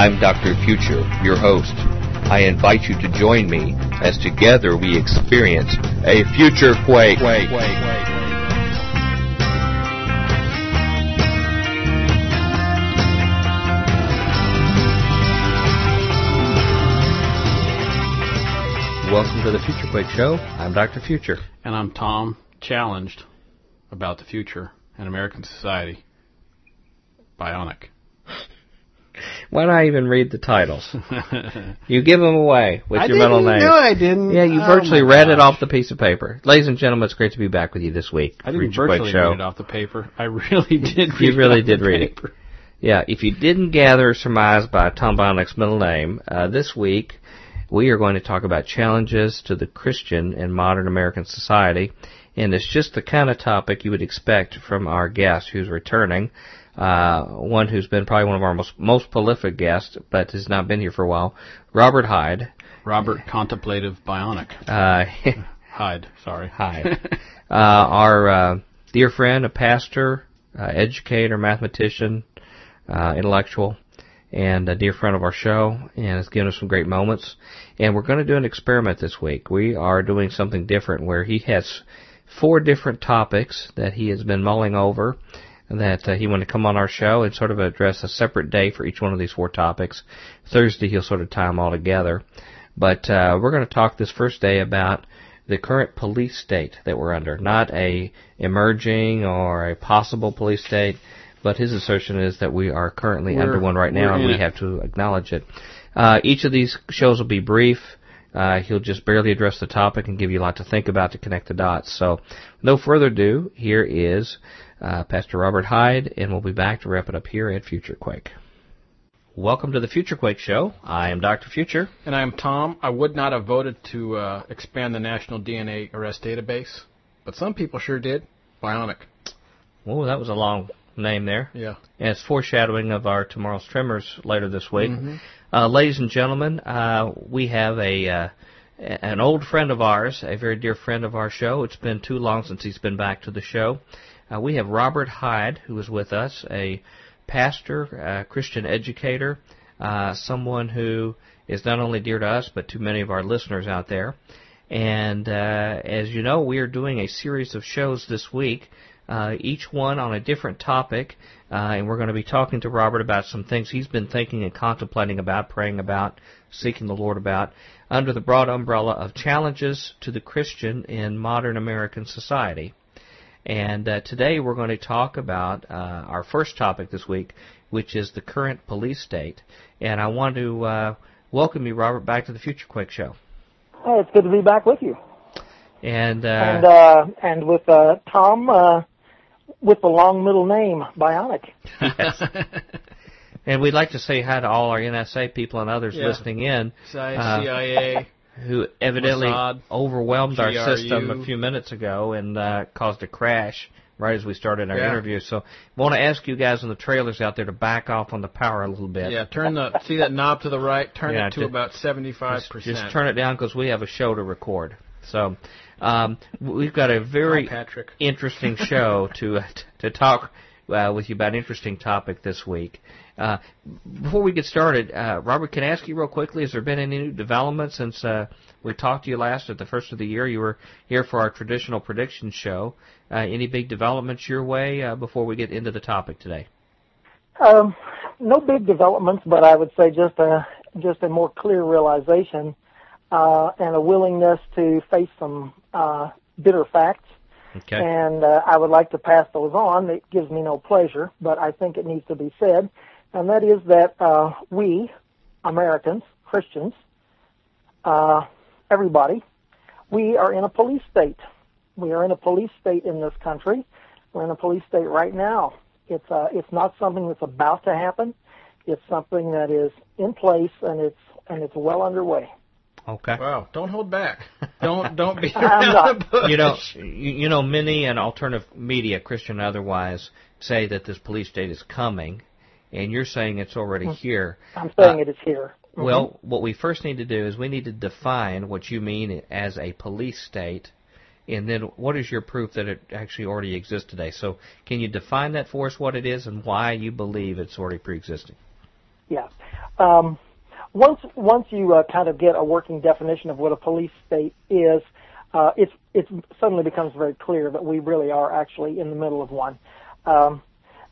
I'm Dr. Future, your host. I invite you to join me as together we experience a future quake. quake. Welcome to the Future Quake Show. I'm Dr. Future. And I'm Tom, challenged about the future and American society. Bionic. Why not I even read the titles? you give them away with I your middle didn't name. No, I didn't. Yeah, you Oh, virtually my read it off the piece of paper. Ladies and gentlemen, it's great to be back with you this week. I didn't virtually Show. read it off the paper. I really did. Read You really it off did the read it. Yeah, if you didn't gather or surmise by Tom Bionic's middle name, uh, this week we are going to talk about challenges to the Christian in modern American society. And it's just the kind of topic you would expect from our guest who's returning. Uh, one who's been probably one of our most, most prolific guests, but has not been here for a while. Robert Heid. Robert Contemplative Bionic. Uh, Heid, sorry. Heid. uh, our uh, dear friend, a pastor, uh, educator, mathematician, uh, intellectual, and a dear friend of our show, and has given us some great moments. And we're going to do an experiment this week. We are doing something different where he has four different topics that he has been mulling over that uh, he wanted to come on our show and sort of address a separate day for each one of these four topics. Thursday he'll sort of tie them all together. But uh, we're going to talk this first day about the current police state that we're under, not a emerging or a possible police state, but his assertion is that we are currently We're- under one right now, and we it. have to acknowledge it. Uh, each of these shows will be brief. Uh, he'll just barely address the topic and give you a lot to think about to connect the dots. So, no further ado, here is uh, Pastor Robert Heid, and we'll be back to wrap it up here at Future Quake. Welcome to the Future Quake Show. I am Dr. Future. And I'm Tom. I would not have voted to uh, expand the National DNA Arrest Database, but some people sure did. Bionic. Oh, that was a long name there. Yeah. And it's foreshadowing of our tomorrow's Tremors later this week. Uh, ladies and gentlemen, uh, we have a uh, an old friend of ours, a very dear friend of our show. It's been too long since he's been back to the show. Uh, we have Robert Heid, who is with us, a pastor, uh, Christian educator, uh, someone who is not only dear to us but to many of our listeners out there. And uh, as you know, we are doing a series of shows this week, uh, each one on a different topic, uh, and we're going to be talking to Robert about some things he's been thinking and contemplating about, praying about, seeking the Lord about, under the broad umbrella of challenges to the Christian in modern American society. And uh, today we're going to talk about uh, our first topic this week, which is the current police state. And I want to uh, welcome you, Robert, back to the Future Quake Show. Hey, it's good to be back with you. And, uh, and uh, and with uh, Tom, uh, with the long middle name, Bionic. yes. and we'd like to say hi to all our NSA people and others Yeah. listening in Uh, CIA. Who evidently Mossad, overwhelmed our system a few minutes ago and uh, caused a crash right as we started our Yeah. interview. So, I want to ask you guys in the trailers out there to back off on the power a little bit. yeah, turn the see that knob to the right. Turn Yeah, it to just- about seventy five percent. just turn it down because we have a show to record. So, um, we've got a very Patrick. interesting show to to talk uh, with you about an interesting topic this week. Uh, before we get started, uh, Robert, can I ask you real quickly? Has there been any new developments since uh, we talked to you last at the first of the year? You were here for our traditional prediction show. Uh, any big developments your way uh, before we get into the topic today? Um, no big developments, but I would say just a just a more clear realization uh, and a willingness to face some uh, bitter facts. Okay. And uh, I would like to pass those on. It gives me no pleasure, but I think it needs to be said, and that is that uh, we, Americans, Christians, uh, everybody, we are in a police state. We are in a police state in this country. We're in a police state right now. It's uh, it's not something that's about to happen. It's something that is in place and it's and it's well underway. Okay. Wow! Don't hold back. Don't don't be I'm around not. the bush. you know, you, you know, many and alternative media, Christian and otherwise, say that this police state is coming, and you're saying it's already here. I'm saying Uh, it is here. Mhm. Well, what we first need to do is we need to define what you mean as a police state, and then what is your proof that it actually already exists today? So, can you define that for us, what it is, and why you believe it's already pre-existing? Yeah. Um, once once you uh, kind of get a working definition of what a police state is, uh, it's it suddenly becomes very clear that we really are actually in the middle of one. Um,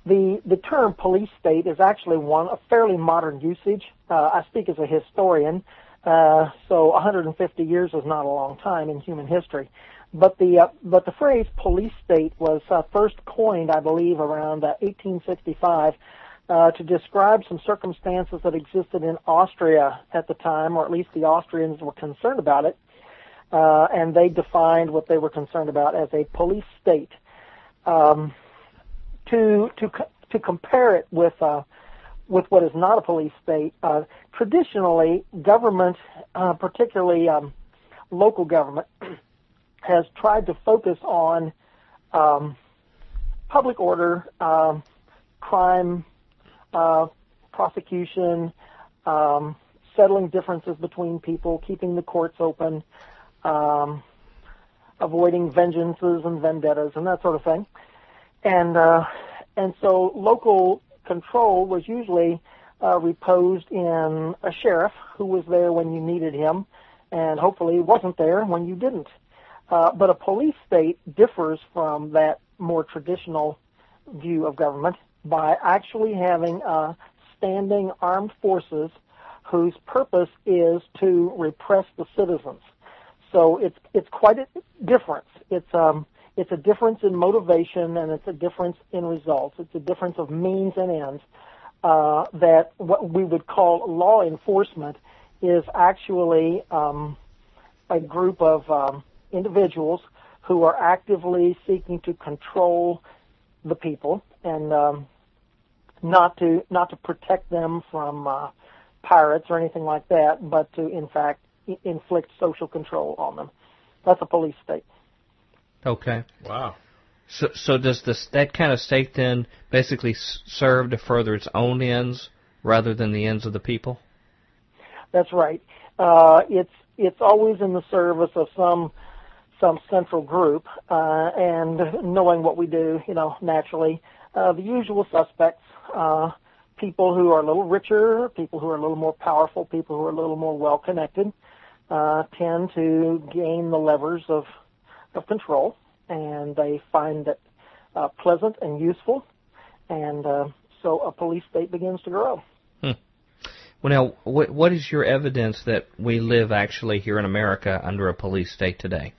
the the term police state is actually one of fairly modern usage. Uh, I speak as a historian, uh, so 150 years is not a long time in human history. But the uh, but the phrase police state was uh, first coined, I believe, around uh, 1865 uh, to describe some circumstances that existed in Austria at the time, or at least the Austrians were concerned about it, uh, and they defined what they were concerned about as a police state. Um, to to to compare it with uh, with what is not a police state, uh, traditionally government, uh, particularly um, local government, has tried to focus on um, public order, um, crime uh, prosecution, um, settling differences between people, keeping the courts open, um, avoiding vengeances and vendettas and that sort of thing. And uh, and so local control was usually uh, reposed in a sheriff who was there when you needed him, and hopefully wasn't there when you didn't. Uh, but a police state differs from that more traditional view of government by actually having uh, standing armed forces whose purpose is to repress the citizens. So it's it's quite a difference. It's um it's a difference in motivation and it's a difference in results. It's a difference of means and ends. Uh, that what we would call law enforcement is actually um, a group of um, individuals who are actively seeking to control the people and um, not to not to protect them from uh, pirates or anything like that, but to in fact inflict social control on them. That's a police state. Okay. Wow. So, so does this that kind of state then basically serve to further its own ends rather than the ends of the people? That's right. Uh, it's it's always in the service of some some central group, uh, and knowing what we do, you know, naturally, uh, the usual suspects, uh, people who are a little richer, people who are a little more powerful, people who are a little more well connected, uh, tend to gain the levers of of control, and they find it uh, pleasant and useful, and uh, so a police state begins to grow. Hmm. Well, now, what, what is your evidence that we live actually here in America under a police state today?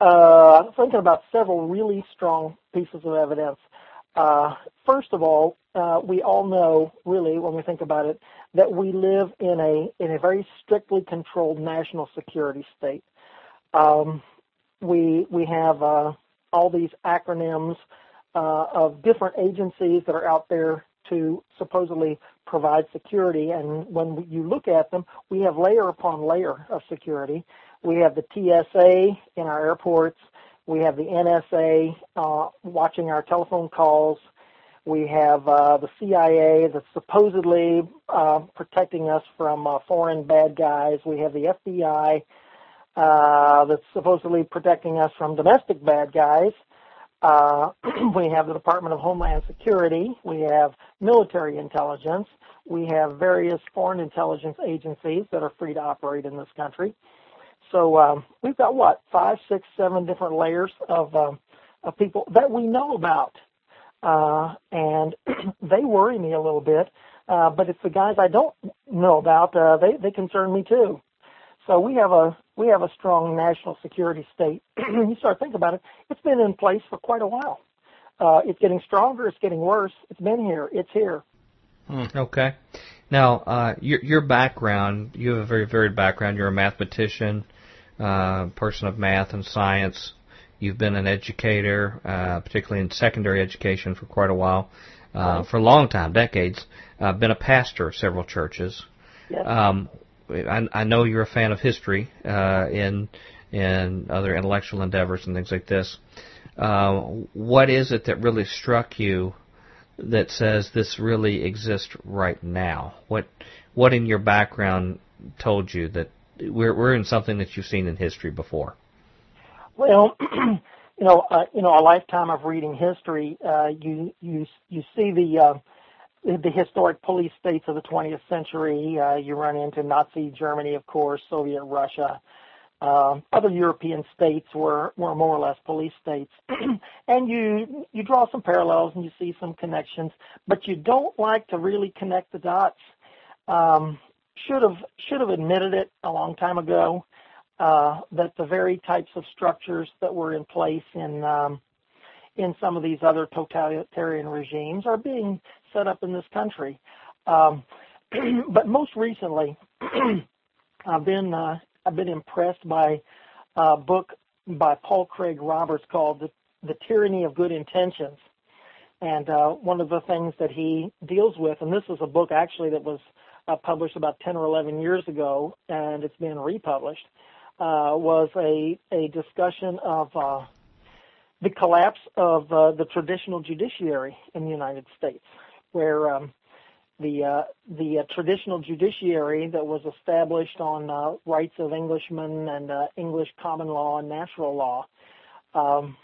Uh, I'm thinking about several really strong pieces of evidence. Uh, first of all, uh, we all know, really, when we think about it, that we live in a in a very strictly controlled national security state. Um, we we have uh, all these acronyms uh, of different agencies that are out there to supposedly provide security, and when you look at them, we have layer upon layer of security. We have the TSA in our airports. We have the NSA uh, watching our telephone calls. We have uh, the CIA that's supposedly uh, protecting us from uh, foreign bad guys. We have the FBI uh, that's supposedly protecting us from domestic bad guys. Uh, we have the Department of Homeland Security. We have military intelligence. We have various foreign intelligence agencies that are free to operate in this country. So um, we've got what five, six, seven different layers of um, of people that we know about, uh, and they worry me a little bit. Uh, but it's the guys I don't know about. Uh, they they concern me too. So we have a we have a strong national security state. you start thinking about it; it's been in place for quite a while. Uh, it's getting stronger. It's getting worse. It's been here. It's here. Hmm. Okay. Now, uh, your your background, you have a very varied background. You're a mathematician uh, person of math and science. You've been an educator, uh, particularly in secondary education, for quite a while, uh, for a long time, decades. Uh, been a pastor of several churches. Yes. Um, I, I know you're a fan of history uh, in in other intellectual endeavors and things like this. Uh, what is it that really struck you that says this really exists right now? What what in your background told you that we're we're in something that you've seen in history before. Well, you know, uh, you know, a lifetime of reading history, uh, you you you see the uh, the historic police states of the 20th century. Uh, you run into Nazi Germany, of course, Soviet Russia. Uh, other European states were, were more or less police states, and you you draw some parallels and you see some connections, but you don't like to really connect the dots. Um, should have should have admitted it a long time ago uh, that the very types of structures that were in place in um, in some of these other totalitarian regimes are being set up in this country. Um, but most recently, I've been uh, I've been impressed by a book by Paul Craig Roberts called "The, the Tyranny of Good Intentions." And uh, one of the things that he deals with, and this is a book actually that was uh, published about 10 or 11 years ago, and it's been republished, uh, was a, a discussion of uh, the collapse of uh, the traditional judiciary in the United States, where um, the uh, the uh, traditional judiciary that was established on uh, rights of Englishmen and uh, English common law and natural law, um,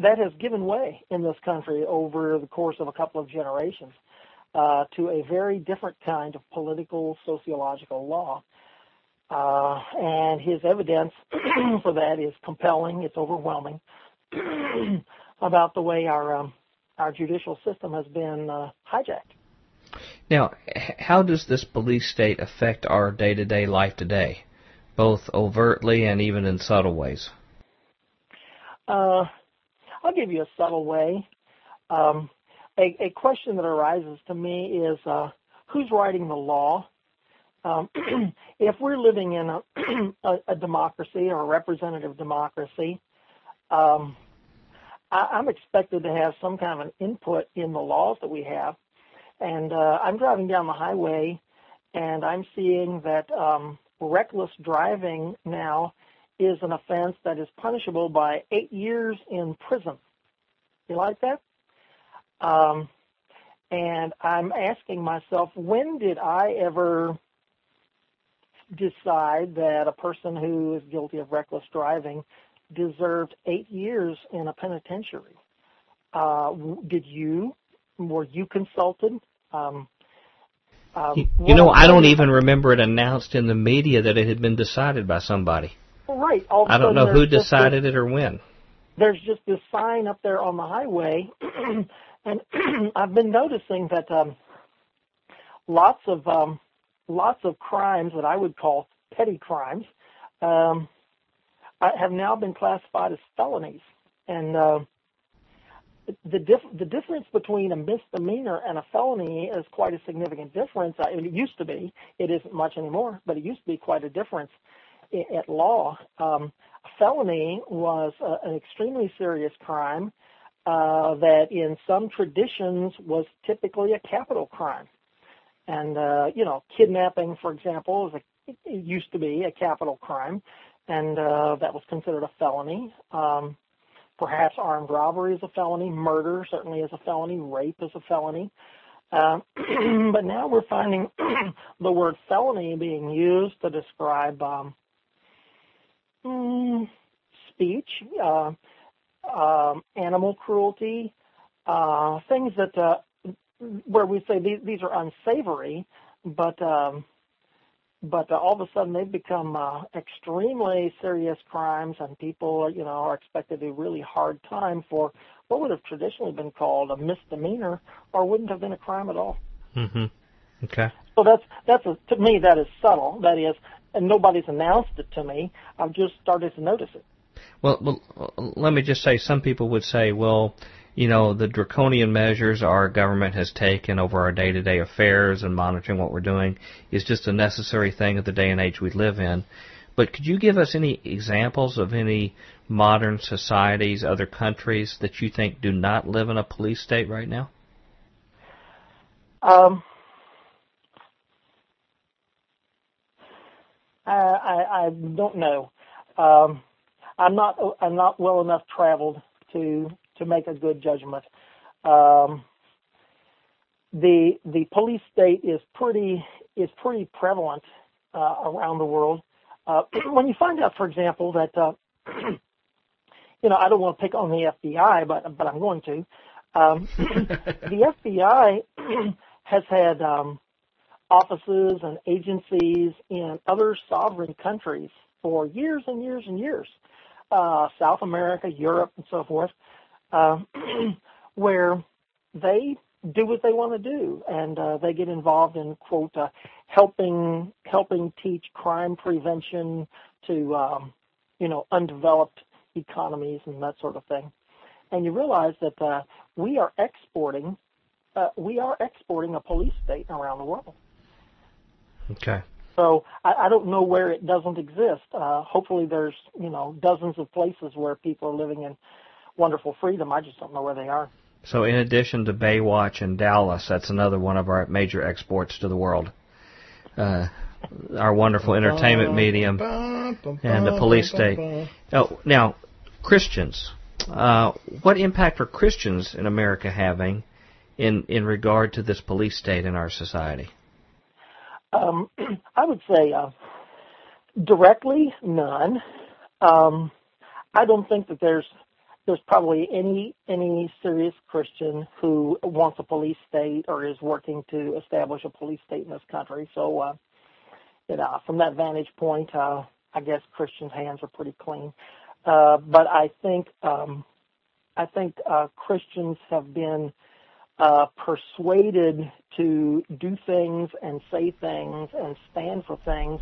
that has given way in this country over the course of a couple of generations uh, to a very different kind of political sociological law. Uh, and his evidence for that is compelling. It's overwhelming. about the way our um, our judicial system has been uh, hijacked. Now, how does this police state affect our day-to-day life today, both overtly and even in subtle ways? Uh, I'll give you a subtle way. Um, a, a, question that arises to me is uh, who's writing the law? Um, if we're living in a, a, a, democracy or a representative democracy, um, I, am expected to have some kind of an input in the laws that we have. And uh, I'm driving down the highway, and I'm seeing that um, reckless driving now is an offense that is punishable by eight years in prison. You like that? Um, and I'm asking myself, when did I ever decide that a person who is guilty of reckless driving deserved eight years in a penitentiary. Uh, did you? Were you consulted? Um, um, you, you know, I don't even remember it announced in the media that it had been decided by somebody. Right. I don't know who decided this, it or when. There's just this sign up there on the highway, and I've been noticing that um, lots of um, lots of crimes that I would call petty crimes um, have now been classified as felonies. And uh, the dif- the difference between a misdemeanor and a felony is quite a significant difference. I it used to be. It isn't much anymore, but it used to be quite a difference at law. Um, a felony was uh, an extremely serious crime uh, that, in some traditions, was typically a capital crime. And uh, you know, kidnapping, for example, is a, it used to be a capital crime and uh, that was considered a felony. Um, perhaps armed robbery is a felony, murder certainly is a felony, rape is a felony. Uh, but now we're finding the word felony being used to describe um, mm, speech, uh, um, animal cruelty, uh, things that uh, where we say these, these are unsavory, but um, but uh, all of a sudden they've become uh, extremely serious crimes, and people, you know, are expected to do really hard time for what would have traditionally been called a misdemeanor, or wouldn't have been a crime at all. Mm-hmm. Okay. So that's that's a, to me that is subtle. That is, and nobody's announced it to me. I've just started to notice it. Well, well, let me just say, some people would say, well, you know, the draconian measures our government has taken over our day-to-day affairs and monitoring what we're doing is just a necessary thing of the day and age we live in. But could you give us any examples of any modern societies, other countries that you think do not live in a police state right now? Um, I, I, I don't know. Um, I'm not I'm not well enough traveled to to make a good judgment. Um, the the police state is pretty is pretty prevalent uh, around the world. Uh, when you find out, for example, that uh, you know I don't want to pick on the FBI, but but I'm going to. Um, the FBI has had um, offices and agencies in other sovereign countries for years and years and years, uh, South America, Europe, and so forth, uh, where they do what they want to do, and uh, they get involved in quote uh, helping helping teach crime prevention to um, you know undeveloped economies and that sort of thing. And you realize that uh, we are exporting uh, we are exporting a police state around the world. Okay. So I, I don't know where it doesn't exist. Uh, hopefully, there's you know dozens of places where people are living in wonderful freedom. I just don't know where they are. So, in addition to Baywatch and Dallas, that's another one of our major exports to the world. Uh, our wonderful entertainment medium and the police state. Oh, now, Christians. Uh, what impact are Christians in America having in in regard to this police state in our society? Um, I would say uh, directly none. Um, I don't think that there's there's probably any any serious Christian who wants a police state or is working to establish a police state in this country. So, uh, you know, from that vantage point, uh, I guess Christians' hands are pretty clean. Uh, but I think um, I think uh, Christians have been uh, persuaded to do things and say things and stand for things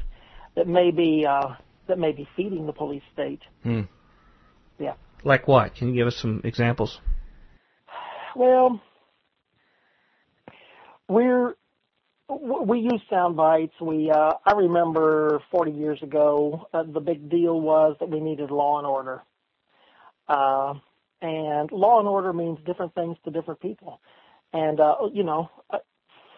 that may be uh, that may be feeding the police state. Hmm. Yeah. Like what? Can you give us some examples? Well, we're we use sound bites. We uh, I remember 40 years ago uh, the big deal was that we needed law and order. Uh, and law and order means different things to different people. And uh, you know, uh,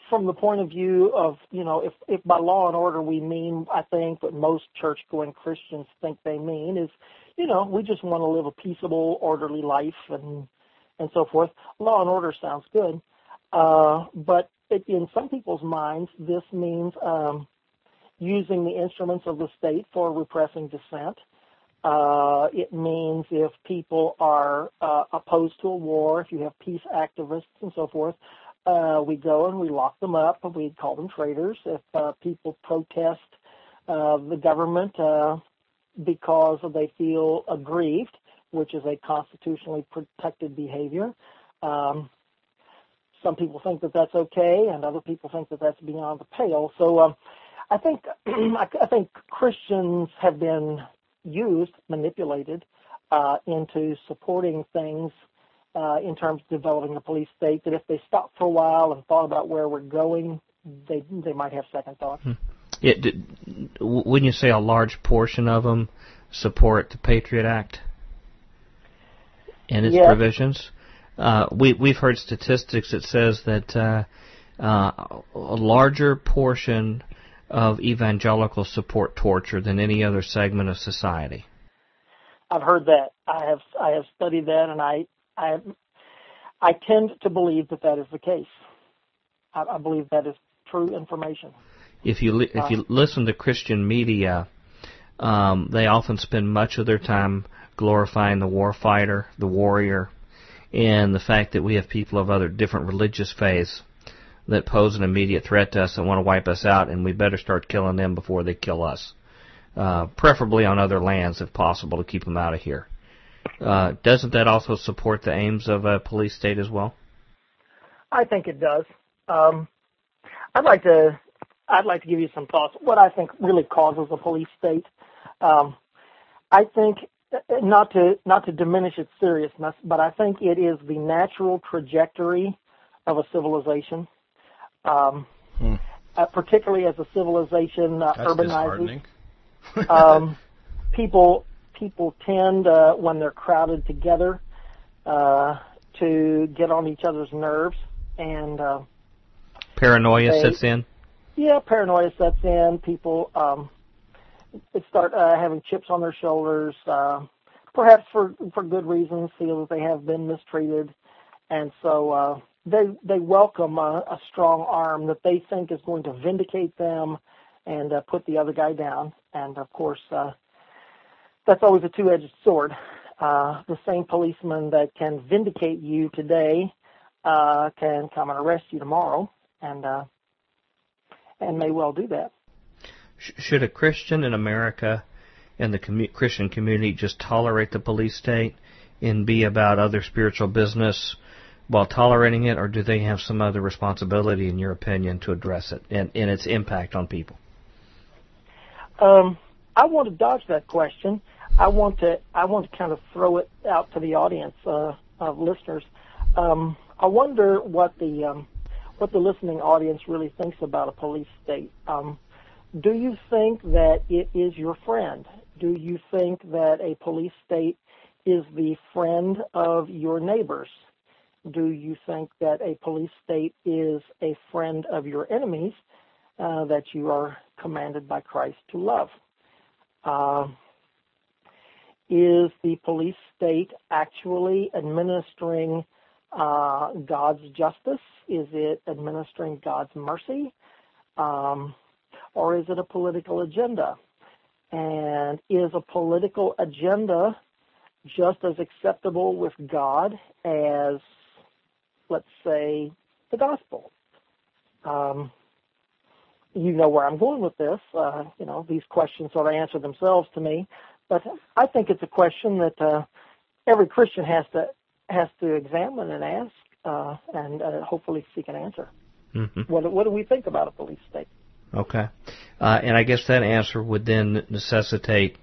from the point of view of you know, if if by law and order we mean, I think what most church-going Christians think they mean is, you know, we just want to live a peaceable, orderly life and and so forth. Law and order sounds good, uh, but it, in some people's minds, this means um, using the instruments of the state for repressing dissent. Uh, it means if people are uh, opposed to a war, if you have peace activists and so forth, uh, we go and we lock them up and we call them traitors. If uh, people protest uh, the government uh, because they feel aggrieved, which is a constitutionally protected behavior, um, some people think that that's okay, and other people think that that's beyond the pale. So um, I think I think Christians have been used, manipulated uh, into supporting things uh, in terms of developing a police state. That if they stopped for a while and thought about where we're going, they they might have second thoughts. Hmm. Yeah, did, wouldn't you say a large portion of them support the Patriot Act and its yes. provisions? Uh, we we've heard statistics that says that uh, uh, a larger portion of evangelicals support torture than any other segment of society. I've heard that. I have I have studied that, and I I I tend to believe that that is the case. I, I believe that is true information. If you li- if you uh, listen to Christian media, um, they often spend much of their time glorifying the warfighter, the warrior, and the fact that we have people of other different religious faiths that pose an immediate threat to us and want to wipe us out, and we better start killing them before they kill us. Uh, preferably on other lands if possible to keep them out of here. Uh, doesn't that also support the aims of a police state as well? I think it does. Um, I'd like to I'd like to give you some thoughts. What I think really causes a police state. Um, I think not to not to diminish its seriousness, but I think it is the natural trajectory of a civilization, um, hmm. uh, particularly as a civilization uh, urbanizes. um, people people tend uh, when they're crowded together uh, to get on each other's nerves and uh, paranoia they, sets in. Yeah, paranoia sets in. People um, start uh, having chips on their shoulders, uh, perhaps for for good reasons, feel that they have been mistreated, and so uh, they they welcome a, a strong arm that they think is going to vindicate them and uh, put the other guy down. And of course, uh, that's always a two-edged sword. Uh, the same policeman that can vindicate you today uh, can come and arrest you tomorrow, and uh, and may well do that. Should a Christian in America and the commu- Christian community just tolerate the police state and be about other spiritual business while tolerating it, or do they have some other responsibility, in your opinion, to address it and, and its impact on people? Um, I want to dodge that question. I want to I want to kind of throw it out to the audience uh, of listeners. Um, I wonder what the um, what the listening audience really thinks about a police state. Um, do you think that it is your friend? Do you think that a police state is the friend of your neighbors? Do you think that a police state is a friend of your enemies uh, that you are commanded by Christ to love? Uh, is the police state actually administering uh, God's justice? Is it administering God's mercy? Um, or is it a political agenda? And is a political agenda just as acceptable with God as, let's say, the gospel? Um, you know where I'm going with this. Uh, you know, these questions sort of answer themselves to me, but I think it's a question that uh, every Christian has to has to examine and ask, uh, and uh, hopefully seek an answer. Mm-hmm. What what do we think about a police state? Okay, uh, and I guess that answer would then necessitate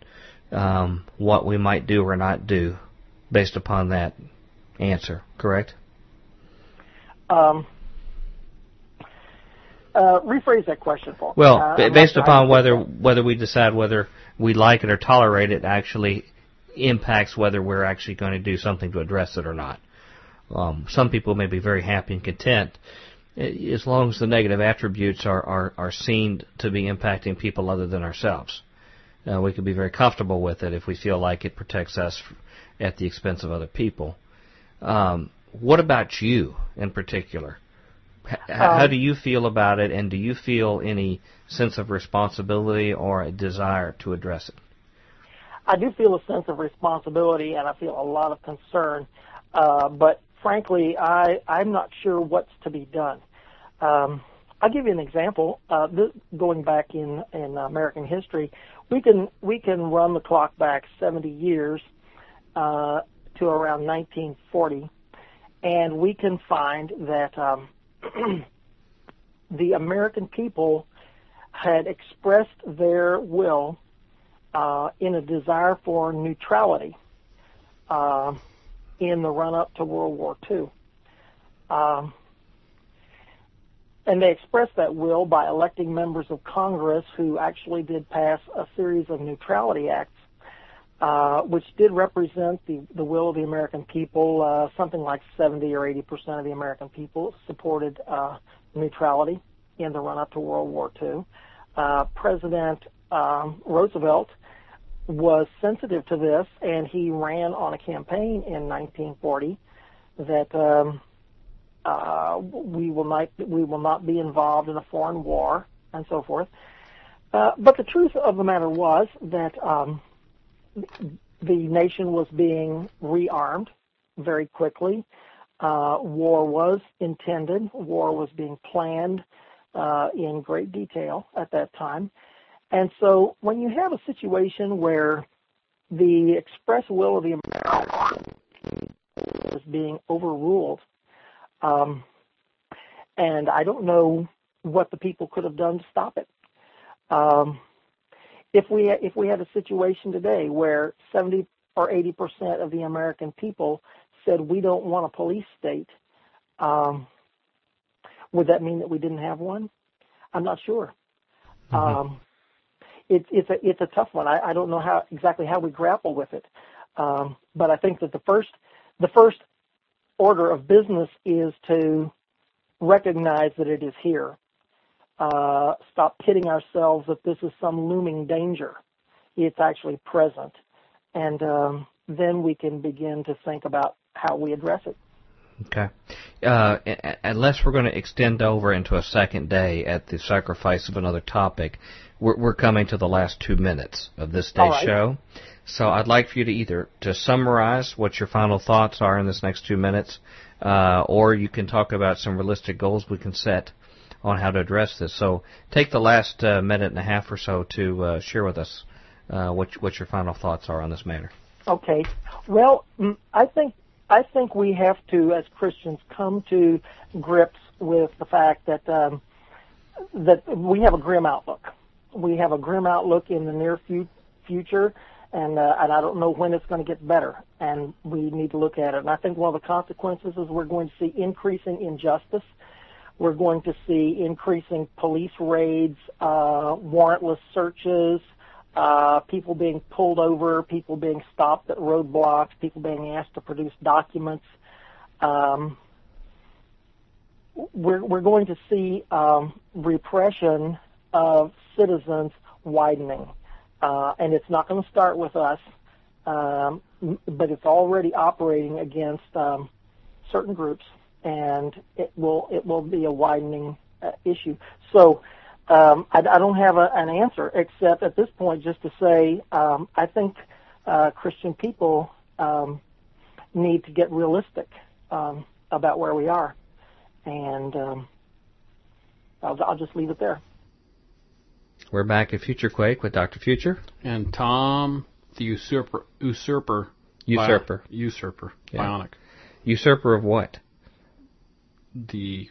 um, what we might do or not do based upon that answer. Correct? Um, uh, rephrase that question, Paul. Well, uh, based upon whether whether we decide whether we like it or tolerate it, actually impacts whether we're actually going to do something to address it or not. Um, some people may be very happy and content eh, as long as the negative attributes are, are, are seen to be impacting people other than ourselves. Uh, we could be very comfortable with it if we feel like it protects us at the expense of other people. Um, what about you in particular? How um, do you feel about it, and do you feel any sense of responsibility or a desire to address it? I do feel a sense of responsibility, and I feel a lot of concern. Uh, but frankly, I I'm not sure what's to be done. Um, I'll give you an example. Uh, this, going back in in American history, we can we can run the clock back 70 years uh, to around 1940, and we can find that um, the American people had expressed their will uh, in a desire for neutrality uh, in the run up to World War II. Um, and they expressed that will by electing members of Congress who actually did pass a series of neutrality acts uh, which did represent the, the will of the American people. Uh, something like 70 or 80 percent of the American people supported uh, neutrality in the run-up to World War II. Uh, President um, Roosevelt was sensitive to this, and he ran on a campaign in 1940 that um, uh, we will not we will not be involved in a foreign war and so forth. Uh, but the truth of the matter was that um, the nation was being rearmed very quickly. Uh, war was intended. War was being planned uh, in great detail at that time. And so when you have a situation where the express will of the American is being overruled, um, and I don't know what the people could have done to stop it. Um, if we if we had a situation today where 70 or 80 percent of the American people said we don't want a police state, um, would that mean that we didn't have one? I'm not sure. Mm-hmm. Um, it's it's a it's a tough one. I, I don't know how exactly how we grapple with it, um, but I think that the first the first order of business is to recognize that it is here uh, stop kidding ourselves that this is some looming danger. It's actually present. And um, then we can begin to think about how we address it. Okay. Uh, unless we're going to extend over into a second day at the sacrifice of another topic, we're, we're coming to the last two minutes of this day's right. show. So I'd like for you to either to summarize what your final thoughts are in this next two minutes, uh, or you can talk about some realistic goals we can set on how to address this. So take the last uh, minute and a half or so to uh, share with us uh, what what your final thoughts are on this matter. Okay. Well, mm, I think I think we have to, as Christians, come to grips with the fact that um, that we have a grim outlook. We have a grim outlook in the near fu- future, and uh, and I don't know when it's going to get better. And we need to look at it. And I think one of the consequences is we're going to see increasing injustice. We're going to see increasing police raids, uh, warrantless searches, uh, people being pulled over, people being stopped at roadblocks, people being asked to produce documents. Um, we're, we're going to see um, repression of citizens widening. Uh, and it's not going to start with us, um, but it's already operating against um, certain groups, and it will it will be a widening uh, issue. So um, I, I don't have a, an answer except at this point just to say um, I think uh, Christian people um, need to get realistic um, about where we are, and um, I'll, I'll just leave it there. We're back at Future Quake with Dr. Future. And Tom, the usurper, usurper, Usurper. Bi- usurper, Yeah. bionic. Usurper of what? The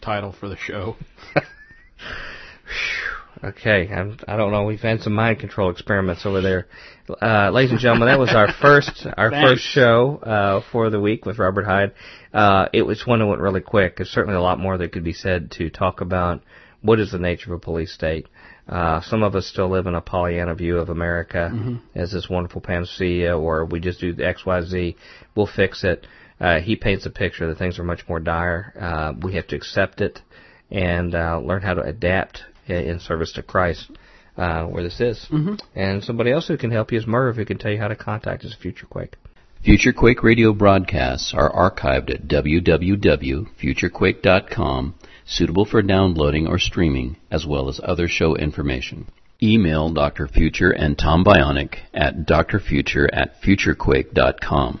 title for the show. Okay, I'm, I don't know. We've had some mind control experiments over there, uh, ladies and gentlemen. That was our first our Thanks. first show uh, for the week with Robert Heid. Uh, it was one that went really quick. There's certainly a lot more that could be said to talk about what is the nature of a police state. Uh, some of us still live in a Pollyanna view of America as this wonderful panacea, or we just do the X, Y, Z. We'll fix it. Uh, he paints a picture that things are much more dire. Uh, we have to accept it and uh, learn how to adapt in service to Christ uh, where this is. Mm-hmm. And somebody else who can help you is Merv, who can tell you how to contact us at Future Quake. Future Quake radio broadcasts are archived at www.futurequake.com, suitable for downloading or streaming, as well as other show information. Email Dr. Future and Tom Bionic at drfuture at futurequake.com.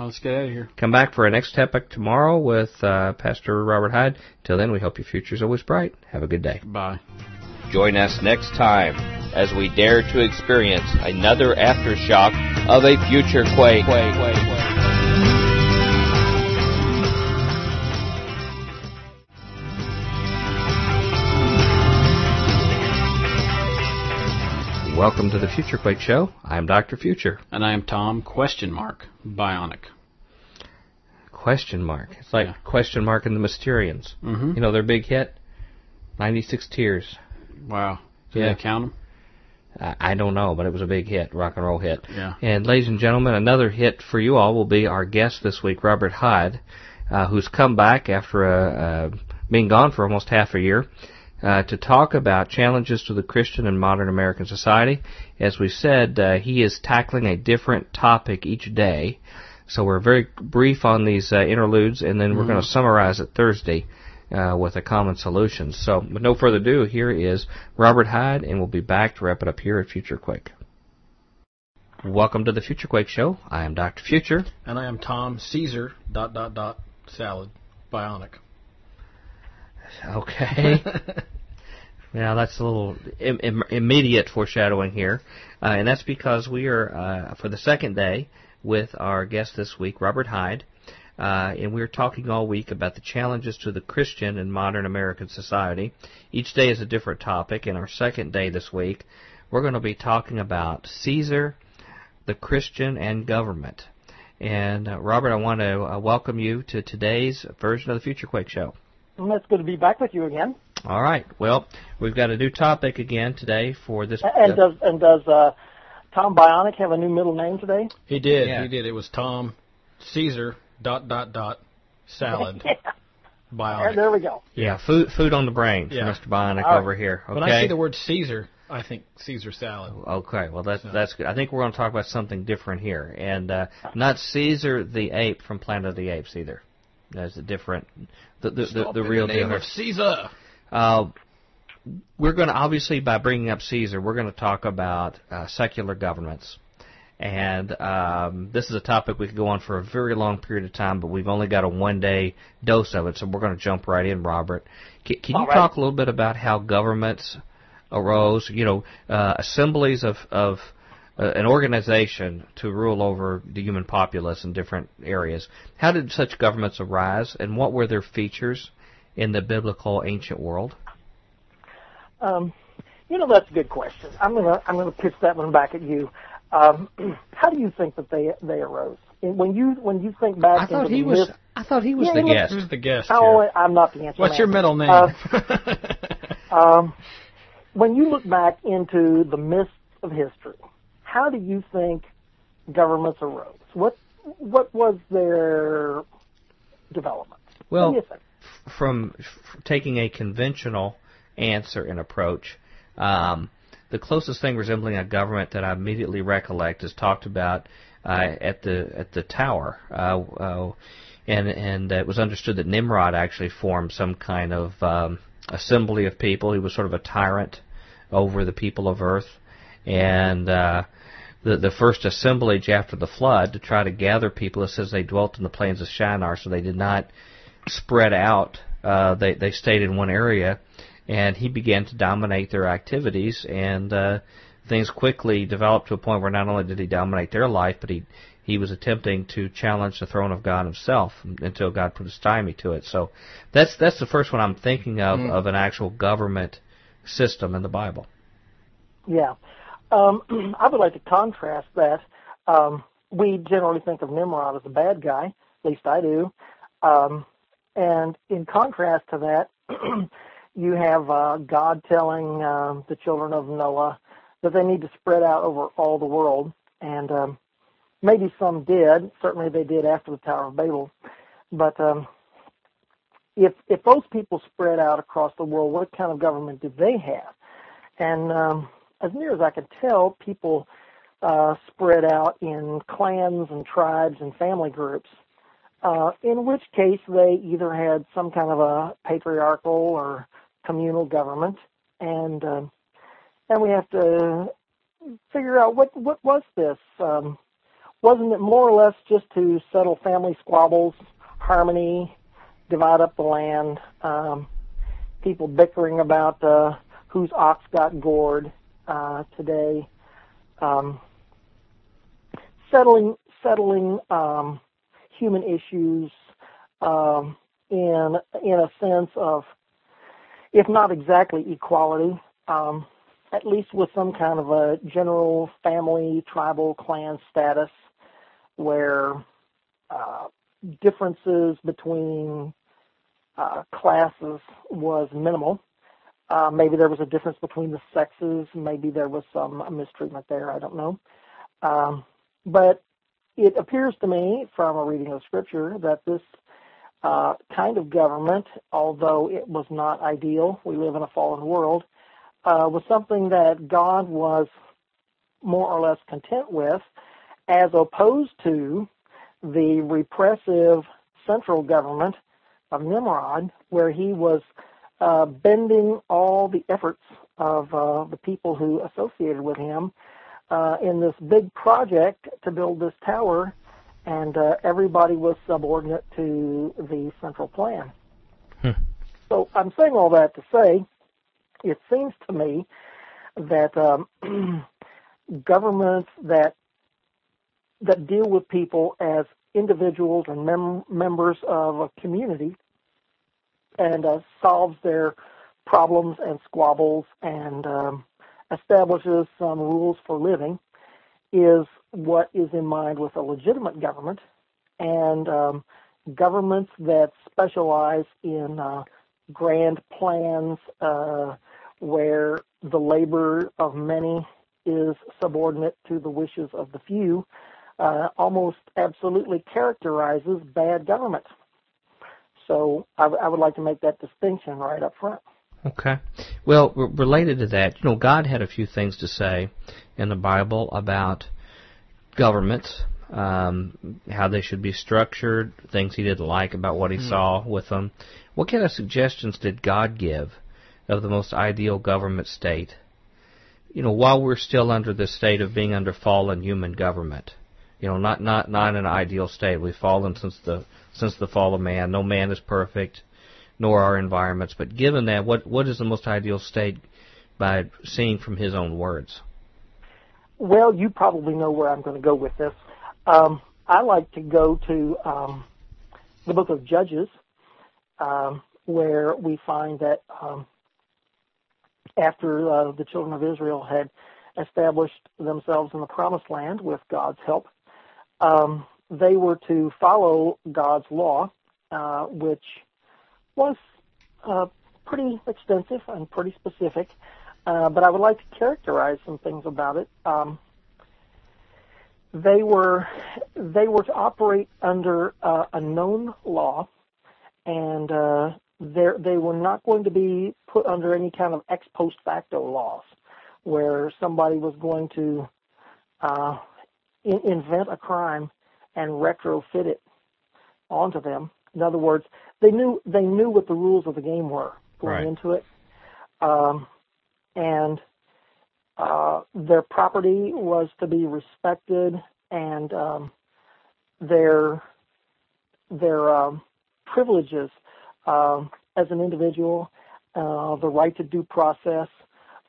Let's get out of here. Come back for our next topic tomorrow with uh, Pastor Robert Heid. Till then, we hope your future's always bright. Have a good day. Bye. Join us next time as we dare to experience another aftershock of a future quake. Welcome to the Future Quake Show. I'm Dr. Future. And I am Tom, question mark, bionic. Question mark. It's like Yeah. question mark and the Mysterians. Mm-hmm. You know their big hit? 96 Tears. Wow. Did Yeah. they count them? I I don't know, but it was a big hit, rock and roll hit. Yeah. And ladies and gentlemen, another hit for you all will be our guest this week, Robert Heid, uh, who's come back after uh, uh, being gone for almost half a year. Uh, to talk about challenges to the Christian and modern American society. As we said, uh, he is tackling a different topic each day. So we're very brief on these uh, interludes, and then we're going to summarize it Thursday uh, with a common solution. So, with no further ado, here is Robert Heid, and we'll be back to wrap it up here at Future Quake. Welcome to the Future Quake Show. I am Dr. Future. And I am Tom Caesar, dot, dot, dot, salad, bionic. Okay. Now that's a little Im- Im- immediate foreshadowing here, uh, and that's because we are uh, for the second day with our guest this week, Robert Heid, uh, and we're talking all week about the challenges to the Christian in modern American society. Each day is a different topic. and our second day this week, we're going to be talking about Caesar, the Christian, and government. And uh, Robert, I want to uh, welcome you to today's version of the Future Quake Show. And it's good to be back with you again. All right. Well, we've got a new topic again today for this. And does and does uh, Tom Bionic have a new middle name today? He did. Yeah. He did. It was Tom Caesar, dot dot dot salad yeah. bionic. There we go. Yeah, food food on the brain Yeah. Mr. Bionic All right. over here. Okay. When I see the word Caesar, I think Caesar salad. Okay, well that's that's good. I think we're going to talk about something different here, and uh, not Caesar the ape from Planet of the Apes either. That's a different, the the, the, Stop the in real the name deal. of Caesar. Uh, we're going to obviously by bringing up Caesar, we're going to talk about uh, secular governments, and um, this is a topic we could go on for a very long period of time, but we've only got a one-day dose of it, so we're going to jump right in, Robert. Can, can you All right. talk a little bit about how governments arose? You know, uh, assemblies of of uh, an organization to rule over the human populace in different areas. How did such governments arise, and what were their features in the biblical ancient world? Um, you know, that's a good question. I'm gonna I'm gonna pitch that one back at you. Um, how do you think that they they arose? And When you when you think back I thought into he the was. myth- I thought he was Yeah, the he was- guest. Who's the guest Oh, here? I'm not the answer. What's your middle name? Uh, Um, when you look back into the mists of history, how do you think governments arose? What what was their development? Well, think? from f- taking a conventional answer and approach, um, the closest thing resembling a government that I immediately recollect is talked about uh, at the at the tower, uh, uh, and and it was understood that Nimrod actually formed some kind of um, assembly of people. He was sort of a tyrant over the people of Earth, and uh, the the first assemblage after the flood to try to gather people. It says they dwelt in the plains of Shinar, so they did not spread out. Uh, they they stayed in one area, and he began to dominate their activities, and uh, things quickly developed to a point where not only did he dominate their life, but he he was attempting to challenge the throne of God himself until God put a stymie to it. So that's that's the first one I'm thinking of of an actual government system in the Bible. Yeah. Um, I would like to contrast that. Um, we generally think of Nimrod as a bad guy, at least I do. Um, and in contrast to that, you have uh, God telling um, the children of Noah that they need to spread out over all the world. And um, maybe some did. Certainly they did after the Tower of Babel. But um, if if those people spread out across the world, what kind of government did they have? And um, as near as I can tell, people uh, spread out in clans and tribes and family groups. Uh, in which case, they either had some kind of a patriarchal or communal government, and um, and we have to figure out what what was this. Um, wasn't it more or less just to settle family squabbles, harmony, divide up the land, um, people bickering about uh, whose ox got gored uh, today, um, settling settling um, human issues um, in in a sense of, if not exactly equality, um, at least with some kind of a general family, tribal, clan status, where uh, differences between uh, classes was minimal. Uh, maybe there was a difference between the sexes. Maybe there was some mistreatment there. I don't know. Um, but it appears to me from a reading of Scripture that this uh, kind of government, although it was not ideal, we live in a fallen world, uh, was something that God was more or less content with, as opposed to the repressive central government of Nimrod, where he was uh, bending all the efforts of uh, the people who associated with him uh, in this big project to build this tower, and uh, everybody was subordinate to the central plan. Hmm. So I'm saying all that to say, it seems to me that um, governments that that deal with people as individuals and mem- members of a community and uh, solves their problems and squabbles and um, establishes some rules for living is what is in mind with a legitimate government and um, governments that specialize in uh, grand plans uh, where the labor of many is subordinate to the wishes of the few uh, almost absolutely characterizes bad government. So I, w- I would like to make that distinction right up front. Okay. Well, r- related to that, you know, God had a few things to say in the Bible about governments, um, how they should be structured, things He didn't like about what He mm. saw with them. What kind of suggestions did God give of the most ideal government state? You know, while we're still under the state of being under fallen human government, you know, not not not an ideal state. We've fallen since the since the fall of man. No man is perfect, nor our environments. But given that, what what is the most ideal state by seeing from His own words? Well, you probably know where I'm going to go with this. Um, I like to go to um, the book of Judges, um, where we find that um, after uh, the children of Israel had established themselves in the promised land with God's help, um, they were to follow God's law, uh, which was uh, pretty extensive and pretty specific. Uh, but I would like to characterize some things about it. Um, they were they were to operate under uh, a known law, and uh, they were not going to be put under any kind of ex post facto laws, where somebody was going to uh, in- invent a crime and retrofit it onto them. In other words, they knew they knew what the rules of the game were going right. into it, um, and uh, their property was to be respected, and um, their their um, privileges um, as an individual, uh, the right to due process.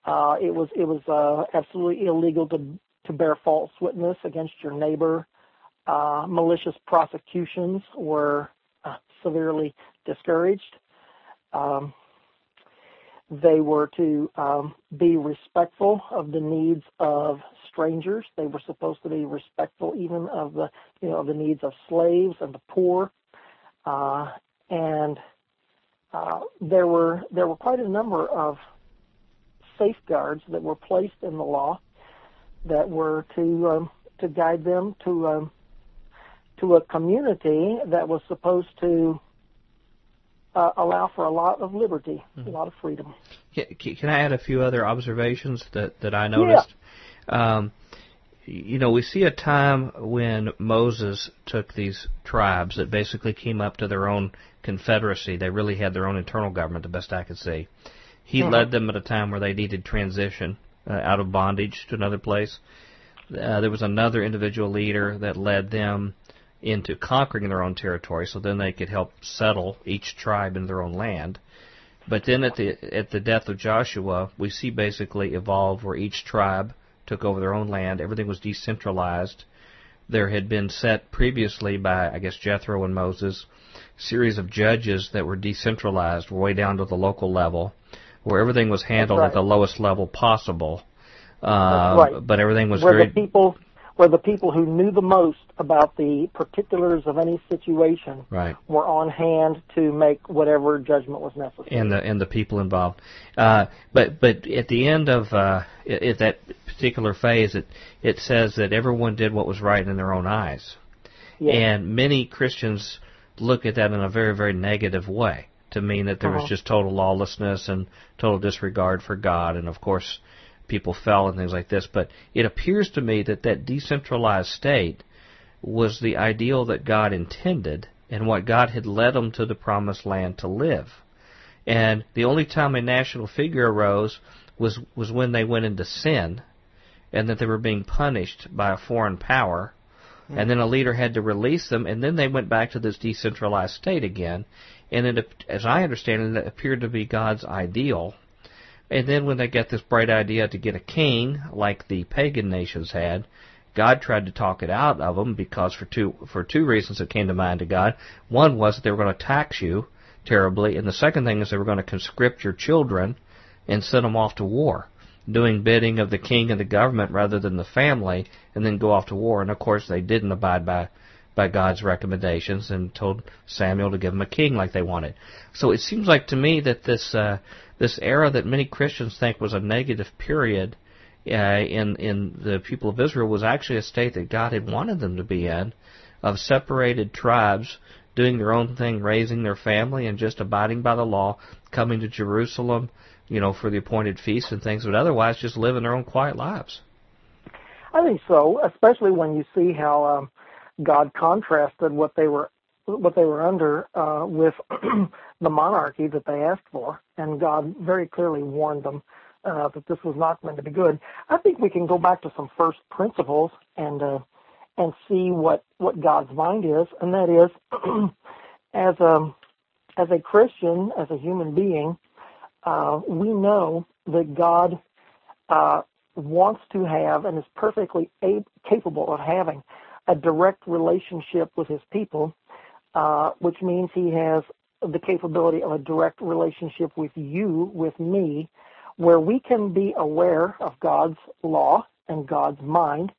Uh, it was it was uh, absolutely illegal to to bear false witness against your neighbor. Uh, malicious prosecutions were uh, severely discouraged. Um, they were to um, be respectful of the needs of strangers. They were supposed to be respectful even of the you know the needs of slaves and the poor. Uh, and uh, there were there were quite a number of safeguards that were placed in the law that were to um, to guide them to um, to a community that was supposed to uh, allow for a lot of liberty, mm-hmm. a lot of freedom. Can, can, I add a few other observations that that I noticed? Yeah. Um, you know, we see a time when Moses took these tribes that basically came up to their own confederacy. They really had their own internal government, the best I could see. He mm-hmm. led them at a time where they needed transition uh, out of bondage to another place. Uh, there was another individual leader that led them into conquering their own territory, so then they could help settle each tribe in their own land. But then at the at the death of Joshua, we see basically evolve where each tribe took over their own land. Everything was decentralized. There had been set previously by I guess Jethro and Moses series of judges that were decentralized way down to the local level, where everything was handled right. at the lowest level possible. Uh, right. But everything was where very the people where the people who knew the most about the particulars of any situation right. were on hand to make whatever judgment was necessary. And the and the people involved. Uh, but but at the end of uh, at that particular phase, it it says that everyone did what was right in their own eyes. Yes. And many Christians look at that in a very very negative way to mean that there uh-huh. was just total lawlessness and total disregard for God, and of course people fell and things like this. But it appears to me that that decentralized state was the ideal that God intended and what God had led them to the promised land to live. And the only time a national figure arose was was when they went into sin and that they were being punished by a foreign power. Mm-hmm. And then a leader had to release them, and then they went back to this decentralized state again. And it, as I understand it, it appeared to be God's ideal and then when they got this bright idea to get a king, like the pagan nations had, God tried to talk it out of them because for two for two reasons that came to mind to God. One was that they were going to tax you terribly, and the second thing is they were going to conscript your children and send them off to war, doing bidding of the king and the government rather than the family, and then go off to war. And of course, they didn't abide by by God's recommendations and told Samuel to give them a king like they wanted. So it seems like to me that this uh, this era that many Christians think was a negative period uh, in in the people of Israel was actually a state that God had wanted them to be in, of separated tribes doing their own thing, raising their family, and just abiding by the law, coming to Jerusalem, you know, for the appointed feasts and things, but otherwise just living their own quiet lives. I think so, especially when you see how um, God contrasted what they were what they were under uh, with the monarchy that they asked for, and God very clearly warned them uh, that this was not going to be good. I think we can go back to some first principles and uh, and see what what God's mind is, and that is as a as a Christian, as a human being, uh, we know that God uh, wants to have and is perfectly ab- capable of having a direct relationship with His people, uh, which means He has the capability of a direct relationship with you, with me, where we can be aware of God's law and God's mind,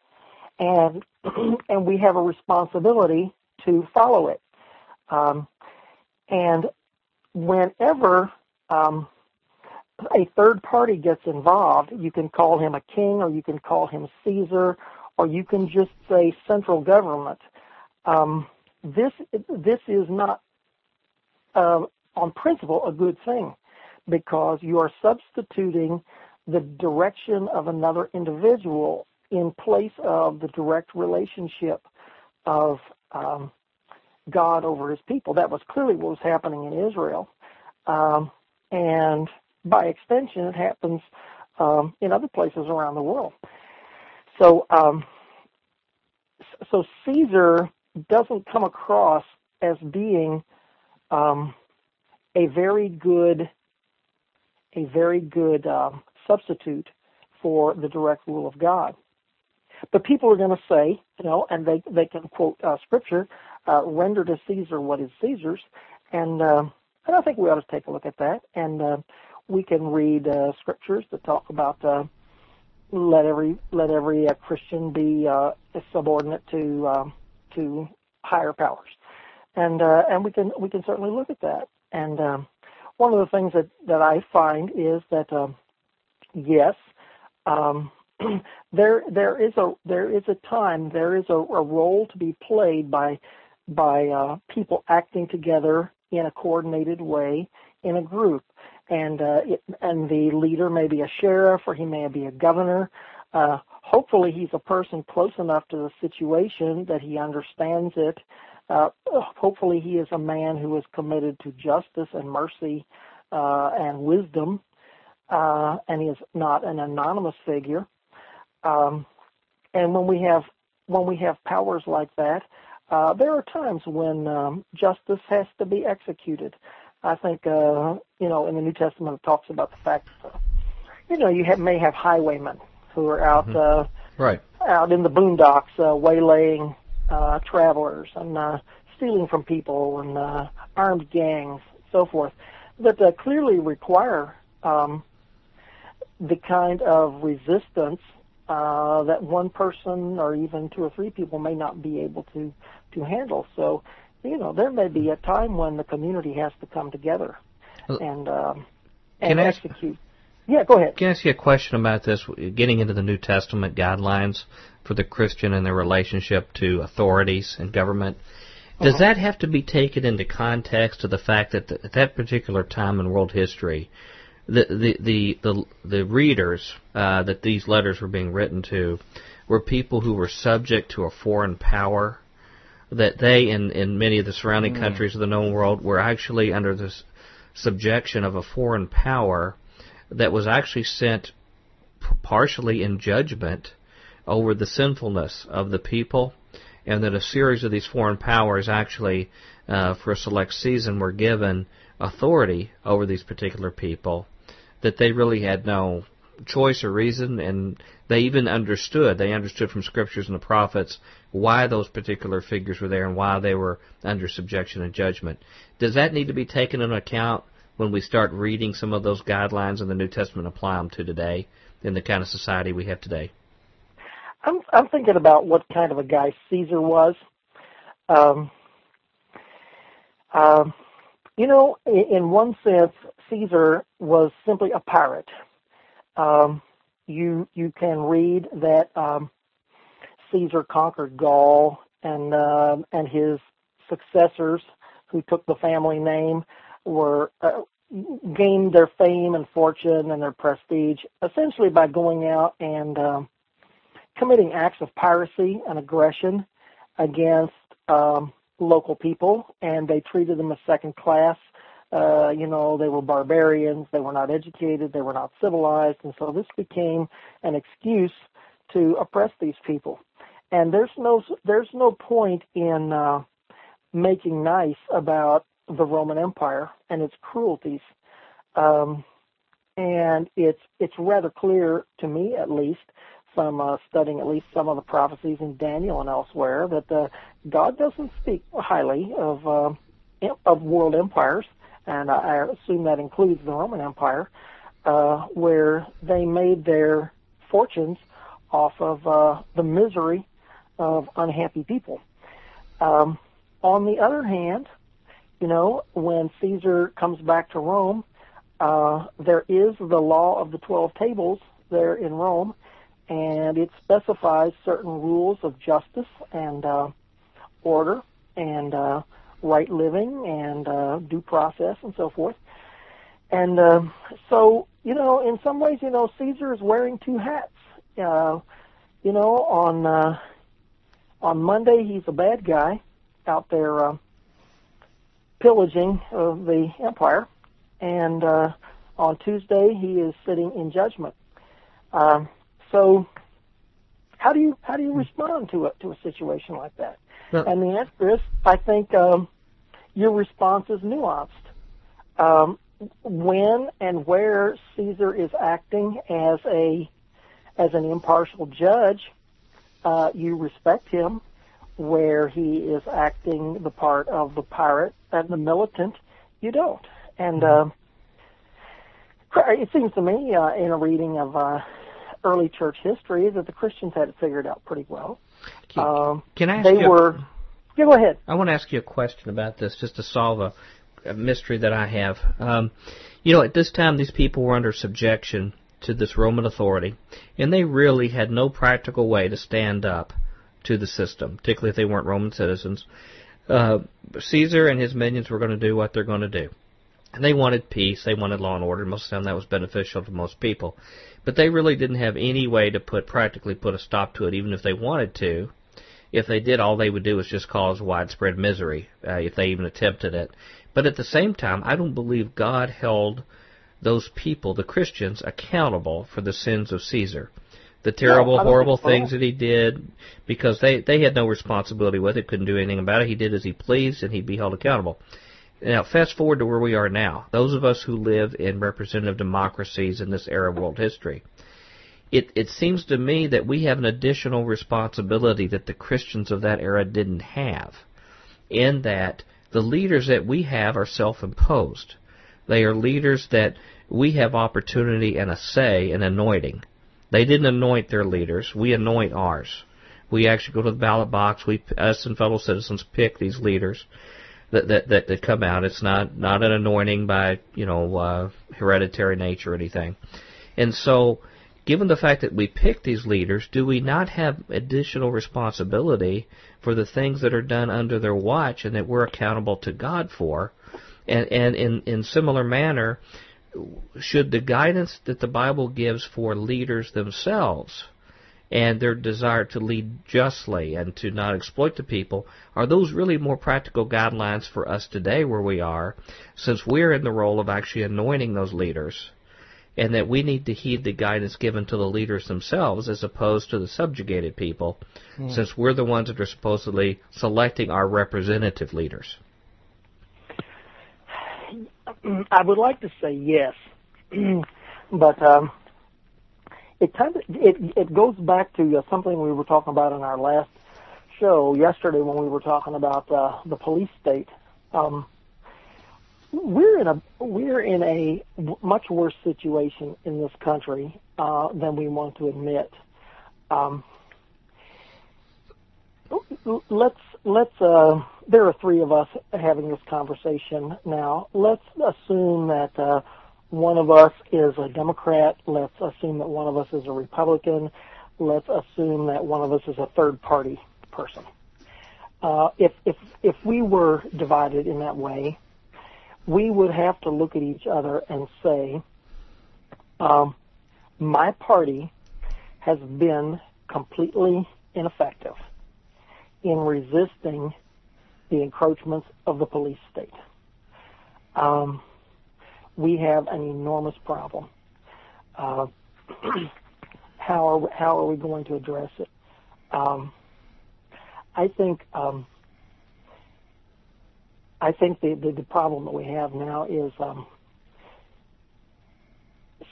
and and we have a responsibility to follow it. Um, and whenever um, a third party gets involved, you can call him a king, or you can call him Caesar, or you can just say central government. Um, this this is not uh, on principle a good thing because you are substituting the direction of another individual in place of the direct relationship of um, God over his people. That was clearly what was happening in Israel. Um, and by extension, it happens um, in other places around the world. So, um, so Caesar doesn't come across as being um, a very good a very good um, substitute for the direct rule of God. But people are going to say, you know, and they they can quote uh, scripture, uh, "Render to Caesar what is Caesar's," and uh, and I think we ought to take a look at that, and uh, we can read uh, scriptures that talk about uh, let every let every uh, Christian be uh, subordinate to um, to higher powers, and uh, and we can we can certainly look at that, and um, one of the things that, that I find is that um, yes, um, there there is a there is a time there is a, a role to be played by by uh, people acting together in a coordinated way in a group, and uh, and the leader may be a sheriff or he may be a governor. Uh, hopefully, he's a person close enough to the situation that he understands it uh, hopefully, he is a man who is committed to justice and mercy uh, and wisdom, uh, and he is not an anonymous figure. Um, and when we have when we have powers like that, uh, there are times when um, justice has to be executed. I think uh, you know in the New Testament it talks about the fact that, you know you have, may have highwaymen who are out mm-hmm. uh, right out in the boondocks uh, waylaying uh, travelers and uh, stealing from people and uh, armed gangs, so forth, that uh, clearly require um, the kind of resistance uh, that one person or even two or three people may not be able to to handle. So, you know, there may be a time when the community has to come together and um, and execute. Yeah, go ahead. Can I ask you a question about this? Getting into the New Testament guidelines for the Christian and their relationship to authorities and government. Does uh-huh. that have to be taken into context of the fact that at that particular time in world history, the the the the, the readers uh, that these letters were being written to were people who were subject to a foreign power, that they in in many of the surrounding mm. countries of the known world were actually under the subjection of a foreign power that was actually sent partially in judgment over the sinfulness of the people, and that a series of these foreign powers actually, uh, for a select season, were given authority over these particular people, that they really had no choice or reason, and they even understood. They understood from scriptures and the prophets why those particular figures were there and why they were under subjection and judgment. Does that need to be taken into account when we start reading some of those guidelines in the New Testament and apply them to today in the kind of society we have today? I'm I'm thinking about what kind of a guy Caesar was. Um, um, you know, in, in one sense, Caesar was simply a pirate. Um, you you can read that um, Caesar conquered Gaul and uh, and his successors who took the family name were uh, gained their fame and fortune and their prestige essentially by going out and um, committing acts of piracy and aggression against um, local people, and they treated them as second class. Uh, you know, they were barbarians, they were not educated, they were not civilized, and so this became an excuse to oppress these people. And there's no there's no point in uh, making nice about the Roman Empire and its cruelties. Um, and it's it's rather clear to me, at least, from uh, studying at least some of the prophecies in Daniel and elsewhere, that uh, God doesn't speak highly of uh, of world empires, and I assume that includes the Roman Empire, uh, where they made their fortunes off of uh, the misery of unhappy people. Um, on the other hand, you know, when Caesar comes back to Rome, uh, there is the law of the Twelve Tables there in Rome, and it specifies certain rules of justice and uh, order and uh, right living and uh, due process and so forth. And uh, so, you know, in some ways, you know, Caesar is wearing two hats. Uh, you know, on uh, on Monday he's a bad guy out there uh, pillaging of the empire, and uh, on Tuesday he is sitting in judgment. Uh, so, how do you how do you respond to a to a situation like that? Well, and the answer is, I think um, your response is nuanced. Um, when and where Caesar is acting as a as an impartial judge, uh, you respect him. Where he is acting the part of the pirate and the militant, you don't. And uh, it seems to me, uh, in a reading of uh, early church history that the Christians had it figured out pretty well. Can, um, can I ask they you? were. Yeah, go ahead. I want to ask you a question about this, just to solve a, a mystery that I have. Um, you know, at this time, these people were under subjection to this Roman authority, and they really had no practical way to stand up to the system, particularly if they weren't Roman citizens. Uh, Caesar and his minions were going to do what they're going to do. And they wanted peace, they wanted law and order. Most of the time that was beneficial to most people. But they really didn't have any way to put practically put a stop to it, even if they wanted to. If they did, all they would do is just cause widespread misery, uh, if they even attempted it. But at the same time, I don't believe God held those people, the Christians, accountable for the sins of Caesar. The terrible, no, horrible things that he did, because they, they had no responsibility with it, couldn't do anything about it. He did as he pleased, and he'd be held accountable. Now, fast forward to where we are now. Those of us who live in representative democracies in this era of world history, it, it seems to me that we have an additional responsibility that the Christians of that era didn't have, in that the leaders that we have are self-imposed. They are leaders that we have opportunity and a say in anointing. They didn't anoint their leaders. We anoint ours. We actually go to the ballot box. We, us and fellow citizens, pick these leaders that that that, that come out. It's not not an anointing by you know uh, hereditary nature or anything. And so, given the fact that we pick these leaders, do we not have additional responsibility for the things that are done under their watch and that we're accountable to God for? And and in in similar manner, should the guidance that the Bible gives for leaders themselves and their desire to lead justly and to not exploit the people, are those really more practical guidelines for us today where we are, since we're in the role of actually anointing those leaders, and that we need to heed the guidance given to the leaders themselves as opposed to the subjugated people, mm. since we're the ones that are supposedly selecting our representative leaders? I would like to say yes, but um, it kind of it it goes back to uh, something we were talking about in our last show yesterday when we were talking about uh, the police state. Um, we're in a we're in a much worse situation in this country uh, than we want to admit. Um, let's let's uh, there are three of us having this conversation now. Let's assume that uh, one of us is a Democrat. Let's assume that one of us is a Republican. Let's assume that one of us is a third party person. Uh, if if if we were divided in that way, we would have to look at each other and say, um, my party has been completely ineffective in resisting the encroachments of the police state. Um, we have an enormous problem. Uh, how are how are we going to address it? Um, I think um, I think the, the, the problem that we have now is um,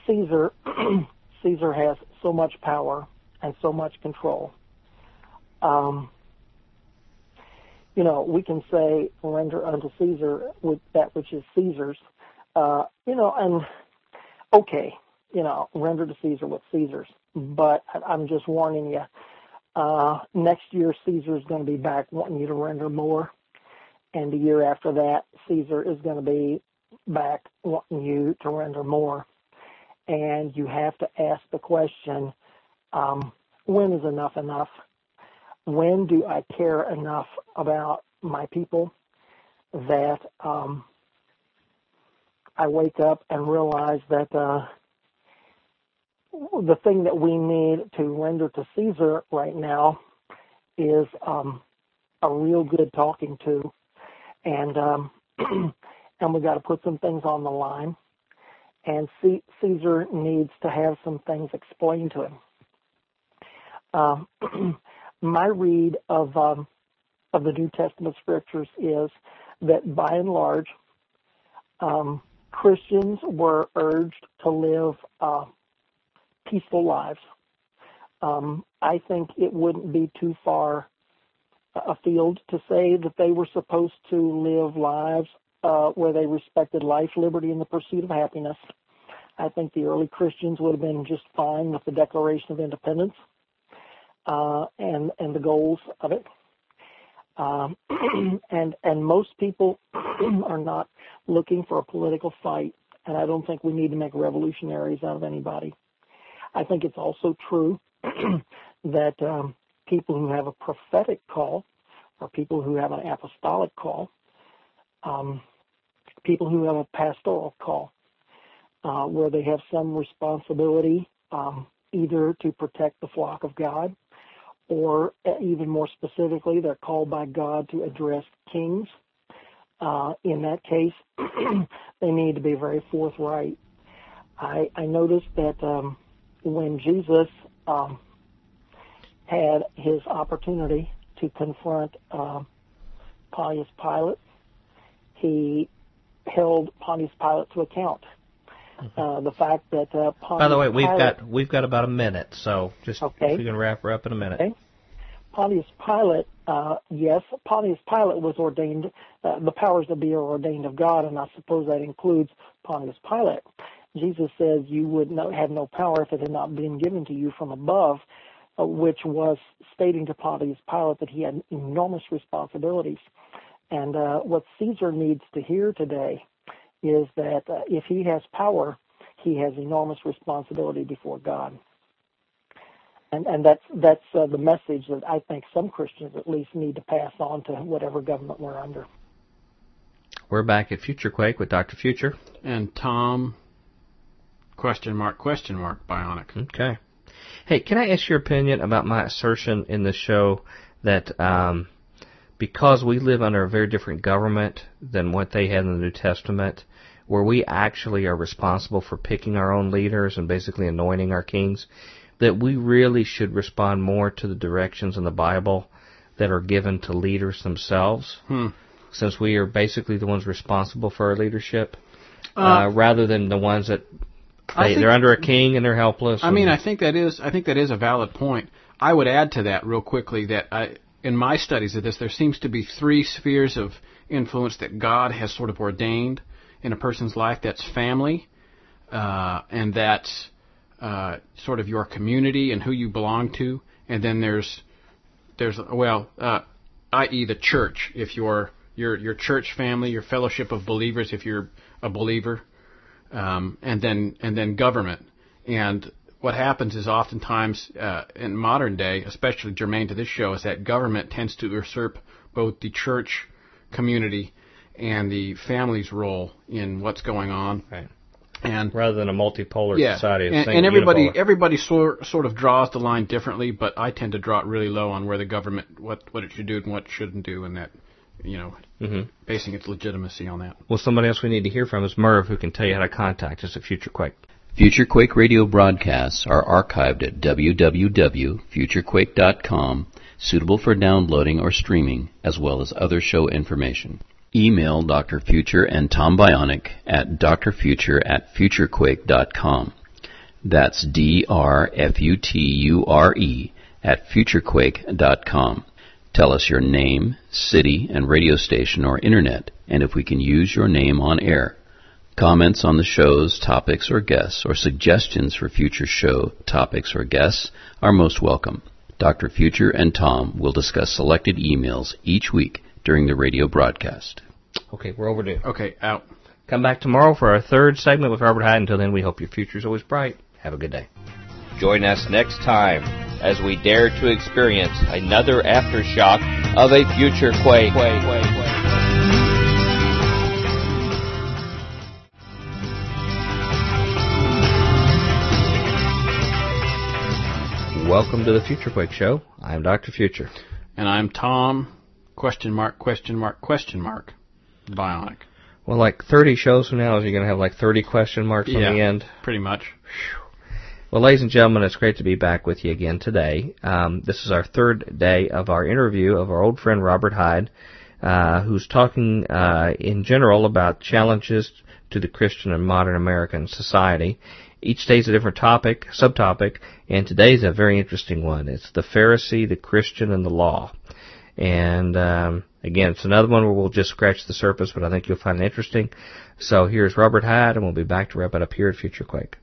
Caesar Caesar has so much power and so much control. Um, you know, we can say render unto Caesar with that which is Caesar's. Uh, you know, and okay, you know, render to Caesar what's Caesar's. But I'm just warning you. Uh, next year, Caesar is going to be back wanting you to render more, and the year after that, Caesar is going to be back wanting you to render more. And you have to ask the question: um, When is enough enough? when do I care enough about my people that um, I wake up and realize that uh, the thing that we need to render to Caesar right now is um, a real good talking to, and um, and we got to put some things on the line, and C- Caesar needs to have some things explained to him. Um, my read of um, of the New Testament scriptures is that by and large, um, Christians were urged to live uh, peaceful lives. Um, I think it wouldn't be too far afield to say that they were supposed to live lives uh, where they respected life, liberty, and the pursuit of happiness. I think the early Christians would have been just fine with the Declaration of Independence uh, and and the goals of it. Um, and and most people are not looking for a political fight, and I don't think we need to make revolutionaries out of anybody. I think it's also true that um, people who have a prophetic call, or people who have an apostolic call, um, people who have a pastoral call, uh, where they have some responsibility um, either to protect the flock of God or uh, even more specifically, they're called by God to address kings. Uh, in that case, they need to be very forthright. I, I noticed that um, when Jesus um, had his opportunity to confront uh, Pontius Pilate, he held Pontius Pilate to account. Mm-hmm. Uh, the fact that uh, Pontius By the way, we've Pilate, got we've got about a minute, so just okay. you can wrap her up in a minute. Okay. Pontius Pilate, uh, yes, Pontius Pilate was ordained. Uh, the powers that be are ordained of God, and I suppose that includes Pontius Pilate. Jesus says you would not have no power if it had not been given to you from above, which was stating to Pontius Pilate that he had enormous responsibilities. And uh, what Caesar needs to hear today is that uh, if he has power, he has enormous responsibility before God. And, and that's that's uh, the message that I think some Christians at least need to pass on to whatever government we're under. We're back at Future Quake with Dr. Future and Tom. Question mark question mark Bionic. Okay. Hey, can I ask your opinion about my assertion in the show that um, because we live under a very different government than what they had in the New Testament, where we actually are responsible for picking our own leaders and basically anointing our kings, that we really should respond more to the directions in the Bible that are given to leaders themselves, hmm. since we are basically the ones responsible for our leadership, uh, uh, rather than the ones that they, are under a king and they're helpless. I mean, I think that is I think that is a valid point. I would add to that real quickly that I, in my studies of this, there seems to be three spheres of influence that God has sort of ordained in a person's life. That's family, uh, and that's uh, sort of your community and who you belong to, and then there's there's well, uh, i.e. the church. If you're your your church family, your fellowship of believers, if you're a believer, um, and then and then government. And what happens is oftentimes uh, in modern day, especially germane to this show, is that government tends to usurp both the church community and the family's role in what's going on. Right. And Rather than a multipolar yeah, society, and, and everybody unipolar. everybody sort sort of draws the line differently, but I tend to draw it really low on where the government what what it should do and what it shouldn't do, and that you know Mhm. basing its legitimacy on that. Well, somebody else we need to hear from is Merv, who can tell you how to contact us at Future Quake. Future Quake radio broadcasts are archived at www.futurequake.com, suitable for downloading or streaming, as well as other show information. Email Dr. Future and Tom Bionic at drfuture at futurequake.com. That's D-R-F-U-T-U-R-E at futurequake.com. Tell us your name, city, and radio station or internet, and if we can use your name on air. Comments on the show's topics or guests, or suggestions for future show topics or guests are most welcome. Dr. Future and Tom will discuss selected emails each week during the radio broadcast. Okay, we're overdue. Okay, out. Come back tomorrow for our third segment with Robert Heid. Until then, we hope your future is always bright. Have a good day. Join us next time as we dare to experience another aftershock of a future quake. Welcome to the Future Quake Show. I'm Dr. Future. And I'm Tom. Question mark? Question mark? Question mark? Bionic. Well, like 30 shows from now, is you're going to have like 30 question marks on the end? Pretty much. Well, ladies and gentlemen, it's great to be back with you again today. Um, this is our third day of our interview of our old friend Robert Heid, uh, who's talking uh, in general about challenges to the Christian and modern American society. Each day is a different topic, subtopic, and today's a very interesting one. It's the Pharisee, the Christian, and the law. And um, again, it's another one where we'll just scratch the surface, but I think you'll find it interesting. So here's Robert Heid, and we'll be back to wrap it up here at Future Quake.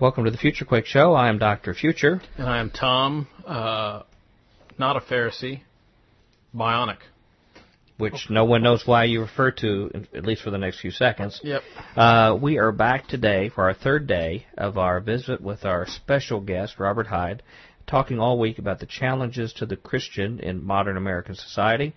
Welcome to the Future Quake Show. I am Dr. Future. And I am Tom, uh, not a Pharisee, bionic. which no one knows why you refer to, at least for the next few seconds. Yep. Uh, we are back today for our third day of our visit with our special guest, Robert Heid, talking all week about the challenges to the Christian in modern American society.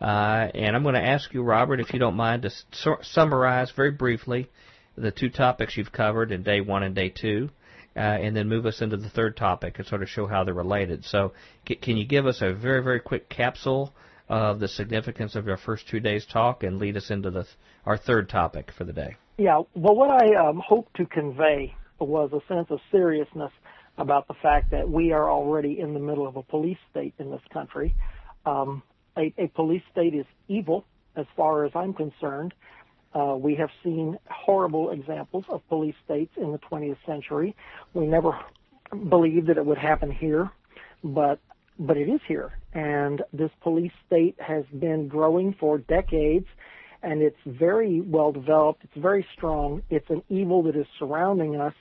Uh, and I'm going to ask you, Robert, if you don't mind, to su- summarize very briefly the two topics you've covered in day one and day two. Uh, and then move us into the third topic and sort of show how they're related. So, c- can you give us a very, very quick capsule of the significance of your first two days' talk and lead us into the our third topic for the day? Yeah, well, what I um, hope to convey was a sense of seriousness about the fact that we are already in the middle of a police state in this country. Um, a, a police state is evil, as far as I'm concerned. Uh, we have seen horrible examples of police states in the 20th century. We never believed that it would happen here, but but it is here, and this police state has been growing for decades and it's very well developed. It's very strong. It's an evil that is surrounding us,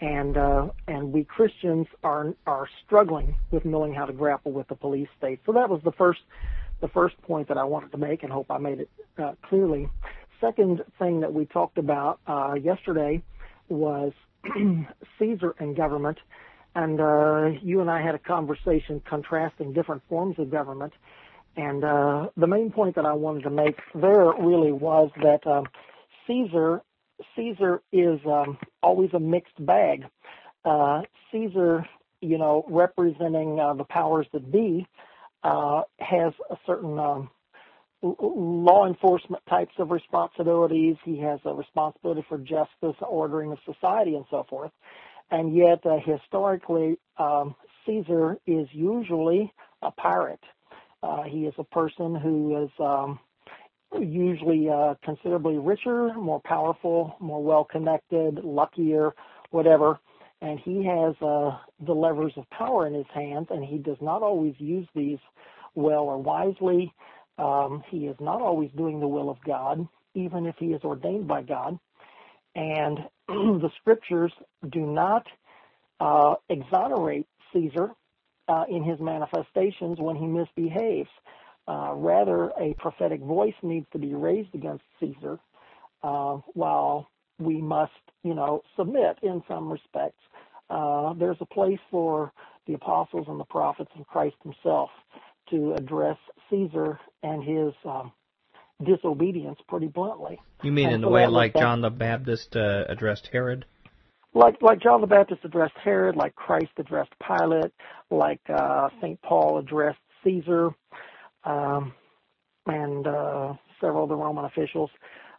and uh, and we Christians are are struggling with knowing how to grapple with the police state. So that was the first the first point that I wanted to make, and hope I made it uh, clearly. Second thing that we talked about uh, yesterday was Caesar and government, and uh, you and I had a conversation contrasting different forms of government. And uh, the main point that I wanted to make there really was that um, Caesar Caesar is um, always a mixed bag. Uh, Caesar, you know, representing uh, the powers that be, uh, has a certain um, law enforcement types of responsibilities. He has a responsibility for justice, ordering of society, and so forth. And yet, uh, historically, um, Caesar is usually a pirate. Uh, he is a person who is um, usually uh, considerably richer, more powerful, more well connected, luckier, whatever. And he has uh, the levers of power in his hands, and he does not always use these well or wisely. Um, he is not always doing the will of God, even if he is ordained by God. And the scriptures do not uh, exonerate Caesar uh, in his manifestations when he misbehaves. Uh, rather, a prophetic voice needs to be raised against Caesar, uh, while we must, you know, submit in some respects. Uh, there's a place for the apostles and the prophets and Christ himself to address Caesar and his um, disobedience pretty bluntly. You mean and in so the way like that- John the Baptist uh, addressed Herod? like like John the Baptist addressed Herod, like Christ addressed Pilate, like uh, Saint Paul addressed Caesar, um, and uh, several of the Roman officials,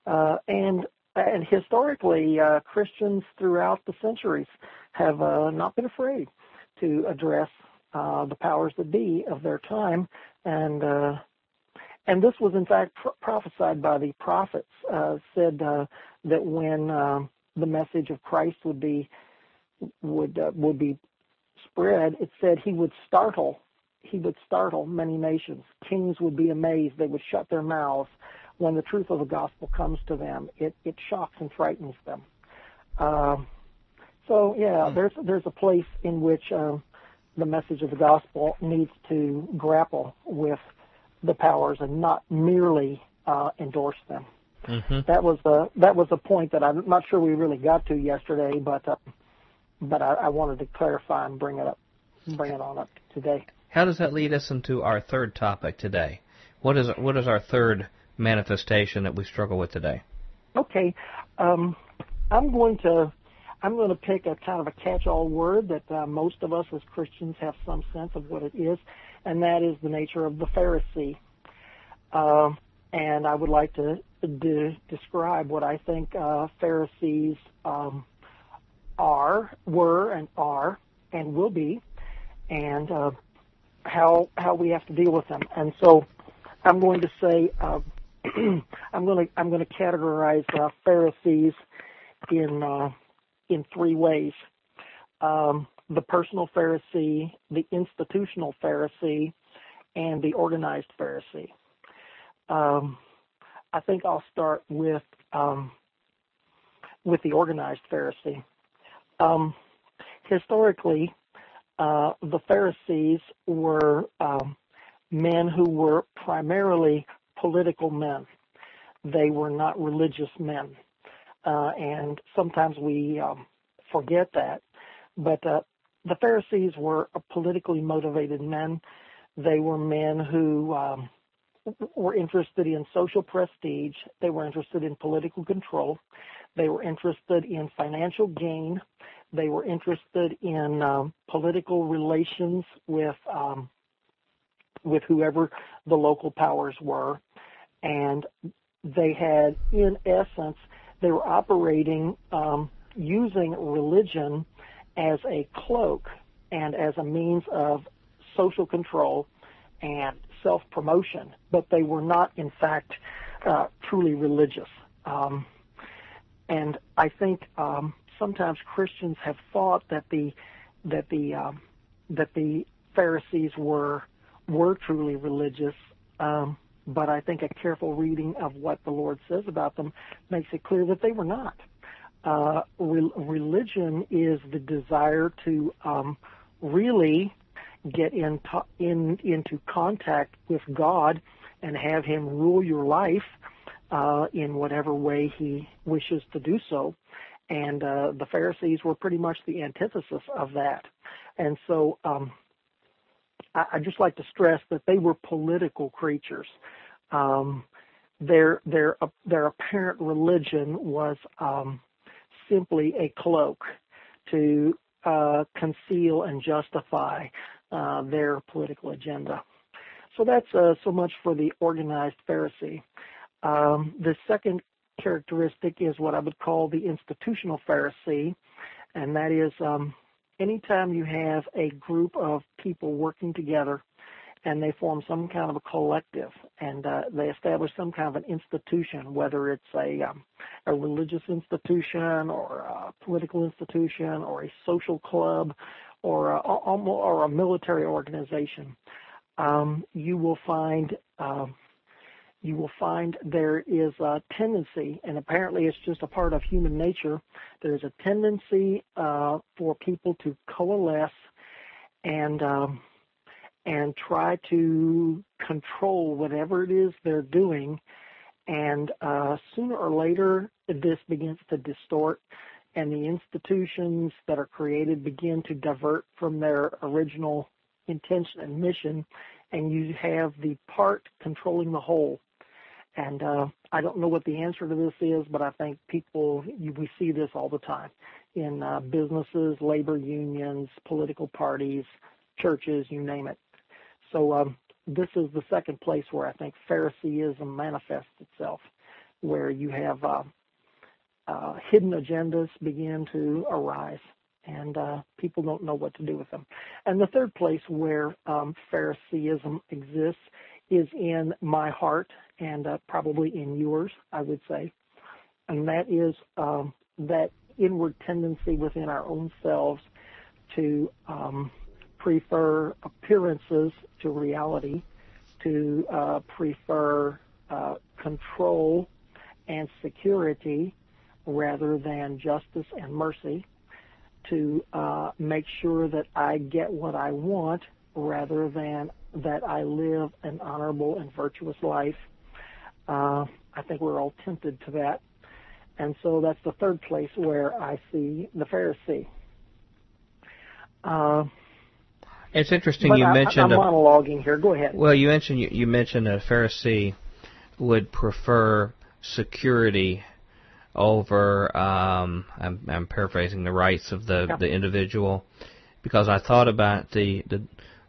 uh, and and historically uh, Christians throughout the centuries have uh, not been afraid to address uh, the powers that be of their time, and uh, and this was in fact pro- prophesied by the prophets. Uh, said uh, that when um the message of Christ would be would uh, would be spread, it said he would startle he would startle many nations. Kings would be amazed; they would shut their mouths when the truth of the gospel comes to them. It it shocks and frightens them. Um, so yeah, there's there's a place in which um, the message of the gospel needs to grapple with the powers and not merely uh, endorse them hmm that was a that was a point that I'm not sure we really got to yesterday, but uh, but I, I wanted to clarify and bring it up, bring it on up today. How does that lead us into our third topic today? What is what is our third manifestation that we struggle with today? Okay, um, I'm going to I'm going to pick a kind of a catch-all word that uh, most of us as Christians have some sense of what it is, and that is the nature of the Pharisee. Um, and I would like to, de- describe what I think uh, Pharisees um, are, were, and are, and will be, and uh, how how we have to deal with them. And so, I'm going to say uh, I'm going to I'm going to categorize uh, Pharisees in uh, in three ways: um, the personal Pharisee, the institutional Pharisee, and the organized Pharisee. Um, I think I'll start with um, with the organized Pharisee. Um, historically, uh, the Pharisees were um, men who were primarily political men. They were not religious men, uh, and sometimes we um, forget that. But uh, the Pharisees were politically motivated men. They were men who um, were interested in social prestige. They were interested in political control. They were interested in financial gain. They were interested in um, political relations with um, with whoever the local powers were, and they had, in essence, they were operating um, using religion as a cloak and as a means of social control and self promotion, but they were not, in fact, uh, truly religious. Um, and I think um, sometimes Christians have thought that the that the um, that the Pharisees were were truly religious, um, but I think a careful reading of what the Lord says about them makes it clear that they were not. Uh, re- religion is the desire to um, really get in, to- in into contact with God and have Him rule your life uh, in whatever way He wishes to do so. And uh, the Pharisees were pretty much the antithesis of that. And so um, I, just like to stress that they were political creatures. Um, their their uh, their apparent religion was um, simply a cloak to uh, conceal and justify uh, their political agenda. So that's uh, so much for the organized Pharisee. Um, the second characteristic is what I would call the institutional Pharisee, and that is um, anytime you have a group of people working together and they form some kind of a collective and uh, they establish some kind of an institution, whether it's a um, a religious institution or a political institution or a social club or a, or a military organization, um, you will find um, you will find there is a tendency, and apparently it's just a part of human nature. There's a tendency uh, for people to coalesce and um, and try to control whatever it is they're doing, and uh, sooner or later this begins to distort, and the institutions that are created begin to divert from their original intention and mission, and you have the part controlling the whole. And uh, I don't know what the answer to this is, but I think people we see this all the time in uh, businesses, labor unions, political parties, churches, you name it. So um, this is the second place where I think Phariseeism manifests itself, where you have uh, uh, hidden agendas begin to arise, and uh, people don't know what to do with them. And the third place where um, Phariseeism exists is in my heart and uh, probably in yours, I would say, and that is um, that inward tendency within our own selves to um, prefer appearances to reality, to uh, prefer uh, control and security rather than justice and mercy, to uh, make sure that I get what I want rather than that I live an honorable and virtuous life. Uh, I think we're all tempted to that. And so that's the third place where I see the Pharisee. Uh, it's interesting you I, mentioned. I'm a, monologuing here. Go ahead. Well, you mentioned you, you mentioned a Pharisee would prefer security over. Um, I'm, I'm paraphrasing the rights of the yeah. the individual, because I thought about the the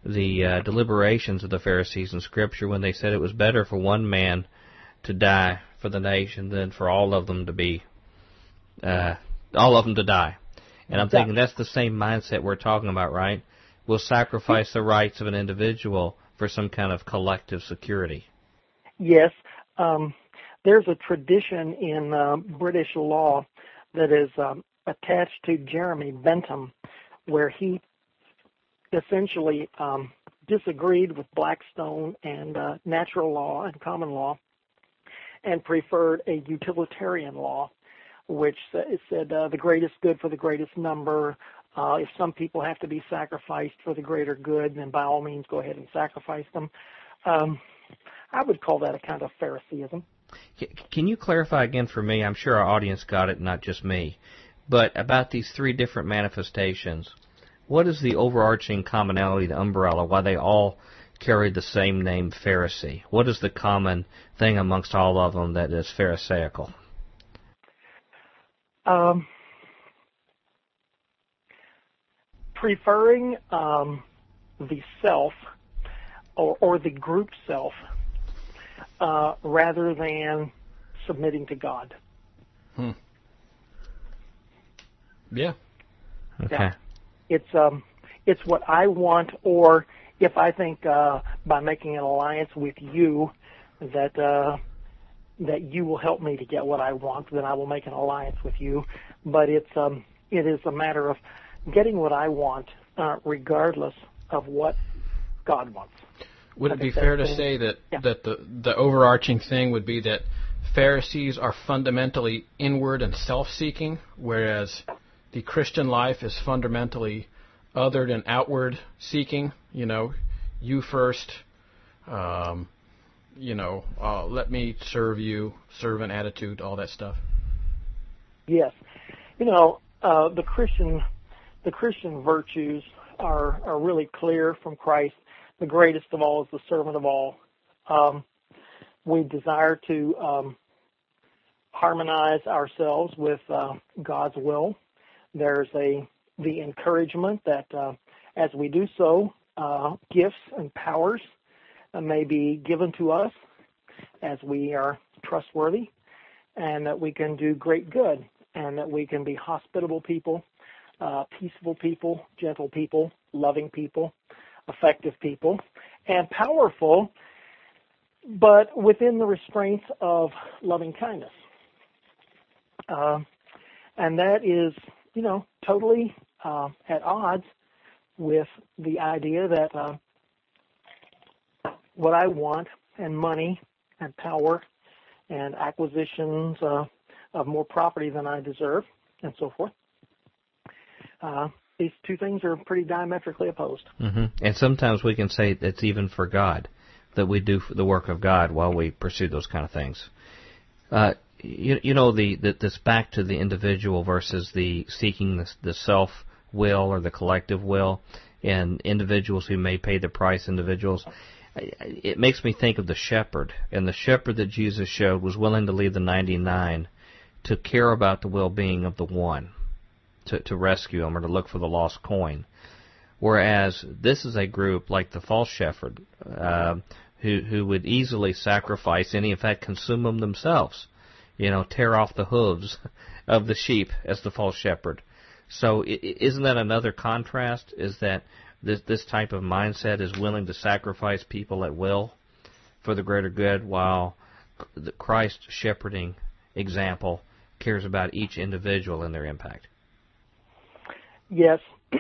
the uh, deliberations of the Pharisees in Scripture when they said it was better for one man to die for the nation than for all of them to be uh, all of them to die. And I'm thinking that's the same mindset we're talking about, right? We'll sacrifice the rights of an individual for some kind of collective security. Yes. Um, there's a tradition in uh, British law that is um, attached to Jeremy Bentham where he essentially um, disagreed with Blackstone and uh, natural law and common law and preferred a utilitarian law, which said uh, the greatest good for the greatest number, uh, if some people have to be sacrificed for the greater good, then by all means go ahead and sacrifice them. Um, I would call that a kind of Phariseeism. Can you clarify again for me? I'm sure our audience got it, not just me. But about these three different manifestations, what is the overarching commonality, the umbrella, why they all carry the same name, Pharisee? What is the common thing amongst all of them that is Pharisaical? Um, preferring um, the self or, or, the group self uh, rather than submitting to God. Hmm. Yeah. Okay. Yeah. It's um, it's what I want, or if I think uh, by making an alliance with you that uh, that you will help me to get what I want, then I will make an alliance with you. But it's um, it is a matter of getting what I want, uh, regardless of what God wants. Would it be fair to say that yeah. that the the overarching thing would be that Pharisees are fundamentally inward and self-seeking, whereas the Christian life is fundamentally othered and outward seeking. You know, you first. Um, you know, uh, let me serve you, servant attitude, all that stuff. Yes, you know, uh, the Christian the Christian virtues are, are really clear from Christ. The greatest of all is the servant of all. Um, we desire to um, harmonize ourselves with uh, God's will. There's a the encouragement that uh, as we do so, uh, gifts and powers may be given to us as we are trustworthy, and that we can do great good, and that we can be hospitable people uh, peaceful people, gentle people, loving people, effective people, and powerful, but within the restraints of loving kindness. Uh, and that is, you know, totally uh, at odds with the idea that uh, what I want and money and power and acquisitions uh, of more property than I deserve and so forth uh, these two things are pretty diametrically opposed. Mm-hmm. And sometimes we can say it's even for God that we do the work of God while we pursue those kind of things. Uh, you, you know the, the this back to the individual versus the seeking the, the self will or the collective will, and individuals who may pay the price. Individuals, it makes me think of the shepherd, and the shepherd that Jesus showed was willing to leave the ninety nine to care about the well being of the one, to to rescue him or to look for the lost coin. Whereas this is a group like the false shepherd, uh, who who would easily sacrifice any, in fact, consume them themselves you know, tear off the hooves of the sheep as the false shepherd. So isn't that another contrast? Is that this this type of mindset is willing to sacrifice people at will for the greater good, while the Christ shepherding example cares about each individual and their impact. Yes.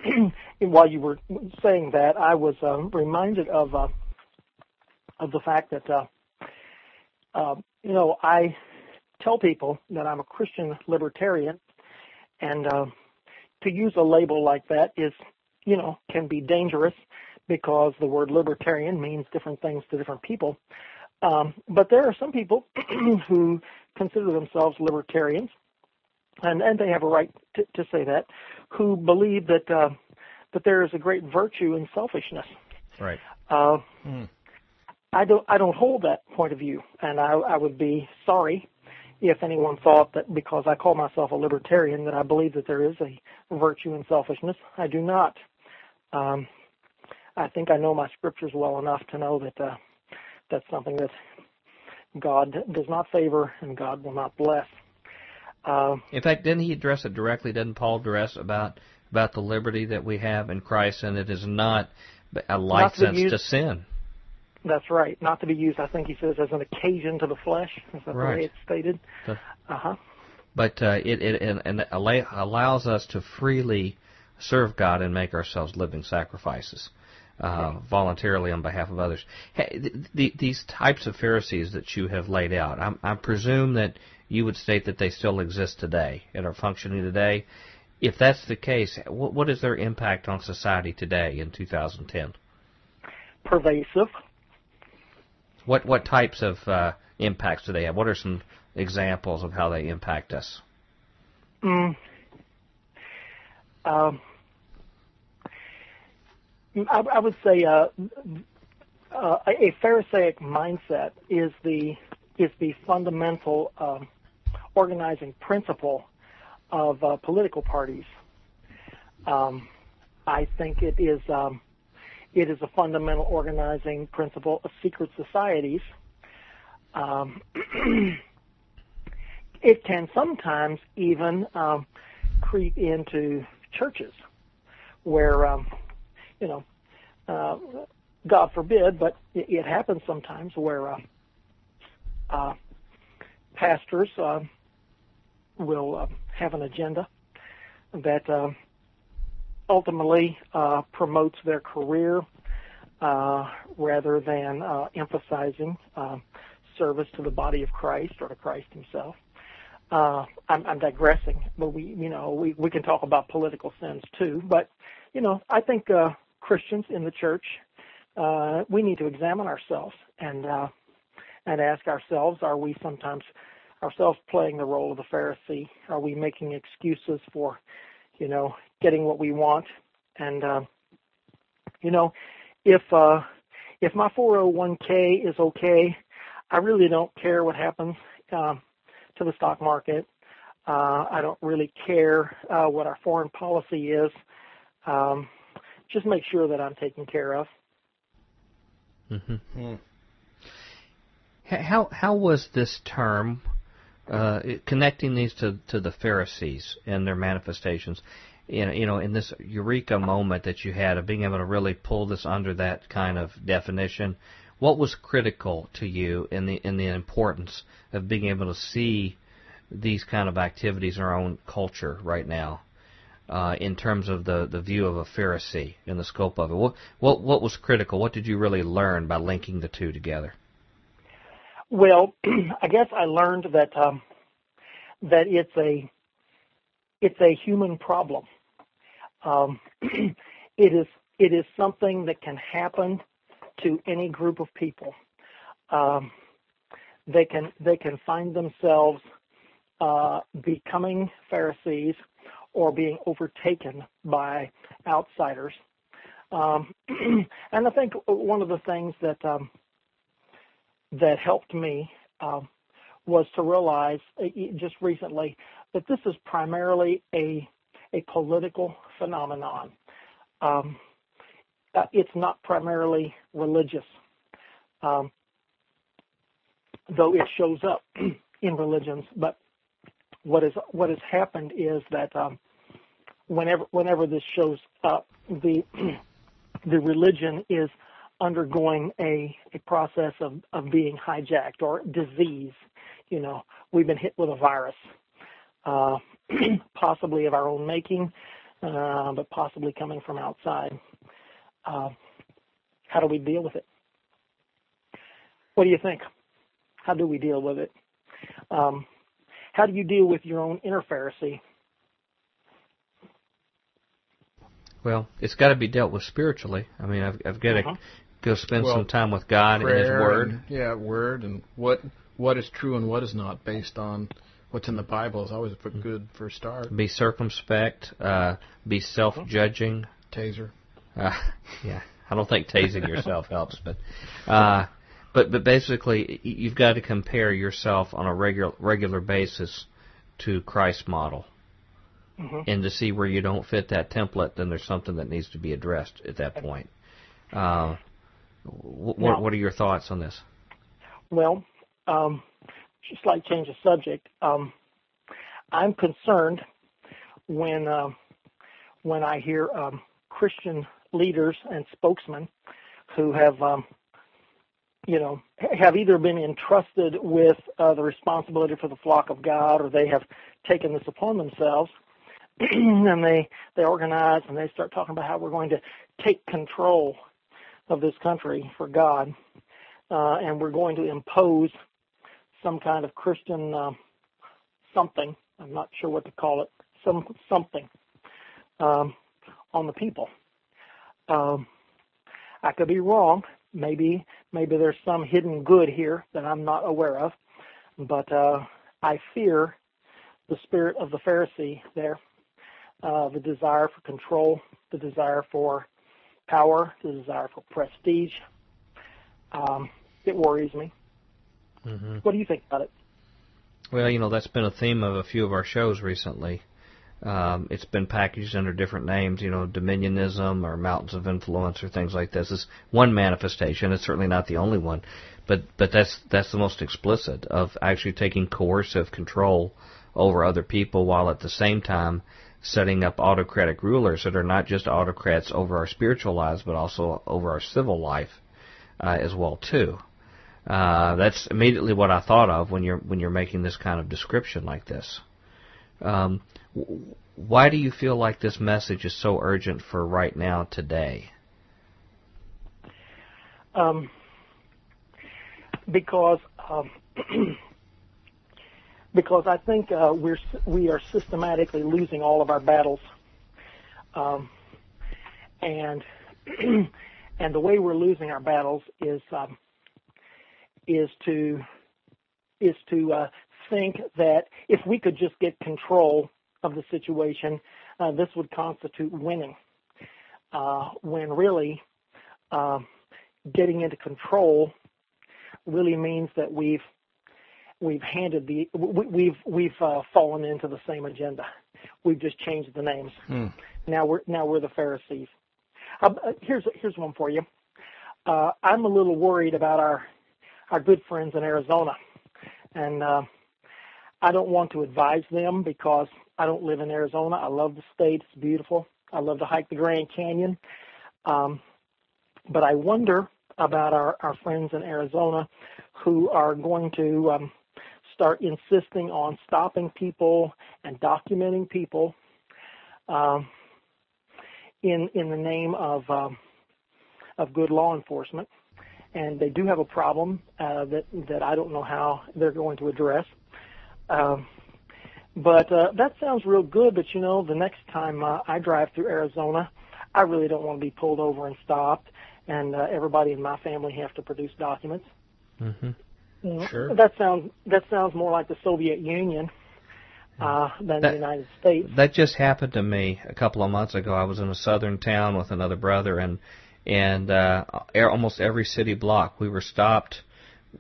while you were saying that, I was um, reminded of uh, of the fact that uh, uh, you know I tell people that I'm a Christian libertarian, and uh, to use a label like that is, you know, can be dangerous because the word libertarian means different things to different people. Um, but there are some people who consider themselves libertarians, and, and they have a right to, to say that, who believe that uh, that there is a great virtue in selfishness. Right. Uh, mm. I don't I don't hold that point of view, and I, I would be sorry if anyone thought that because I call myself a libertarian that I believe that there is a virtue in selfishness, I do not. Um, I think I know my scriptures well enough to know that uh, that's something that God does not favor and God will not bless. Uh, in fact, didn't he address it directly? Didn't Paul address about about the liberty that we have in Christ, and it is not a license to, to sin? That's right. Not to be used, I think he says, as an occasion to the flesh. Is that right. the way it's stated? Uh huh. But uh, it it and, and allows us to freely serve God and make ourselves living sacrifices. Uh, voluntarily on behalf of others. Hey, the, the, these types of Pharisees that you have laid out, I'm, I presume that you would state that they still exist today and are functioning today. If that's the case, what, what is their impact on society today in 2010? Pervasive. What what types of uh, impacts do they have? What are some examples of how they impact us? Mm. Um, I, I, would say uh, uh, a Pharisaic mindset is the is the fundamental um, organizing principle of uh, political parties. Um, I think it is um, it is a fundamental organizing principle of secret societies. Um, it can sometimes even um, creep into churches where, um, you know, uh, God forbid, but it, it happens sometimes where uh, uh, pastors uh, will uh, have an agenda that uh, ultimately uh, promotes their career uh, rather than uh, emphasizing uh, service to the body of Christ or to Christ Himself. Uh, I'm, I'm digressing, but we, you know, we, we can talk about political sins too. But, you know, I think uh, Christians in the church, we need to examine ourselves and uh, and ask ourselves: Are we sometimes ourselves playing the role of the Pharisee? Are we making excuses for you know, getting what we want. And, uh, you know, if, uh, if my 401k is okay, I really don't care what happens, uh, to the stock market. Uh, I don't really care, uh, what our foreign policy is. Um, just make sure that I'm taken care of. Mm-hmm. Mm. How how was this term uh, connecting these to, to the Pharisees and their manifestations, in, you know, in this eureka moment that you had of being able to really pull this under that kind of definition, what was critical to you in the in the importance of being able to see these kind of activities in our own culture right now, uh, in terms of the, the view of a Pharisee and the scope of it? What what what was critical? What did you really learn by linking the two together? Well, I guess I learned that um, that it's a it's a human problem. Um, it is it is something that can happen to any group of people. Um, they can they can find themselves uh, becoming Pharisees or being overtaken by outsiders. Um, and I think one of the things that um, that helped me um, was to realize uh, just recently that this is primarily a a political phenomenon. Um, uh, it's not primarily religious, um, though it shows up in religions. But what is what has happened is that um, whenever whenever this shows up, the the religion is undergoing a, a process of, of being hijacked or disease. You know, we've been hit with a virus, uh, possibly of our own making, uh, but possibly coming from outside. Uh, how do we deal with it? What do you think? How do we deal with it? Um, how do you deal with your own inner Pharisee? Well, it's got to be dealt with spiritually. I mean, I've, I've got to uh-huh. go spend well, some time with God and His Word. And, yeah, Word and what what is true and what is not based on what's in the Bible is always a mm-hmm. good first start. Be circumspect. Uh, be self-judging. Taser. Uh, yeah, I don't think tasing yourself helps, but uh, but but basically, you've got to compare yourself on a regular regular basis to Christ's model. Mm-hmm. And to see where you don't fit that template, then there's something that needs to be addressed at that point. Uh, wh- now, what are your thoughts on this? Well, um, like change of subject, um, I'm concerned when uh, when I hear um, Christian leaders and spokesmen who have um, you know, have either been entrusted with uh, the responsibility for the flock of God, or they have taken this upon themselves, and they they organize and they start talking about how we're going to take control of this country for God, uh, and we're going to impose some kind of Christian uh, something. I'm not sure what to call it. Some something um, on the people. Um, I could be wrong. Maybe maybe there's some hidden good here that I'm not aware of, but uh, I fear the spirit of the Pharisee there, uh, the desire for control, the desire for power, the desire for prestige. Um, it worries me. Mm-hmm. What do you think about it? Well, you know that's been a theme of a few of our shows recently. Um, it's been packaged under different names, you know, dominionism or mountains of influence or things like this. Is one manifestation. It's certainly not the only one, but but that's that's the most explicit of actually taking coercive control over other people while at the same time setting up autocratic rulers that are not just autocrats over our spiritual lives but also over our civil life uh, as well too. Uh, that's immediately what I thought of when you're when you're making this kind of description like this. Um, why do you feel like this message is so urgent for right now today? Um, because um, because I think uh, we're we are systematically losing all of our battles, um, and and the way we're losing our battles is um, is to is to uh, think that if we could just get control of the situation, uh, this would constitute winning. Uh, when really, uh, getting into control really means that we've we've handed the we've we've uh, fallen into the same agenda. We've just changed the names. Hmm. Now we're now we're the Pharisees. Uh, here's here's one for you. Uh, I'm a little worried about our our good friends in Arizona, and uh, I don't want to advise them because I don't live in Arizona. I love the state. It's beautiful. I love to hike the Grand Canyon. Um, but I wonder about our, our friends in Arizona who are going to um, start insisting on stopping people and documenting people um, in in the name of um, of good law enforcement. And they do have a problem uh, that that I don't know how they're going to address. Um, but uh, that sounds real good. But you know, the next time uh, I drive through Arizona, I really don't want to be pulled over and stopped, and uh, everybody in my family have to produce documents. Mm-hmm. Sure. That sounds that sounds more like the Soviet Union uh, than That- the United States. That just happened to me a couple of months ago. I was in a southern town with another brother, and and uh, almost every city block we were stopped,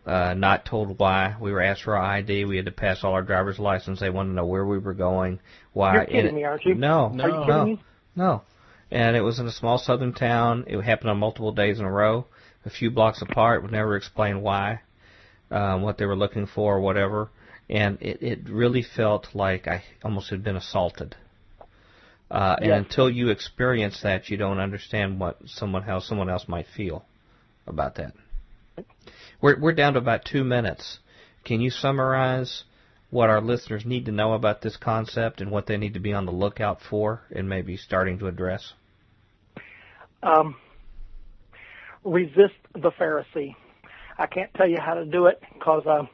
uh, not told why. We were asked for our ID. We had to pass all our driver's license. They wanted to know where we were going, why. You're kidding and me, aren't you? No, No. Are you no, me? no. And it was in a small southern town. It happened on multiple days in a row, a few blocks apart. Would never explain why, um, what they were looking for, or whatever. And it, it really felt like I almost had been assaulted. Uh, and Yes. until you experience that, you don't understand what someone how someone else might feel about that. We're we're down to about two minutes. Can you summarize what our listeners need to know about this concept and what they need to be on the lookout for, and maybe starting to address? um, resist the Pharisee. I can't tell you how to do it because uh,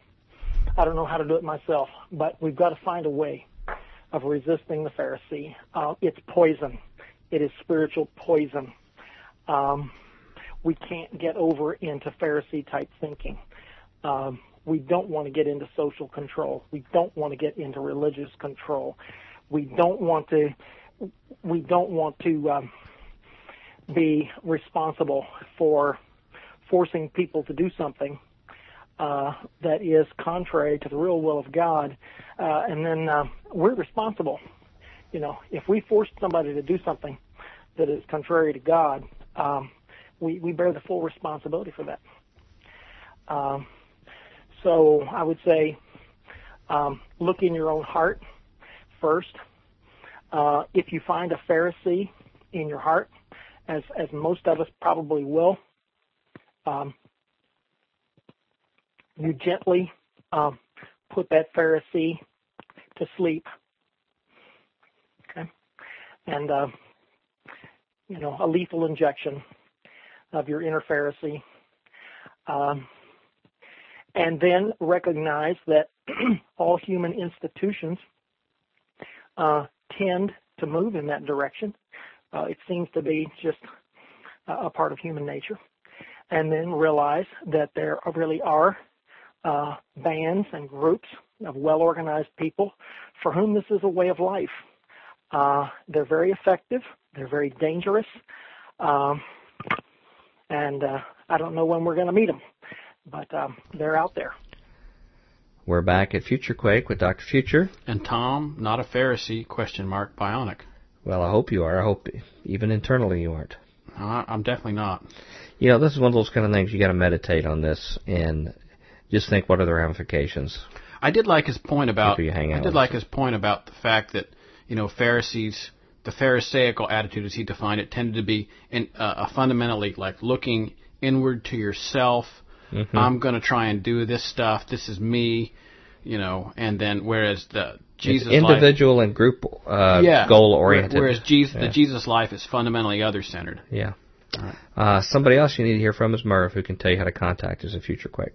I don't know how to do it myself, but we've got to find a way of resisting the Pharisee. Uh, it's poison. It is spiritual poison. Um, we can't get over into Pharisee type thinking. Um, we don't want to get into social control. We don't want to get into religious control. We don't want to. We don't want to. Um, be responsible for forcing people to do something uh, that is contrary to the real will of God, uh, and then uh, we're responsible. You know, if we force somebody to do something that is contrary to God, um, we we bear the full responsibility for that. Um, so I would say, um, look in your own heart first. Uh, if you find a Pharisee in your heart, as as most of us probably will, um, you gently um, put that Pharisee to sleep. Okay, and uh, you know a lethal injection of your inner Pharisee, um, and then recognize that all human institutions uh, tend to move in that direction. Uh, it seems to be just a part of human nature. And then realize that there really are uh, bands and groups of well organized people for whom this is a way of life. Uh, they're very effective, they're very dangerous, um, and uh, I don't know when we're going to meet them, but um, they're out there. We're back at Future Quake with Dr. Future. And Tom, not a Pharisee? Question mark. Bionic. Well, I hope you are. I hope even internally you aren't. Uh, I'm definitely not. You know, this is one of those kind of things you got to meditate on this and just think what are the ramifications. I did like his point about. People you hang I did like his point about the fact that you know Pharisees, the Pharisaical attitude, as he defined it, tended to be in, uh, a fundamentally like looking inward to yourself. Mm-hmm. I'm going to try and do this stuff. This is me, you know. And then whereas the Jesus It's life, individual and group uh, yeah, goal oriented. Whereas Jesus, Yeah. the Jesus life is fundamentally other centered. Yeah. Alright. Uh, somebody else you need to hear from is Merv, who can tell you how to contact us at Future Quake.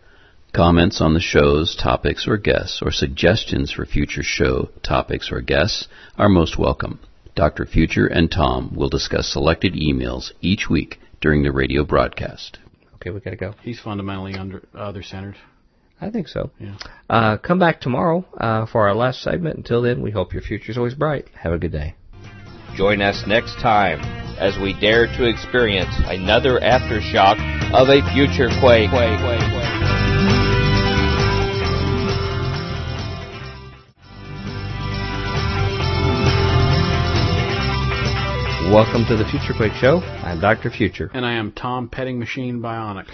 Comments on the show's topics or guests, or suggestions for future show topics or guests are most welcome. Dr. Future and Tom will discuss selected emails each week during the radio broadcast. Okay, we gotta go. He's fundamentally under other centered. I think so. Yeah. Uh, come back tomorrow uh, for our last segment. Until then, we hope your future's always bright. Have a good day. Join us next time as we dare to experience another aftershock of a future quake. Welcome to the Future Quake Show. I'm Dr. Future. And I am Tom Petting Machine Bionic.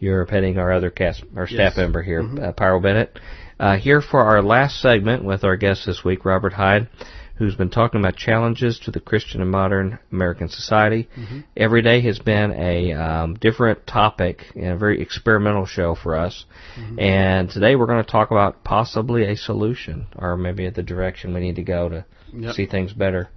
You're petting our other cast, our staff Yes. member here, uh, Pyro Bennett. Uh, here for our last segment with our guest this week, Robert Heid, who's been talking about challenges to the Christian and modern American society. Mm-hmm. Every day has been a um, different topic and a very experimental show for us. Mm-hmm. And today we're going to talk about possibly a solution or maybe the direction we need to go to yep. see things better.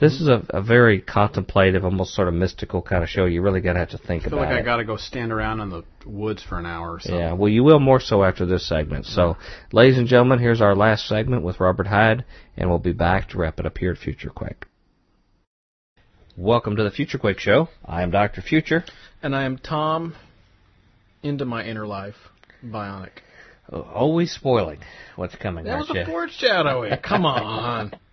This is a, a very contemplative, almost sort of mystical kind of show. You really got to have to think I feel about like it. I got to go stand around in the woods for an hour or so. Yeah, well, you will more so after this segment. So, ladies and gentlemen, here's our last segment with Robert Heid, and we'll be back to wrap it up here at Future Quake. Welcome to the Future Quake Show. I am Dr. Future. And I am Tom, into my inner life, Bionic. Always spoiling what's coming. Next. That was you? a foreshadowing. Come on.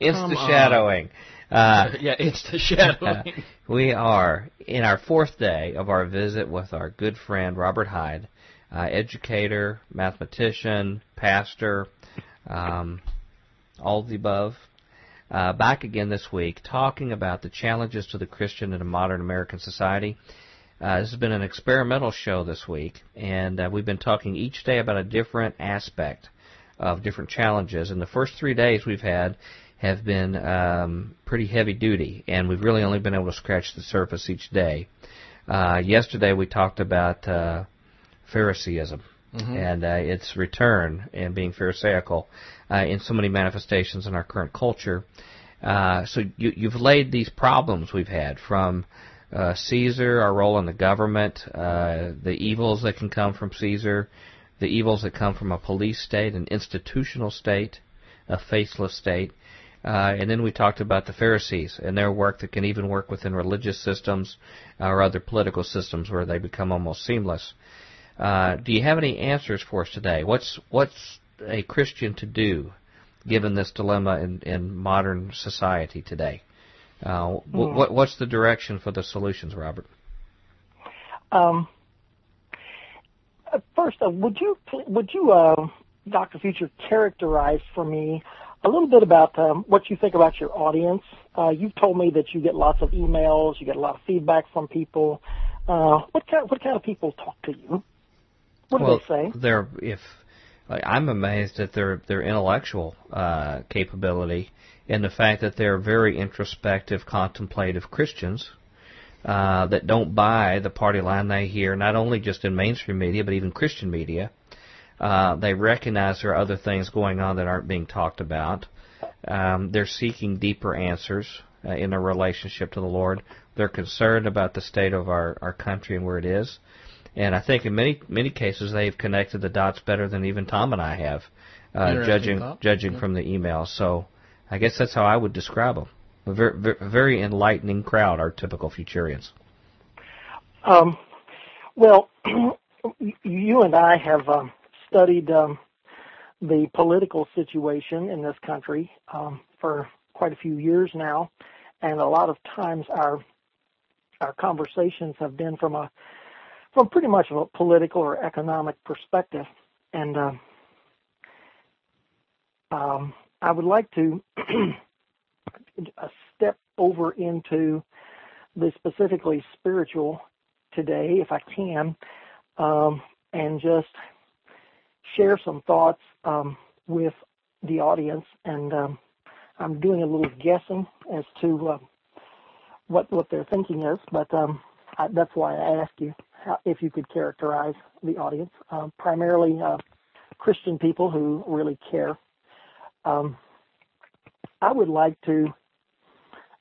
The shadowing. Uh, yeah, it's the shadowing. we are in our fourth day of our visit with our good friend Robert Heid, uh, educator, mathematician, pastor, um, all of the above. Uh, back again this week, talking about the challenges to the Christian in a modern American society. Uh, this has been an experimental show this week, and uh, we've been talking each day about a different aspect of different challenges. In the first three days we've had have been um, pretty heavy duty, and we've really only been able to scratch the surface each day. Uh, yesterday we talked about uh, Phariseeism mm-hmm. and uh, its return and being Pharisaical uh, in so many manifestations in our current culture. Uh, so you, you've laid these problems we've had from uh, Caesar, our role in the government, uh, the evils that can come from Caesar, the evils that come from a police state, an institutional state, a faceless state, uh, and then we talked about the Pharisees and their work that can even work within religious systems or other political systems where they become almost seamless. Uh, do you have any answers for us today? What's what's a Christian to do given this dilemma in, in modern society today? Uh, mm. what, what's the direction for the solutions, Robert? Um, first, uh, would you would you, uh, Doctor Future, characterize for me a little bit about um, what you think about your audience. Uh, you've told me that you get lots of emails, you get a lot of feedback from people. Uh, what kind what kind of people talk to you? What well, do they say? They're if like, I'm amazed at their their intellectual uh, capability and the fact that they're very introspective, contemplative Christians. Uh, that don't buy the party line they hear, not only just in mainstream media, but even Christian media, uh, they recognize there are other things going on that aren't being talked about. Um, they're seeking deeper answers uh, in their relationship to the Lord. They're concerned about the state of our, our country and where it is. And I think in many many cases they've connected the dots better than even Tom and I have, uh, judging thought. judging yeah. from the emails. So I guess that's how I would describe them. A very, very enlightening crowd, our typical Futurians. Um, well, you and I have um, studied um, the political situation in this country um, for quite a few years now, and a lot of times our our conversations have been from a from pretty much a political or economic perspective, and uh, um, I would like to step over into the specifically spiritual today, if I can, um, and just share some thoughts um, with the audience, and um, I'm doing a little guessing as to uh, what what their thinking is. But um, I, that's why I asked you how, if you could characterize the audience, uh, primarily uh, Christian people who really care. Um, I would like to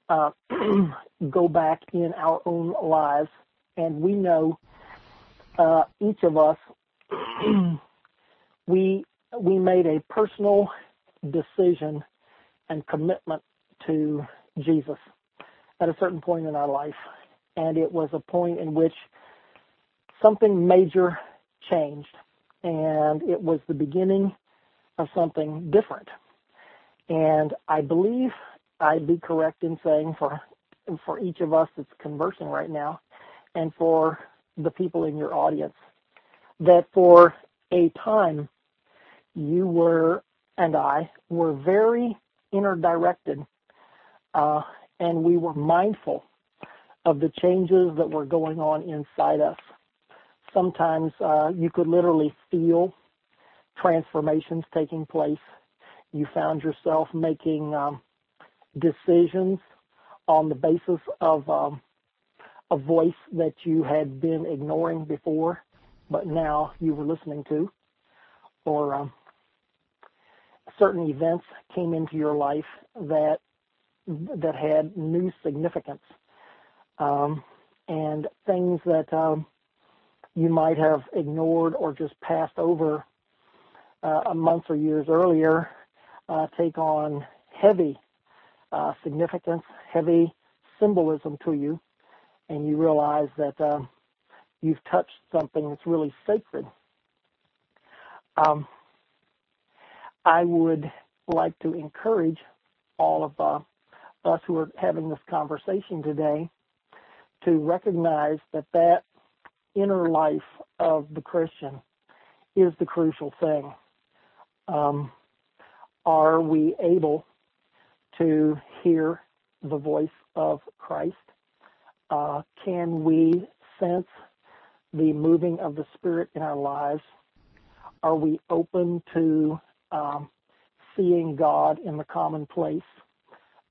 uh, go back in our own lives, and we know uh, each of us we we made a personal decision and commitment to Jesus at a certain point in our life, and it was a point in which something major changed, and it was the beginning of something different. And I believe I'd be correct in saying for for each of us that's conversing right now, and for the people in your audience, that for a time you were and I were very inner directed, uh, and we were mindful of the changes that were going on inside us. Sometimes uh, you could literally feel transformations taking place you found yourself making um, decisions on the basis of um, a voice that you had been ignoring before, but now you were listening to, or um, certain events came into your life that that had new significance, um, and things that um, you might have ignored or just passed over uh, months or years earlier uh, take on heavy uh, significance, heavy symbolism to you, and you realize that um, you've touched something that's really sacred. Um, I would like to encourage all of uh, us who are having this conversation today to recognize that that inner life of the Christian is the crucial thing. Um, are we able to hear the voice of Christ? Uh, can we sense the moving of the Spirit in our lives? Are we open to um, seeing God in the commonplace?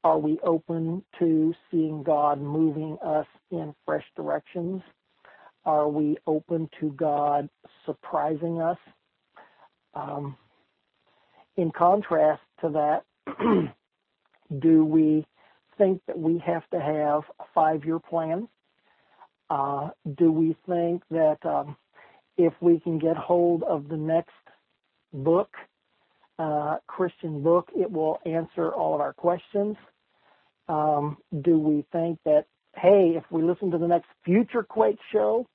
Are we open to seeing God moving us in fresh directions? Are we open to God surprising us? Um, in contrast to that, do we think that we have to have a five-year plan? Uh, do we think that um, if we can get hold of the next book, Christian book, it will answer all of our questions? Um, do we think that, hey, if we listen to the next Future Quake show,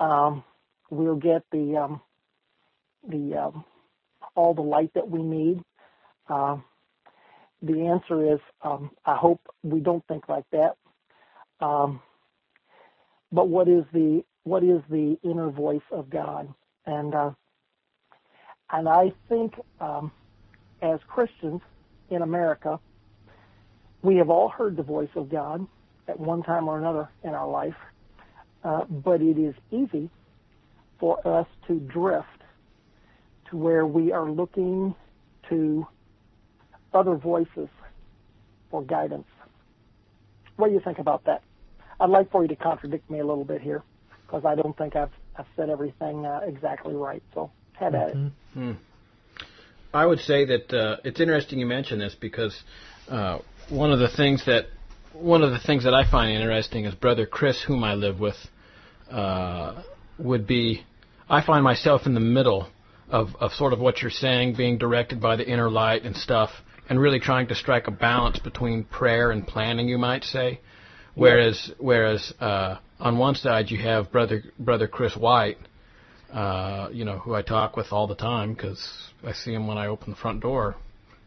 um, we'll get the um, the um, all the light that we need? Uh, the answer is um, I hope we don't think like that. But what is the what is the inner voice of God? And uh, and I think um, as Christians in America, we have all heard the voice of God at one time or another in our life, uh, but it is easy for us to drift to where we are looking to other voices for guidance. What do you think about that? I'd like for you to contradict me a little bit here because I don't think I've, I've said everything uh, exactly right. So head at mm-hmm. it. Hmm. I would say that uh, it's interesting you mention this because uh, one of the things that one of the things that I find interesting is Brother Chris, whom I live with, uh, would be. I find myself in the middle of, of sort of what you're saying, being directed by the inner light and stuff, and really trying to strike a balance between prayer and planning, you might say. Whereas, whereas uh, on one side you have brother brother Chris White, uh, you know, who I talk with all the time because I see him when I open the front door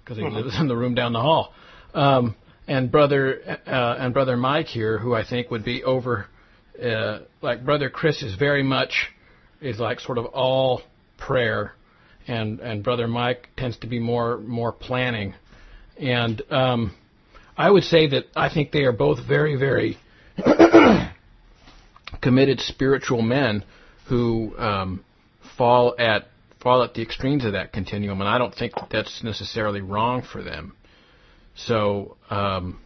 because he mm-hmm. lives in the room down the hall. Um, and brother uh, and brother Mike here, who I think would be over, uh, like brother Chris is very much is like sort of all prayer, and and brother Mike tends to be more more planning, and um, I would say that I think they are both very very committed spiritual men who um, fall at fall at the extremes of that continuum, and I don't think that that's necessarily wrong for them. So um,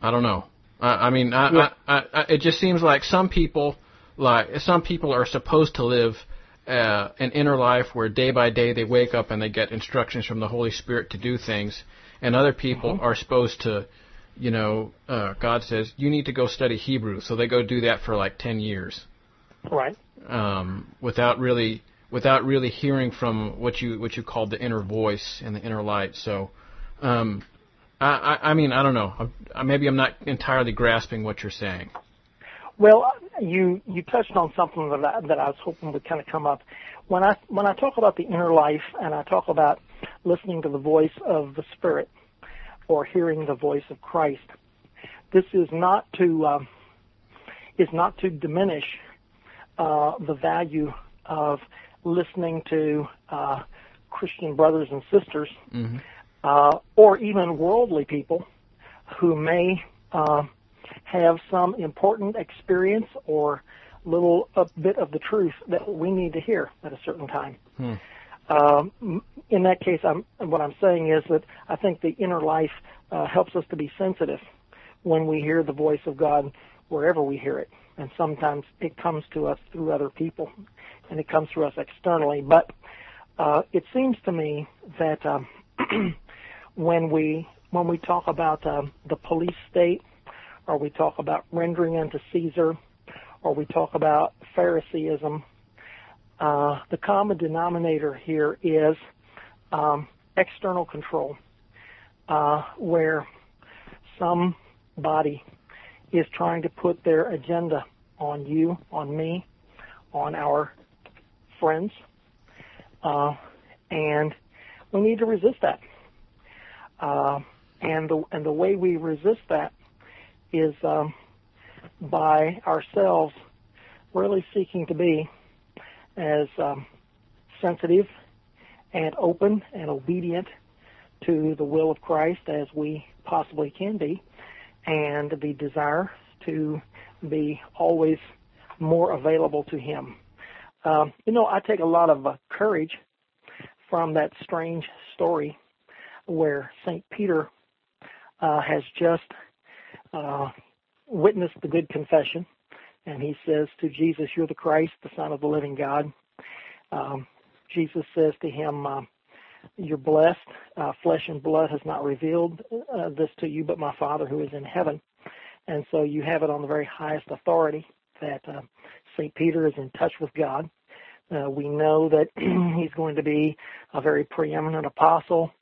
I don't know. I, I mean, I, yeah. I, I, it just seems like some people like some people are supposed to live uh, an inner life where day by day they wake up and they get instructions from the Holy Spirit to do things, and other people mm-hmm. are supposed to, you know, uh, God says you need to go study Hebrew, so they go do that for like ten years, right? Um, without really without really hearing from what you what you called the inner voice and the inner light. So, um, I, I, I mean, I don't know. Maybe I'm not entirely grasping what you're saying. Well, you you touched on something that I, that I was hoping would kind of come up. When I when I talk about the inner life and I talk about listening to the voice of the Spirit or hearing the voice of Christ, this is not to uh, is not to diminish the value of listening to uh, Christian brothers and sisters, mm-hmm. uh, or even worldly people who may uh, have some important experience or little a bit of the truth that we need to hear at a certain time. Hmm. um, in that case, I'm, what I'm saying is that I think the inner life uh, helps us to be sensitive when we hear the voice of God wherever we hear it. And sometimes it comes to us through other people, and it comes through us externally. But uh, it seems to me that um, when we when we talk about um, the police state, or we talk about rendering unto Caesar, or we talk about Phariseeism, uh, the common denominator here is um, external control, uh, where somebody is trying to put their agenda on you, on me, on our friends, uh, and we need to resist that. Uh, and the and the way we resist that is um, by ourselves really seeking to be as um, sensitive and open and obedient to the will of Christ as we possibly can be, and the desire to be always more available to Him. Um, you know, I take a lot of uh, courage from that strange story where St. Peter uh, has just uh, witnessed the good confession, and he says to Jesus, You're the Christ, the Son of the living God. Um, Jesus says to him, uh, You're blessed. Uh, flesh and blood has not revealed uh, this to you, but my Father who is in heaven. And so you have it on the very highest authority that uh, St. Peter is in touch with God. Uh, we know that he's going to be a very preeminent apostle.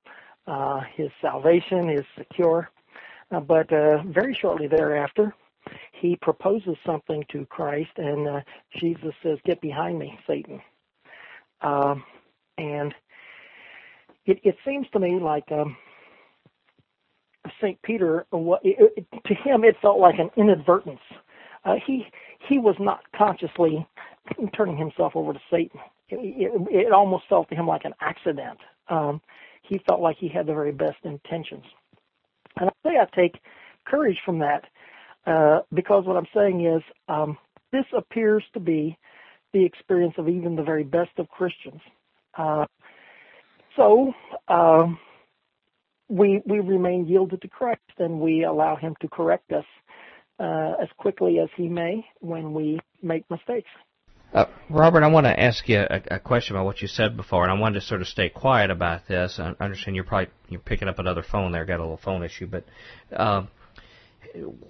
Uh, his salvation is secure. Uh, but uh, very shortly thereafter, he proposes something to Christ, and uh, Jesus says, Get behind me, Satan. Um, and it, it seems to me like um, St. Peter, uh, it, to him, it felt like an inadvertence. Uh, he he was not consciously turning himself over to Satan. It, it, it almost felt to him like an accident. Um, he felt like he had the very best intentions. And I say I take courage from that uh, because what I'm saying is um, this appears to be the experience of even the very best of Christians. Uh, so uh, we we remain yielded to Christ and we allow Him to correct us uh, as quickly as He may when we make mistakes. Uh, Robert, I want to ask you a, a, question about what you said before, and I wanted to sort of stay quiet about this. I understand you're probably you're picking up another phone there, got a little phone issue, but uh,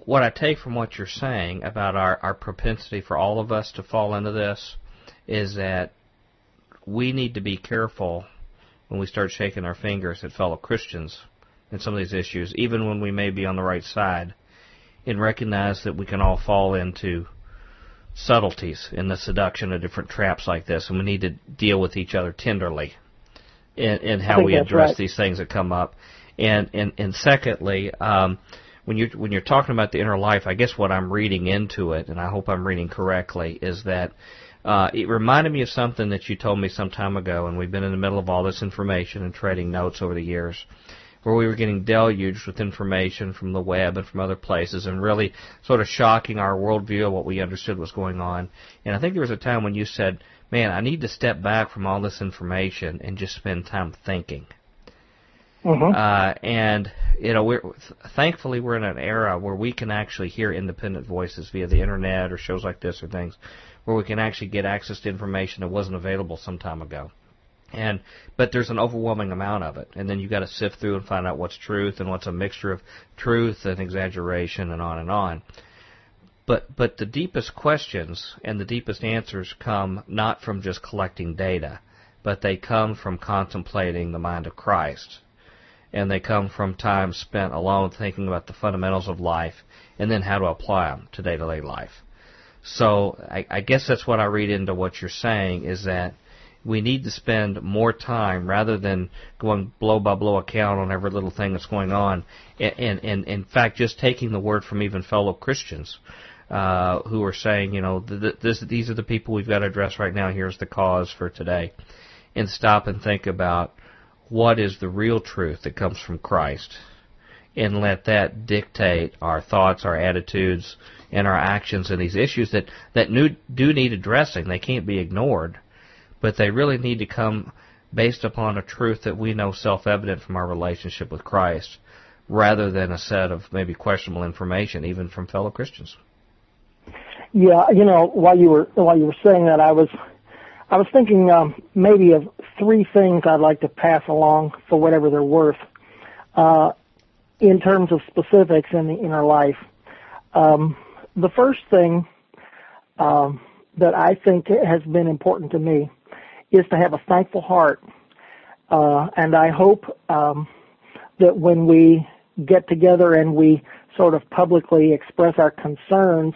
what I take from what you're saying about our, our propensity for all of us to fall into this is that we need to be careful when we start shaking our fingers at fellow Christians in some of these issues, even when we may be on the right side, and recognize that we can all fall into subtleties in the seduction of different traps like this, and we need to deal with each other tenderly in, in how we address right. these things that come up. And and and secondly, um, when you when you're talking about the inner life, I guess what I'm reading into it, and I hope I'm reading correctly, is that uh, it reminded me of something that you told me some time ago, and we've been in the middle of all this information and trading notes over the years where we were getting deluged with information from the web and from other places and really sort of shocking our worldview of what we understood was going on. And I think there was a time when you said, man, I need to step back from all this information and just spend time thinking. Mm-hmm. Uh, and you know, we're thankfully we're in an era where we can actually hear independent voices via the internet or shows like this or things, where we can actually get access to information that wasn't available some time ago. And but there's an overwhelming amount of it, and then you got to sift through and find out what's truth and what's a mixture of truth and exaggeration and on and on. But but the deepest questions and the deepest answers come not from just collecting data, but they come from contemplating the mind of Christ. And they come from time spent alone thinking about the fundamentals of life and then how to apply them to day to day life. So I, I guess that's what I read into what you're saying is that we need to spend more time rather than going blow by blow account on every little thing that's going on, and, and, and in fact, just taking the word from even fellow Christians uh, who are saying, you know, th- this, these are the people we've got to address right now. Here's the cause for today, and stop and think about what is the real truth that comes from Christ, and let that dictate our thoughts, our attitudes, and our actions and these issues that that do need addressing. They can't be ignored but they really need to come based upon a truth that we know self-evident from our relationship with Christ, rather than a set of maybe questionable information, even from fellow Christians. Yeah, you know, while you were while you were saying that, I was I was thinking um, maybe of three things I'd like to pass along for whatever they're worth, uh, in terms of specifics in the inner life. Um, the first thing um, that I think has been important to me is to have a thankful heart, uh, and I hope um, that when we get together and we sort of publicly express our concerns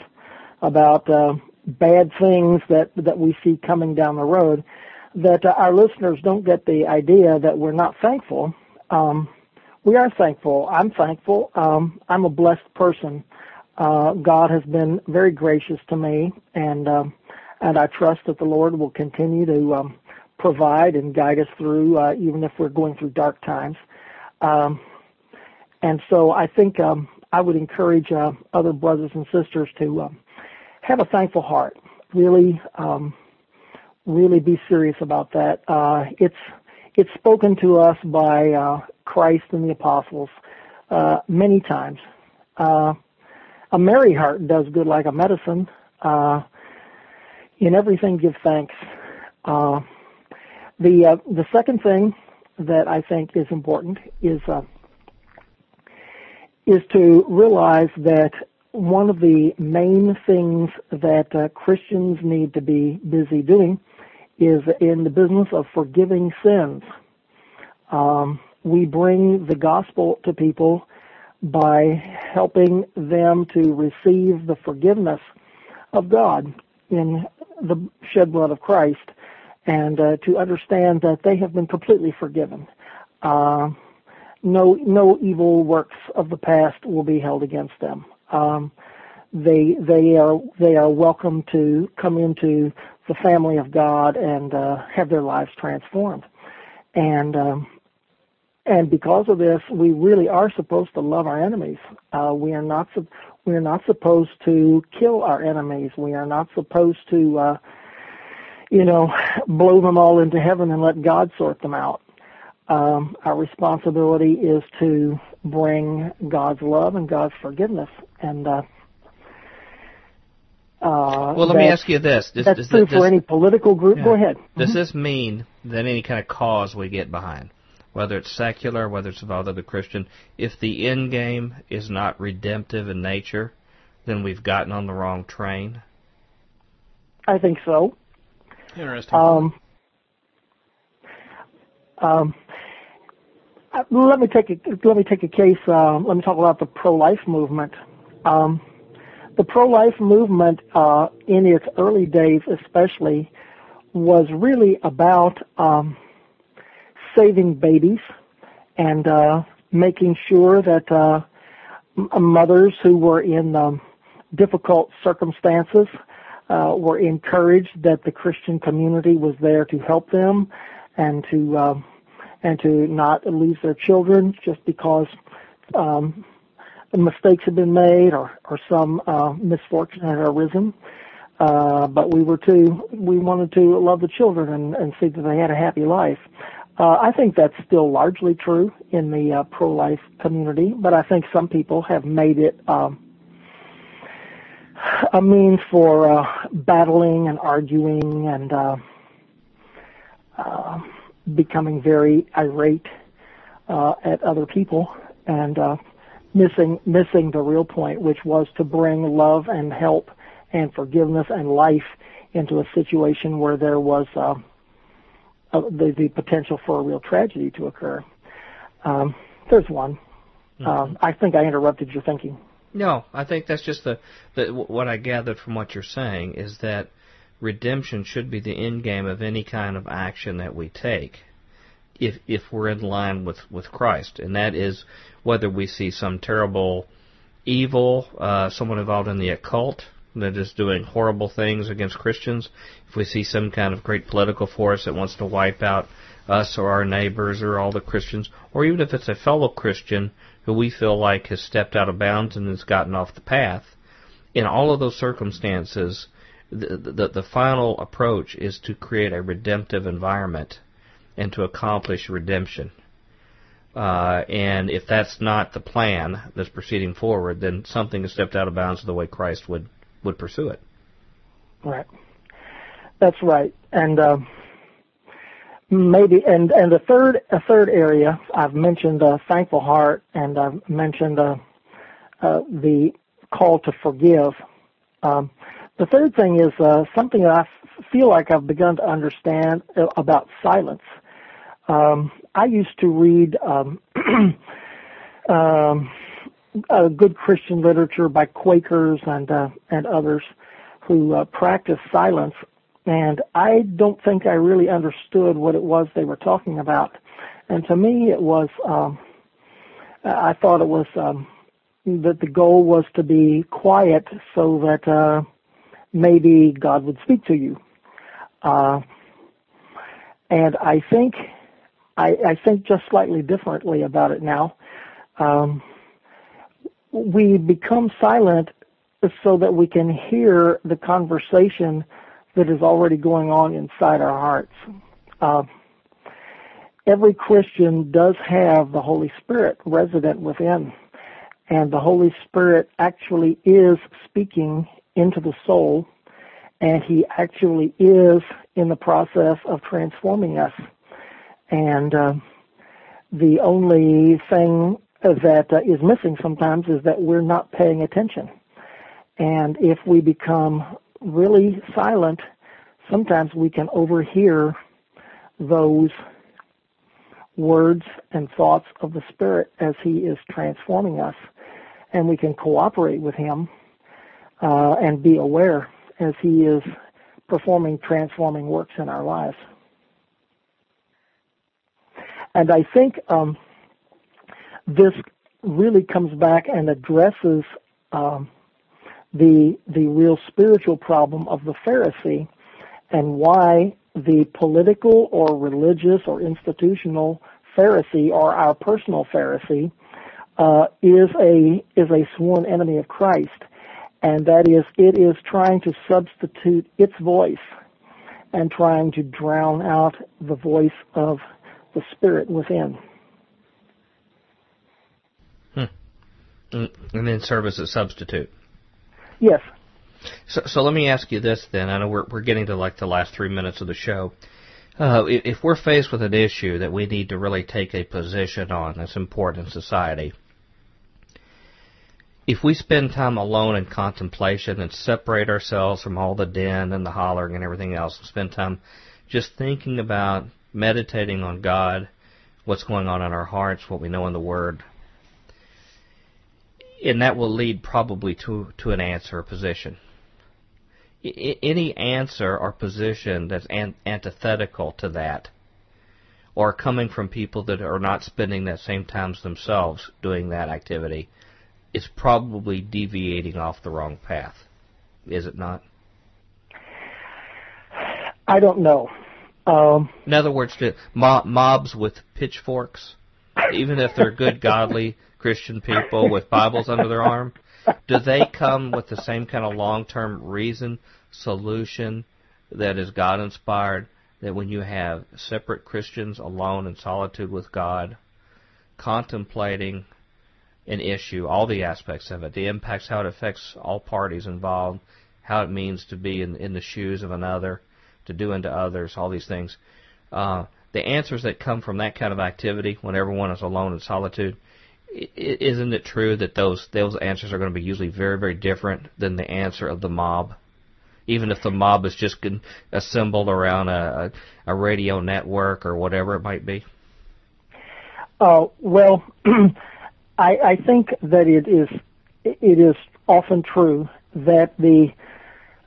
about uh, bad things that that we see coming down the road, that uh, our listeners don't get the idea that we're not thankful. Um, we are thankful. I'm thankful. Um, I'm a blessed person. Uh, God has been very gracious to me, and um, and I trust that the Lord will continue to um, provide and guide us through, uh, even if we're going through dark times. Um, and so I think um, I would encourage uh, other brothers and sisters to um, have a thankful heart. Really, um, really be serious about that. Uh, it's it's spoken to us by uh, Christ and the apostles uh, many times. Uh, a merry heart does good like a medicine. Uh, in everything, give thanks. Uh, the uh, the second thing that I think is important is uh, is to realize that one of the main things that uh, Christians need to be busy doing is in the business of forgiving sins. Um, we bring the gospel to people by helping them to receive the forgiveness of God in the shed blood of Christ and uh, to understand that they have been completely forgiven. Uh, no, no evil works of the past will be held against them. Um, they, they are, they are welcome to come into the family of God and uh, have their lives transformed. And um, and because of this, we really are supposed to love our enemies. Uh, we are not we are not supposed to kill our enemies. We are not supposed to, uh, you know, blow them all into heaven and let God sort them out. Um, our responsibility is to bring God's love and God's forgiveness. And uh, uh, well, let me ask you this: does, That's does, true does, for any political group. Yeah. Go ahead. Does mm-hmm. this mean that any kind of cause we get behind, whether it's secular, whether it's about other Christian, if the end game is not redemptive in nature, then we've gotten on the wrong train? I think so. Interesting. Um, um, let me take a let me take a case. Uh, let me talk about the pro-life movement. Um, the pro-life movement, uh, in its early days, especially, was really about um, saving babies and uh, making sure that uh, mothers who were in um, difficult circumstances uh, were encouraged that the Christian community was there to help them and to uh, and to not lose their children just because um, mistakes had been made or, or some uh, misfortune had arisen. Uh, but we were to, we wanted to love the children and, and see that they had a happy life. Uh, I think that's still largely true in the uh, pro-life community, but I think some people have made it um, a means for uh, battling and arguing and uh, uh, becoming very irate uh, at other people. And uh, missing missing the real point, which was to bring love and help and forgiveness and life into a situation where there was uh, the, the potential for a real tragedy to occur. Um, there's one. Mm-hmm. Um, I think I interrupted your thinking. No, I think that's just the, the what I gathered from what you're saying is that redemption should be the end game of any kind of action that we take if if we're in line with with Christ, and that is whether we see some terrible evil, uh, someone involved in the occult that is doing horrible things against Christians, if we see some kind of great political force that wants to wipe out us or our neighbors or all the Christians, or even if it's a fellow Christian who we feel like has stepped out of bounds and has gotten off the path, in all of those circumstances, the, the, the final approach is to create a redemptive environment and to accomplish redemption. Uh, and if that's not the plan that's proceeding forward, then something has stepped out of bounds of the way Christ would, would pursue it. Right. That's right. And uh, maybe and and the third a third area I've mentioned uh, thankful heart and I've mentioned uh, uh, the call to forgive. Um, the third thing is uh, something that I feel like I've begun to understand uh, about silence. Um, I used to read um, um, good Christian literature by Quakers and uh, and others who uh, practice silence, and I don't think I really understood what it was they were talking about. And to me, it was um, I thought it was um, that the goal was to be quiet so that uh, maybe God would speak to you. Uh, and I think I, I think just slightly differently about it now. Um, we become silent so that we can hear the conversation that is already going on inside our hearts. Uh, every Christian does have the Holy Spirit resident within, and the Holy Spirit actually is speaking into the soul, and He actually is in the process of transforming us. And uh, the only thing that uh, is missing sometimes is that we're not paying attention. And if we become really silent, sometimes we can overhear those words and thoughts of the Spirit as He is transforming us. And we can cooperate with Him uh, and be aware as He is performing transforming works in our lives. And I think um, this really comes back and addresses um, the the real spiritual problem of the Pharisee and why the political or religious or institutional Pharisee or our personal Pharisee uh, is a is a sworn enemy of Christ, and that is it is trying to substitute its voice and trying to drown out the voice of the Spirit within. Hmm. And then serve as a substitute. Yes. So, so let me ask you this then. I know we're we're getting to like the last three minutes of the show. Uh, if we're faced with an issue that we need to really take a position on that's important in society, if we spend time alone in contemplation and separate ourselves from all the din and the hollering and everything else, and spend time just thinking about meditating on God, what's going on in our hearts, what we know in the Word, and that will lead probably to to an answer, or position. I, any answer or position that's an, antithetical to that, or coming from people that are not spending that same times themselves doing that activity, is probably deviating off the wrong path. Is it not? I don't know. Um, In other words, mobs with pitchforks, even if they're good, godly Christian people with Bibles under their arm, do they come with the same kind of long-term reason, solution that is God-inspired? That when you have separate Christians alone in solitude with God, contemplating an issue, all the aspects of it, the impacts, how it affects all parties involved, how it means to be in, in the shoes of another, to do unto others, all these things. Uh, the answers that come from that kind of activity, when everyone is alone in solitude, isn't it true that those those answers are going to be usually very very different than the answer of the mob? Even if the mob is just assembled around a, a, radio network or whatever it might be. Uh, well, I, I think that it is it is often true that the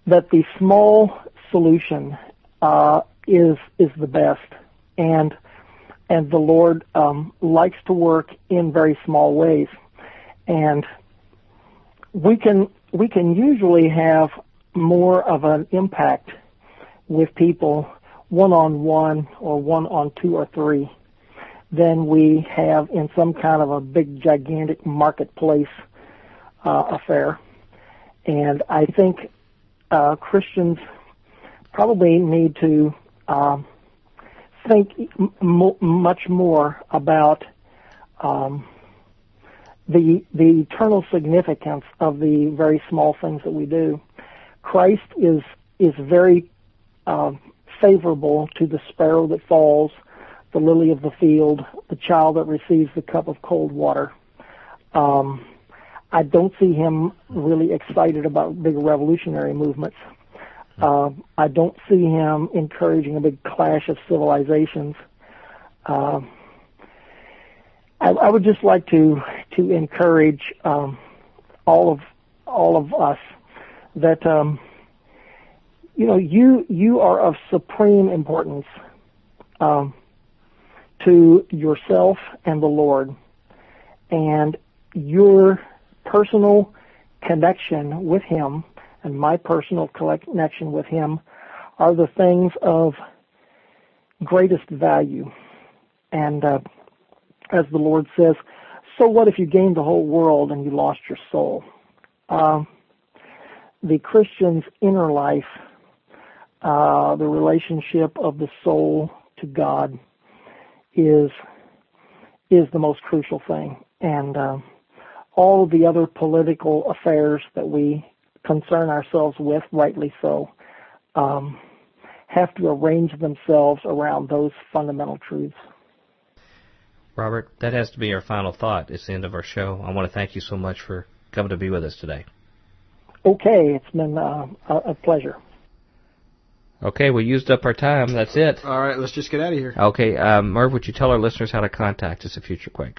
that the small solution uh, is is the best, and and the Lord um, likes to work in very small ways, and we can we can usually have more of an impact with people one on one or one on two or three than we have in some kind of a big gigantic marketplace uh, affair. And I think uh, Christians probably need to um, think m- much more about um, the the eternal significance of the very small things that we do. Christ is is very uh, favorable to the sparrow that falls, the lily of the field, the child that receives the cup of cold water. Um, I don't see him really excited about big revolutionary movements. Uh, I don't see him encouraging a big clash of civilizations. Uh, I, I would just like to to encourage um, all of all of us that um, you know you you are of supreme importance um, to yourself and the Lord, and your personal connection with Him and my personal connection with Him are the things of greatest value. And uh, as the Lord says, so what if you gained the whole world and you lost your soul? Uh, the Christian's inner life, uh, the relationship of the soul to God, is is the most crucial thing, and uh, all of the other political affairs that we concern ourselves with, rightly so, um, have to arrange themselves around those fundamental truths. Robert, that has to be our final thought. It's the end of our show. I want to thank you so much for coming to be with us today. Okay, it's been uh, a pleasure. Okay, we used up our time. That's it. All right, let's just get out of here. Okay, um, Merv, would you tell our listeners how to contact us at Future Quake?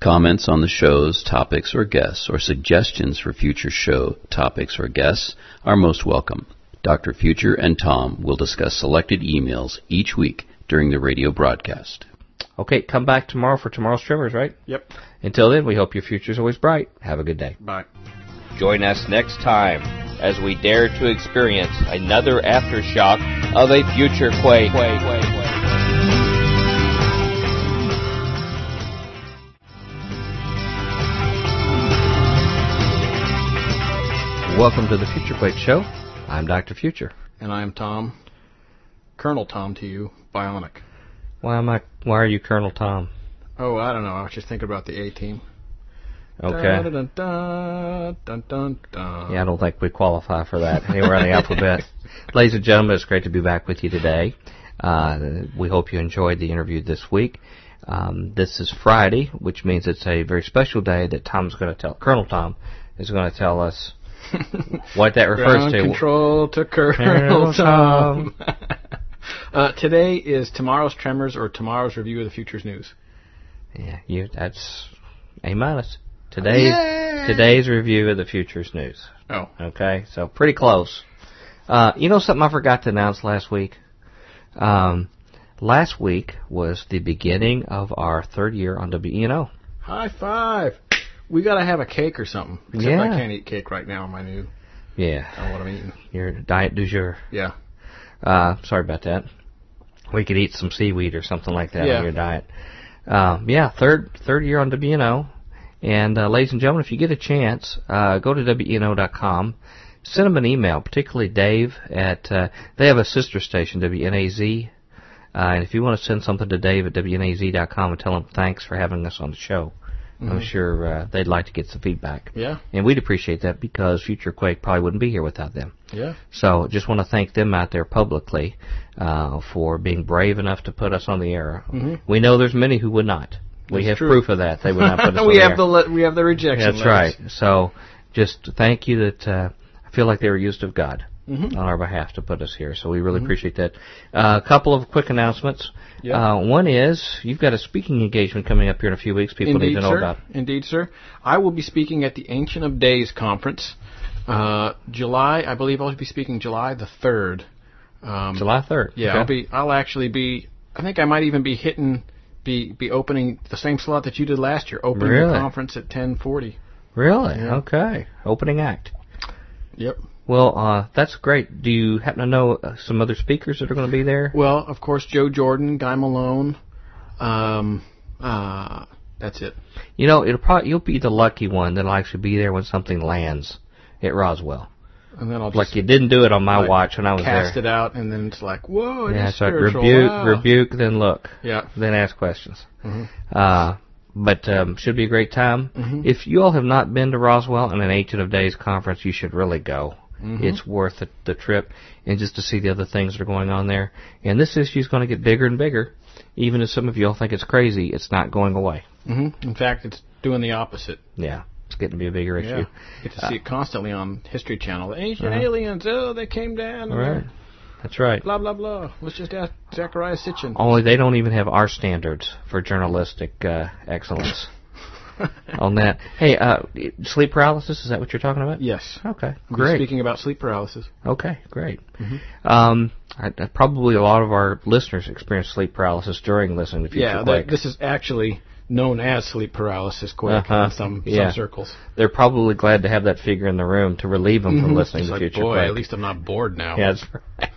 Comments on the shows, topics, or guests, or suggestions for future show topics or guests are most welcome. Dr. Future and Tom will discuss selected emails each week during the radio broadcast. Okay, come back tomorrow for tomorrow's Tremors, right? Yep. Until then, we hope your future's always bright. Have a good day. Bye. Join us next time as we dare to experience another aftershock of a future quake. Welcome to the Future Quake Show. I'm Dr. Future. And I'm Tom. Colonel Tom to you, Bionic. Why am I? Why are you Colonel Tom? Oh, I don't know. I was just thinking about the A team. Okay. Dun, dun, dun, yeah, I don't think we qualify for that anywhere on the alphabet. Ladies and gentlemen, it's great to be back with you today. Uh, we hope you enjoyed the interview this week. Um, this is Friday, which means it's a very special day that Tom's going to tell, Colonel Tom is going to tell us what that refers Ground to. control to Colonel, Colonel Tom. uh, today is tomorrow's Tremors or tomorrow's review of the Futures News. Yeah, you. That's a minus. Today's today's review of the Futures News. Oh. Okay, so pretty close. Uh, you know something I forgot to announce last week? Um, last week was the beginning of our third year on WENO. High five! We gotta have a cake or something. Except Yeah. I can't eat cake right now. On my new, Yeah, I don't know what I'm eating. your diet du jour. Yeah. Uh, sorry about that. We could eat some seaweed or something like that Yeah. on your diet. Um, yeah, third third year on WNO. And uh, ladies and gentlemen, if you get a chance, uh, go to WNO.com. Send them an email, particularly Dave at. Uh, they have a sister station, WNAZ. Uh, and if you want to send something to Dave at WNAZ.com and tell him thanks for having us on the show, I'm sure uh, they'd like to get some feedback. Yeah. And we'd appreciate that because Future Quake probably wouldn't be here without them. Yeah. So just want to thank them out there publicly uh, for being brave enough to put us on the air. We know there's many who would not. We That's have true. proof of that. They would not put us on we the have air. the we have the rejection. That's letters. right. So just thank you that uh, I feel like they were used of God Mhm. on our behalf to put us here. So we really appreciate that. Uh, a couple of quick announcements. Yeah. Uh, one is you've got a speaking engagement coming up here in a few weeks. People Indeed, need to know sir. about. Indeed, sir. I will be speaking at the Ancient of Days conference, uh, July. I believe I'll be speaking July the third. Um, July 3rd. Yeah, Okay. I'll be. I'll actually be. I think I might even be hitting be be opening the same slot that you did last year, opening Really? the conference at 10:40. Really? Yeah. Okay. Opening act. Yep. Well, uh, that's great. Do you happen to know uh, some other speakers that are going to be there? Well, of course, Joe Jordan, Guy Malone. Um, uh, that's it. You know, it'll probably you'll be the lucky one that'll actually be there when something lands at Roswell. And then I'll just Like you didn't do it on my like, watch when I was cast there. it out, and then it's like, whoa, it yeah, is it's like spiritual. rebuke, wow. rebuke, then look, Yeah. then ask questions. Mhm. Uh, but um, should be a great time. Mhm. If you all have not been to Roswell and an Ancient of Days conference, you should really go. Mhm. It's worth the, the trip, and just to see the other things that are going on there. And this issue is going to get bigger and bigger. Even if some of you all think it's crazy, it's not going away. hmm In fact, it's doing the opposite. Yeah, it's getting to be a bigger Yeah. issue. Get to see it constantly on History Channel. The ancient Uh-huh. aliens, oh, they came down. All right, that's right. Blah blah blah. Let's just ask Zecharia Sitchin. Only they don't even have our standards for journalistic uh, excellence on that. Hey, uh, sleep paralysis, is that what you're talking about? Yes. Okay, great. Speaking about sleep paralysis. Okay, great. Mhm. Um, I, I- probably a lot of our listeners experience sleep paralysis during listening to Future yeah, Quake. that, this is actually known as sleep paralysis quake Uh-huh. in some, Yeah. some circles. They're probably glad to have that figure in the room to relieve them from Mhm. listening to like, Future boy, Quake. at least I'm not bored now. Yeah, that's right.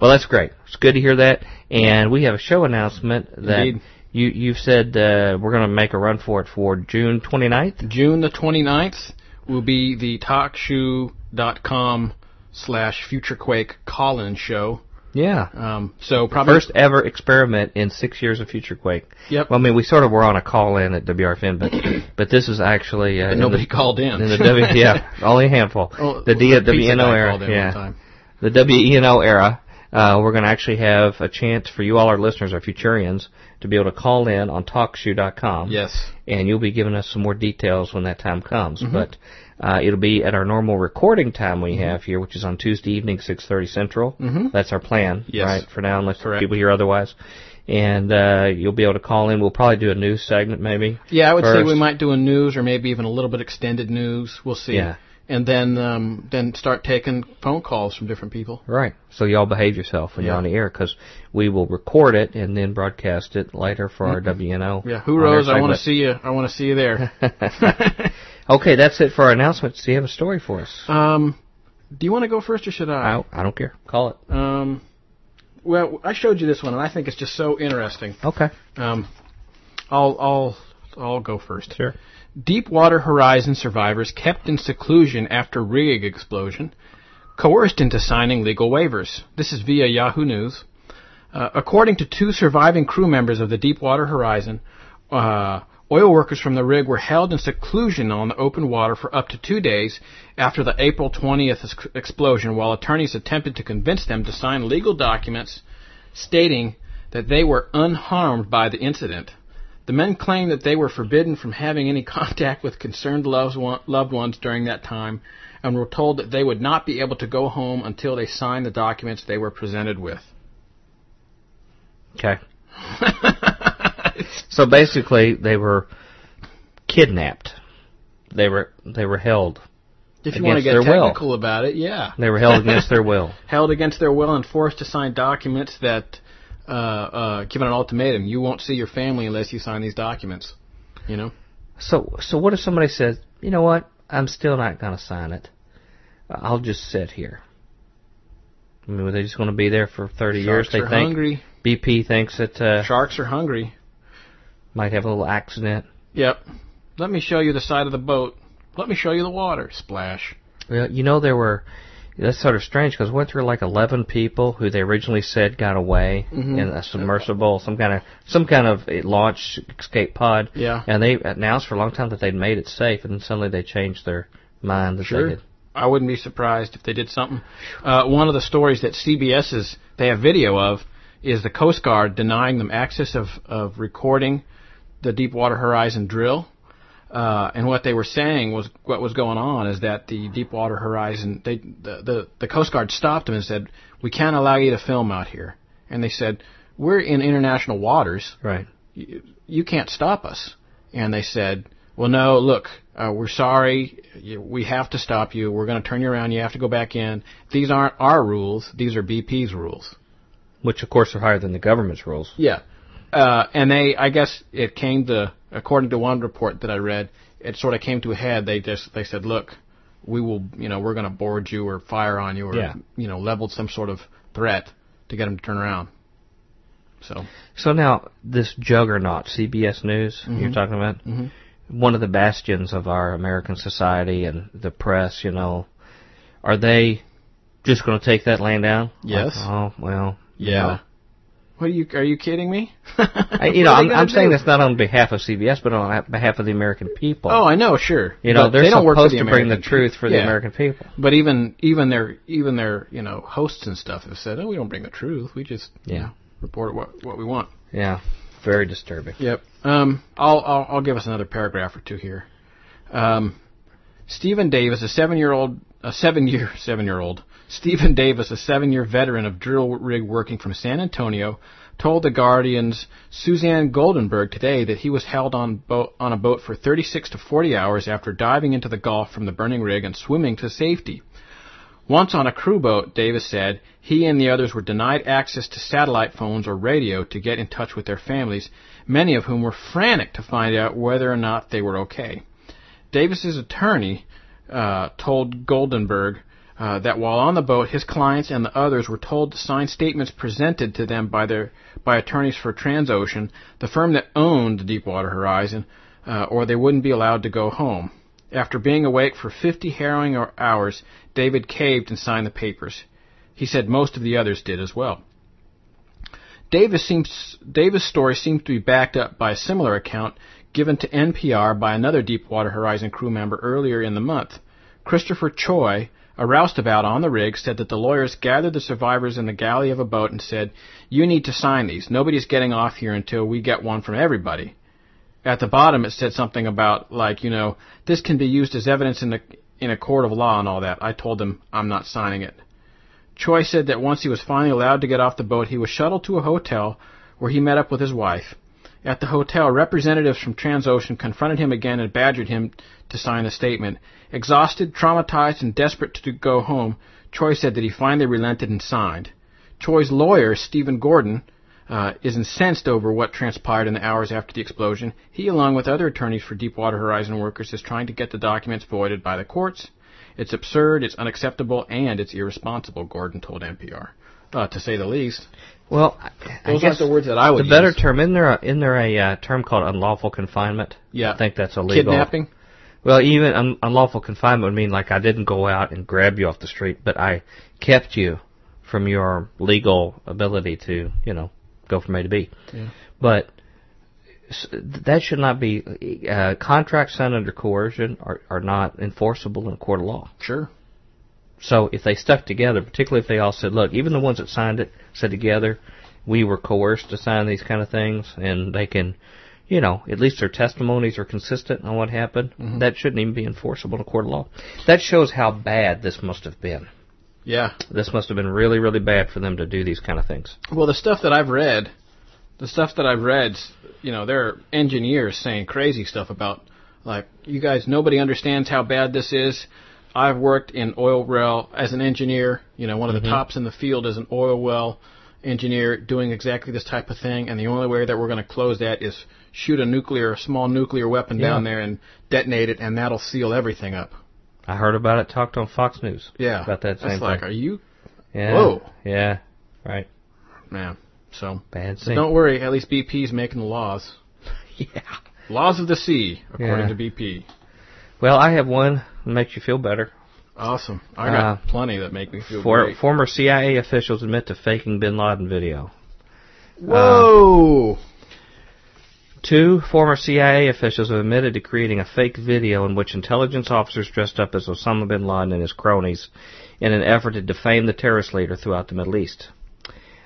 Well, that's great. It's good to hear that. And we have a show announcement that Indeed. You you've said uh, we're going to make a run for it for June 29th. June the 29th will be the talkshoe.com slash futurequake call-in show. Yeah. Um, so probably First ever experiment in six years of Future Quake. Yep. Well, I mean, we sort of were on a call in at WRFN, but but this is actually uh, But in nobody the, called in. in the W. Yeah, only a handful. Oh, the D- WNO era. Yeah. the WENO era, uh, we're going to actually have a chance for you all our listeners, our Futurians, to be able to call in on TalkShoe.com. Yes. And you'll be giving us some more details when that time comes. Mm-hmm. But uh, it'll be at our normal recording time we have here, which is on Tuesday evening, 6.30 Central. Mhm. That's our plan, Yes. right, for now, unless Correct. people hear otherwise. And uh, you'll be able to call in. We'll probably do a news segment, maybe. Yeah, I would say we might do a news or maybe even a little bit extended news. We'll see. Yeah. And then um, then start taking phone calls from different people. Right. So y'all behave yourself when you're on the air because we will record it and then broadcast it later for our WNO. Mm-hmm. Yeah, Who rose? I want to see you. I want to see you there. okay, that's it for our announcements. Do you have a story for us? um, do you want to go first or should I? I, I don't care. Call it. Um, well, I showed you this one, and I think it's just so interesting. Okay. Um, I'll I'll I'll go first. Sure. Deepwater Horizon survivors kept in seclusion after rig explosion, coerced into signing legal waivers. This is via Yahoo News. Uh, according to two surviving crew members of the Deepwater Horizon, uh, oil workers from the rig were held in seclusion on the open water for up to two days after the April 20th ex- explosion, while attorneys attempted to convince them to sign legal documents stating that they were unharmed by the incident. The men claimed that they were forbidden from having any contact with concerned loved ones during that time and were told that they would not be able to go home until they signed the documents they were presented with. Okay. So basically, they were kidnapped. They were they were held. if you want to get their will. technical about it, yeah. They were held against their will. Held against their will and forced to sign documents that uh, uh, given an ultimatum. You won't see your family unless you sign these documents. You know? So so what if somebody says, you know what? I'm still not going to sign it. I'll just sit here. I mean, were they just going to be there for 30 years? They are think hungry. BP thinks that uh, Sharks are hungry. might have a little accident. Yep. Let me show you the side of the boat. Let me show you the water. Splash. Well, you know there were. That's sort of strange because weren't there like 11 people who they originally said got away Mhm. in a submersible, some kind of some kind of launch escape pod, Yeah. and they announced for a long time that they'd made it safe, and then suddenly they changed their mind that Sure. they had. I wouldn't be surprised if they did something. Uh, one of the stories that CBS's they have video of is the Coast Guard denying them access of, of recording the Deepwater Horizon drill. Uh, and what they were saying was what was going on is that the Deepwater Horizon, they, the, the, the Coast Guard stopped them and said, we can't allow you to film out here. And they said, we're in international waters Right. you, you can't stop us. And they said, well, no, look, uh, we're sorry. You- We have to stop you. We're going to turn you around. You have to go back in. These aren't our rules. These are BP's rules. Which of course are higher than the government's rules. Yeah. Uh, and they, I guess, it came to, according to one report that I read, it sort of came to a head. They just they said, look, we will, you know, we're going to board you or fire on you or, Yeah. you know, leveled some sort of threat to get them to turn around. So, So now this juggernaut, CBS News, you're talking about, Mhm. one of the bastions of our American society and the press. You know, are they just going to take that land down? Yes. Like, oh well. yeah. What are you? Are you kidding me? I, you know, I'm, I'm saying this not on behalf of CBS, but on behalf of the American people. Oh, I know, sure. you know, But they're they don't work for supposed the to bring the truth for the American people. But even even their even their you know hosts and stuff have said, oh, we don't bring the truth. We just you Yeah. know, report what what we want. Yeah, very disturbing. Yep. Um, I'll, I'll I'll give us another paragraph or two here. Um, Stephen Davis, a seven-year-old, a seven-year seven-year-old, Stephen Davis, a seven-year veteran of drill rig working from San Antonio, told the Guardian's Suzanne Goldenberg today that he was held on on a boat for 36 to 40 hours after diving into the Gulf from the burning rig and swimming to safety. Once on a crew boat, Davis said, he and the others were denied access to satellite phones or radio to get in touch with their families, many of whom were frantic to find out whether or not they were okay. Davis's attorney uh, told Goldenberg uh, that while on the boat, his clients and the others were told to sign statements presented to them by their by attorneys for Transocean, the firm that owned the Deepwater Horizon, uh, or they wouldn't be allowed to go home. After being awake for 50 harrowing hours, David caved and signed the papers. He said most of the others did as well. Davis seems Davis' story seems to be backed up by a similar account given to NPR by another Deepwater Horizon crew member earlier in the month. Christopher Choi, a roustabout on the rig, said that the lawyers gathered the survivors in the galley of a boat and said, "You need to sign these. Nobody's getting off here until we get one from everybody." At the bottom, it said something about like, you know, this can be used as evidence in the in a court of law and all that. I told them I'm not signing it. Choi said that once he was finally allowed to get off the boat, he was shuttled to a hotel where he met up with his wife. At the hotel, representatives from Transocean confronted him again and badgered him to sign a statement. Exhausted, traumatized, and desperate to go home, Choi said that he finally relented and signed. Choi's lawyer, Stephen Gordon, uh, is incensed over what transpired in the hours after the explosion. He, along with other attorneys for Deepwater Horizon workers, is trying to get the documents voided by the courts. It's absurd, it's unacceptable, and it's irresponsible, Gordon told NPR, uh, to say the least. Well, I, I Those guess aren't the words that I would use. the better use. term isn't there? A, there a uh, term called unlawful confinement? Yeah. I think that's illegal. Kidnapping? Well, even un- unlawful confinement would mean like I didn't go out and grab you off the street, but I kept you from your legal ability to, you know, go from A to B. Yeah. But that should not be. Uh, contracts signed under coercion are, are not enforceable in a court of law. Sure. So if they stuck together, particularly if they all said, look, even the ones that signed it said together, we were coerced to sign these kind of things, and they can, you know, at least their testimonies are consistent on what happened, mm-hmm. that shouldn't even be enforceable in a court of law. That shows how bad this must have been. Yeah. This must have been really, really bad for them to do these kind of things. Well, the stuff that I've read, the stuff that I've read, you know, there are engineers saying crazy stuff about, like, you guys, nobody understands how bad this is. I've worked in oil well as an engineer, you know, one of the mm-hmm. tops in the field as an oil well engineer doing exactly this type of thing, and the only way that we're going to close that is shoot a nuclear, a small nuclear weapon Yeah. down there and detonate it, and that'll seal everything up. I heard about it, talked on Fox News Yeah. about that same That's like, thing. are you, Yeah. Whoa. Yeah. Right. man? So, Bad scene. don't worry, at least BP's making the laws. Yeah. Laws of the sea, according Yeah. to BP. Well, I have one that makes you feel better. Awesome. I got Uh, plenty that make me feel For, great. former CIA officials admit to faking Bin Laden video. Whoa! Two former CIA officials have admitted to creating a fake video in which intelligence officers dressed up as Osama bin Laden and his cronies in an effort to defame the terrorist leader throughout the Middle East.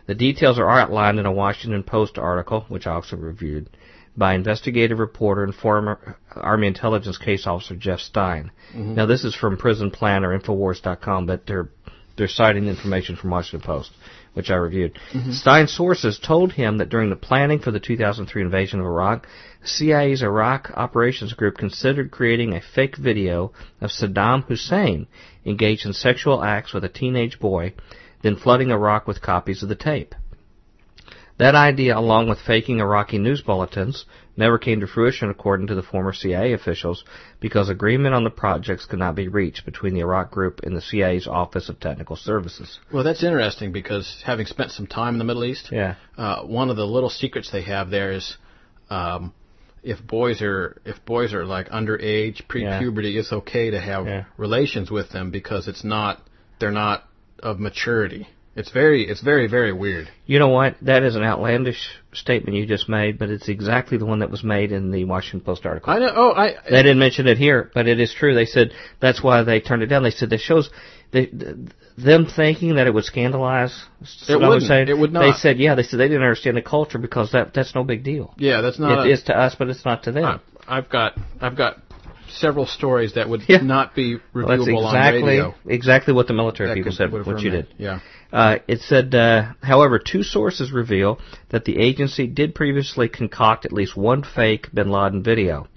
The details are outlined in a Washington Post article, which I also reviewed, by investigative reporter and former Army intelligence case officer Jeff Stein. Mm-hmm. Now, this is from Prison Planet or Infowars.com, but they're they're citing information from Washington Post, which I reviewed. Mm-hmm. Stein's sources told him that during the planning for the 2003 invasion of Iraq, CIA's Iraq Operations Group considered creating a fake video of Saddam Hussein engaged in sexual acts with a teenage boy, then flooding Iraq with copies of the tape. That idea, along with faking Iraqi news bulletins, never came to fruition according to the former CIA officials because agreement on the projects could not be reached between the Iraq group and the CIA's Office of Technical Services. Well, that's interesting because having spent some time in the Middle East, Yeah. uh, one of the little secrets they have there is um, if boys are if boys are like underage, pre-puberty, it's okay to have Yeah. relations with them because it's not they're not of maturity. It's very it's very very weird. You know what? That is an outlandish statement you just made, but it's exactly the one that was made in the Washington Post article. I know. Oh, I They didn't mention it here, but it is true. They said that's why they turned it down. They said that shows they, them thinking that it would scandalize. Saddam wouldn't. It would They said, yeah, they said they didn't understand the culture because that that's no big deal. yeah, that's not. It a- is to us, but it's not to them. I- I've got I've got several stories that would Yeah. not be Well, that's reviewable on exactly radio. exactly what the military That people could- said. What you did. Yeah. Uh, it said, uh, however, two sources reveal that the agency did previously concoct at least one fake Bin Laden video.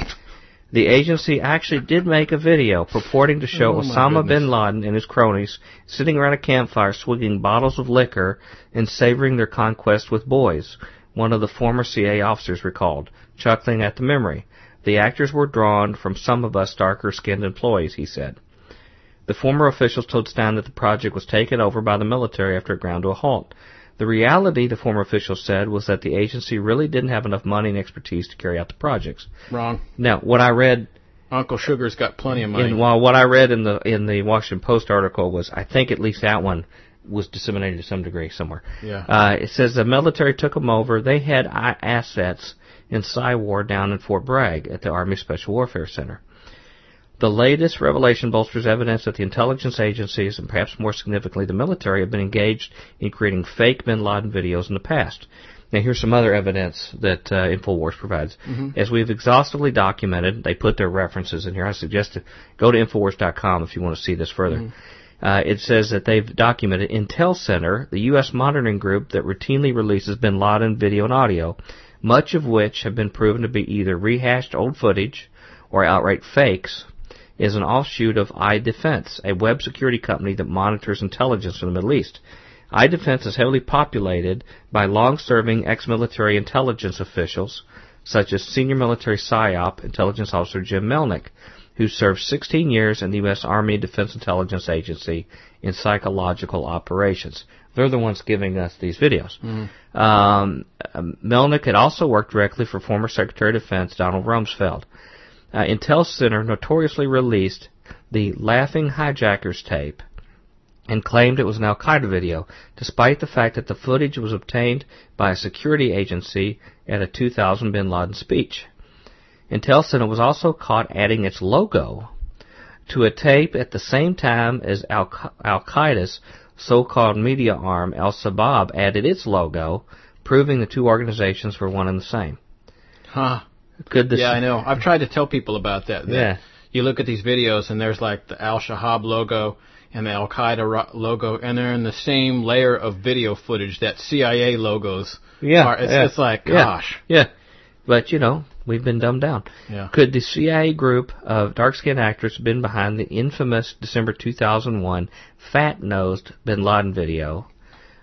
The agency actually did make a video purporting to show Oh, Osama goodness. bin Laden and his cronies sitting around a campfire swigging bottles of liquor and savoring their conquest with boys, one of the former CIA officers recalled, chuckling at the memory. The actors were drawn from some of us darker skinned employees, he said. The former officials told Stein that the project was taken over by the military after it ground to a halt. The reality, the former officials said, was that the agency really didn't have enough money and expertise to carry out the projects. Wrong. Now, what I read Uncle Sugar's got plenty of money. in well, what I read in the in the Washington Post article was, I think at least that one was disseminated to some degree somewhere. Yeah. Uh, it says the military took them over. They had assets in Psywar down in Fort Bragg at the Army Special Warfare Center. The latest revelation bolsters evidence that the intelligence agencies, and perhaps more significantly the military, have been engaged in creating fake bin Laden videos in the past. Now here's some other evidence that uh, InfoWars provides. As we've exhaustively documented, they put their references in here. I suggest to go to Infowars.com if you want to see this further. Uh, it says that they've documented Intel Center, the U.S. monitoring group that routinely releases bin Laden video and audio, much of which have been proven to be either rehashed old footage or outright fakes, is an offshoot of iDefense, a web security company that monitors intelligence from the Middle East. iDefense is heavily populated by long-serving ex-military intelligence officials, such as senior military PSYOP intelligence officer Jim Melnick, who served 16 years in the U.S. Army Defense Intelligence Agency in psychological operations. They're the ones giving us these videos. Um, um, Melnick had also worked directly for former Secretary of Defense Donald Rumsfeld. Uh, Intel Center notoriously released the Laughing Hijackers tape and claimed it was an Al Qaeda video, despite the fact that the footage was obtained by a security agency at a 2000 bin Laden speech. Intel Center was also caught adding its logo to a tape at the same time as Al Qaeda's so-called media arm, Al Sabab, added its logo, proving the two organizations were one and the same. Huh. Yeah, I know. I've tried to tell people about that. that Yeah. You look at these videos and there's like the Al Shahab logo and the Al Qaeda ro- logo, and they're in the same layer of video footage that CIA logos Yeah, are. It's, yeah. it's like, Yeah. gosh. Yeah. But, you know, we've been dumbed down. Yeah. Could the CIA group of dark skinned actors have been behind the infamous December 2001 fat nosed bin Laden video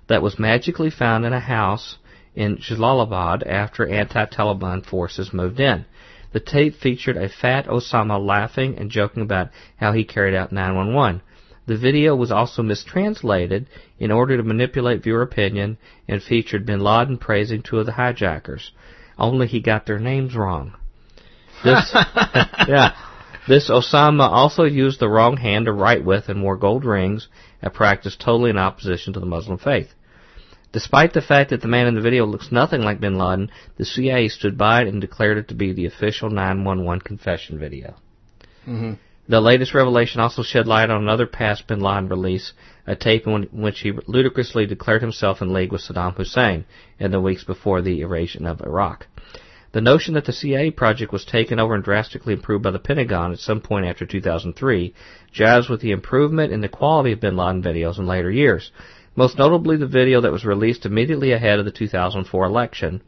that was magically found in a house in Jalalabad after anti Taliban forces moved in? The tape featured a fat Osama laughing and joking about how he carried out 911. The video was also mistranslated in order to manipulate viewer opinion and featured bin Laden praising two of the hijackers. Only he got their names wrong. This, yeah. This Osama also used the wrong hand to write with and wore gold rings, a practice totally in opposition to the Muslim faith. Despite the fact that the man in the video looks nothing like bin Laden, the CIA stood by it and declared it to be the official 911 confession video. hmm The latest revelation also shed light on another past bin Laden release, a tape in which he ludicrously declared himself in league with Saddam Hussein in the weeks before the invasion of Iraq. The notion that the CIA project was taken over and drastically improved by the Pentagon at some point after 2003 jives with the improvement in the quality of bin Laden videos in later years, most notably the video that was released immediately ahead of the 2004 election,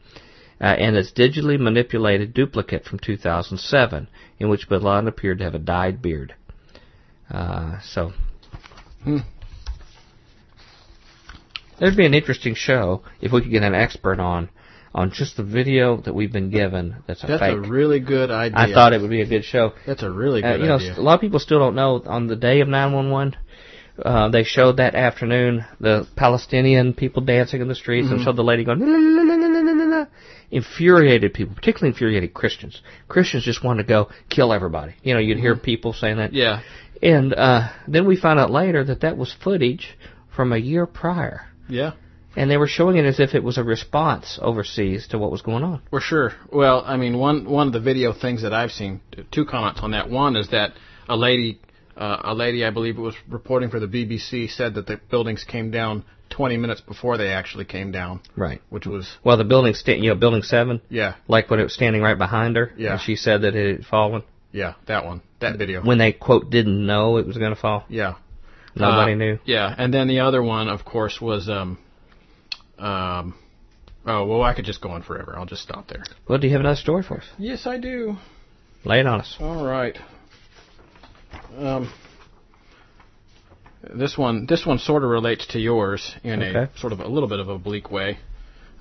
uh, and its digitally manipulated duplicate from 2007, in which Bin Laden appeared to have a dyed beard. Uh, so, There'd be an interesting show if we could get an expert on on just the video that we've been given. That's a That's fake. a really good idea. I thought it would be a good show. That's a really Uh, good you know, idea. a lot of people still don't know. On the day of 911, uh, they showed that afternoon the Palestinian people dancing in the streets Mm-hmm. and showed the lady going, infuriated people, particularly infuriated Christians. Christians just wanted to go kill everybody. You know, you'd hear people saying that. Mm-hmm. yeah. And uh, then we found out later that that was footage from a year prior. Yeah. And they were showing it as if it was a response overseas to what was going on. For sure. Well, I mean, one one of the video things that I've seen, two comments on that. One is that a lady, uh, a lady, I believe it was reporting for the BBC, said that the buildings came down 20 minutes before they actually came down, Right. which was Well, the building, sta- you know, building seven, yeah, like when it was standing right behind her, Yeah. and she said that it had fallen. yeah, that one, that video. when they quote didn't know it was going to fall. yeah. Nobody Uh, knew. Yeah, and then the other one, of course, was um, um, oh well, I could just go on forever. I'll just stop there. Well, do you have another story for us? Yes, I do. Lay it on us. All right. Um, this one, this one sort of relates to yours in Okay. a sort of a little bit of a bleak way.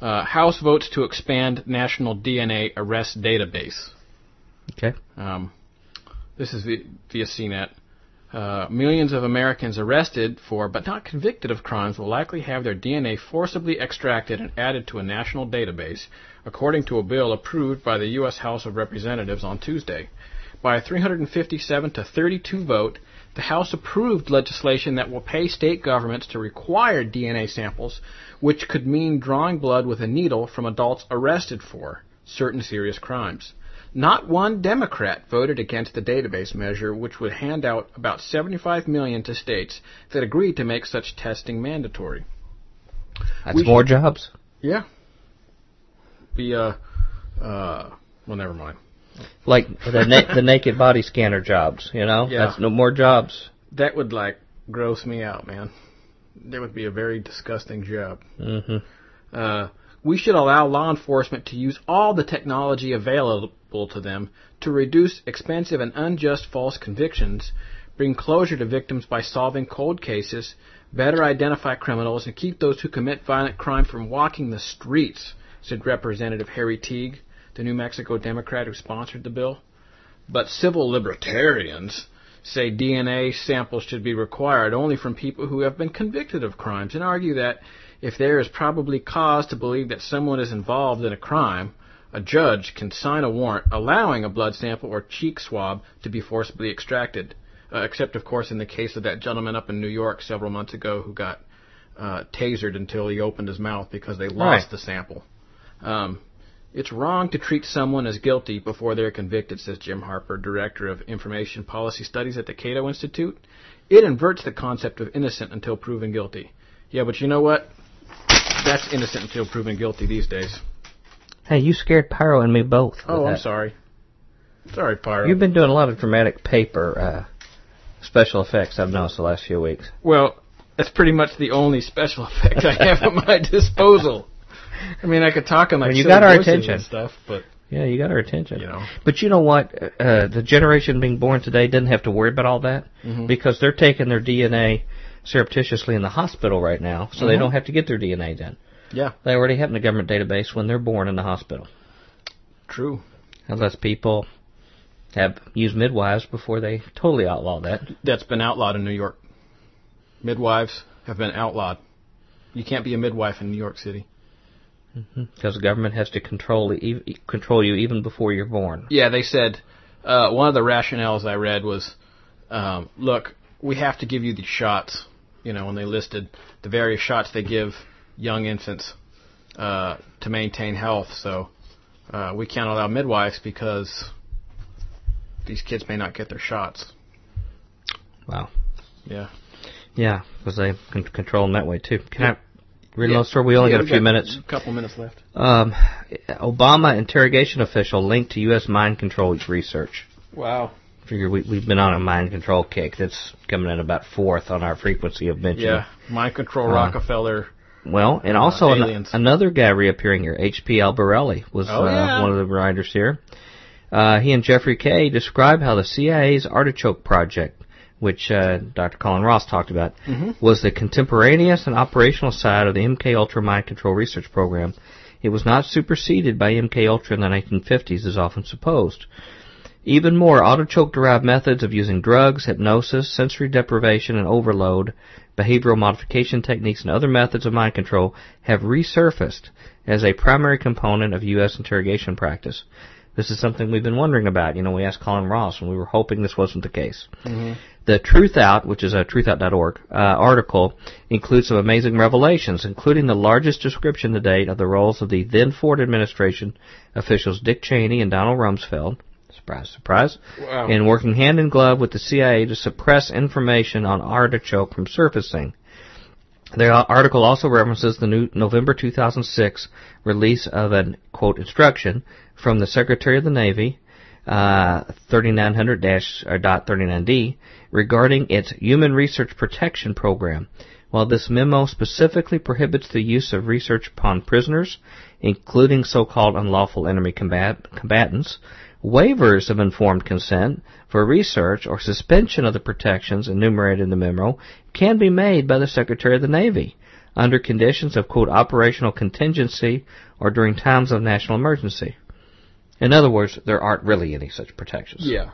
Uh, House votes to expand national DNA arrest database. Okay. Um, this is via, via CNET. Uh, millions of Americans arrested for but not convicted of crimes will likely have their DNA forcibly extracted and added to a national database, according to a bill approved by the U.S. House of Representatives on Tuesday. By a 357 to 32 vote, the House approved legislation that will pay state governments to require DNA samples, which could mean drawing blood with a needle from adults arrested for certain serious crimes. Not one Democrat voted against the database measure, which would hand out about 75 million to states that agreed to make such testing mandatory. That's We more jobs. Yeah. Be uh, uh, well, never mind. Like the na- the naked body scanner jobs, you know? Yeah. That's no more jobs. That would like gross me out, man. That would be a very disgusting job. hmm Uh, we should allow law enforcement to use all the technology available to them to reduce expensive and unjust false convictions, bring closure to victims by solving cold cases, better identify criminals, and keep those who commit violent crime from walking the streets, said Representative Harry Teague, the New Mexico Democrat who sponsored the bill. But civil libertarians say DNA samples should be required only from people who have been convicted of crimes and argue that if there is probably cause to believe that someone is involved in a crime, a judge can sign a warrant allowing a blood sample or cheek swab to be forcibly extracted. Uh, except, of course, in the case of that gentleman up in New York several months ago who got uh, tasered until he opened his mouth because they lost Right. the sample. Um, it's wrong to treat someone as guilty before they're convicted, says Jim Harper, Director of Information Policy Studies at the Cato Institute. It inverts the concept of innocent until proven guilty. Yeah, but you know what? That's innocent until proven guilty these days. Hey, you scared Pyro and me both. Oh, I'm that. sorry. Sorry, Pyro. You've been doing a lot of dramatic paper uh, special effects. I've noticed the last few weeks. Well, that's pretty much the only special effect I have at my disposal. I mean, I could talk in like Well, you got our attention. and stuff, but Yeah, you got our attention. you know, But you know what? Uh, the generation being born today doesn't have to worry about all that Mhm. because they're taking their DNA surreptitiously in the hospital right now, so they Mhm. don't have to get their DNA done. yeah, They already have in the government database when they're born in the hospital. true. Unless people have used midwives before they totally outlaw that. That's been outlawed in New York. Midwives have been outlawed. You can't be a midwife in New York City. Because the government has to control e- control you even before you're born. Yeah, they said uh, one of the rationales I read was, um, look, we have to give you these shots. You know, when they listed the various shots they give young infants uh, to maintain health, so uh, we can't allow midwives because these kids may not get their shots. Wow. Yeah. Yeah, because they can control them that way too. Can Yeah. I read Yeah. another story? We only Yeah, got a few minutes. A couple minutes left. Um, Obama interrogation official linked to U.S. mind control research. Wow. Figure we, we've been on a mind control kick. That's coming in about fourth on our frequency of mention. Yeah. Mind control Uh, Rockefeller. Well, and also an, another guy reappearing here, H.P. Albarelli, was Oh, uh, yeah. one of the writers here. Uh, he and Jeffrey Kaye describe how the CIA's Artichoke Project which uh, Dr. Colin Ross talked about, mm-hmm. was the contemporaneous and operational side of the MK Ultra mind control research program. It was not superseded by MK Ultra in the 1950s, as often supposed. Even more, Artichoke-derived methods of using drugs, hypnosis, sensory deprivation, and overload, behavioral modification techniques, and other methods of mind control have resurfaced as a primary component of U.S. interrogation practice. This is something we've been wondering about. You know, we asked Colin Ross, and we were hoping this wasn't the case. Mm-hmm. The Truth Out, which is a truthout.org uh, article, includes some amazing revelations, including the largest description to date of the roles of the then Ford administration officials Dick Cheney and Donald Rumsfeld. Surprise, surprise. Wow. In working hand in glove with the CIA to suppress information on Artichoke from surfacing. The article also references the new November 2006 release of an, quote, instruction from the Secretary of the Navy, uh, 3900-39D, regarding its Human Research Protection Program. While this memo specifically prohibits the use of research upon prisoners, including so-called unlawful enemy combat- combatants, waivers of informed consent for research or suspension of the protections enumerated in the memo can be made by the Secretary of the Navy under conditions of, quote, operational contingency or during times of national emergency. In other words, there aren't really any such protections. Yeah.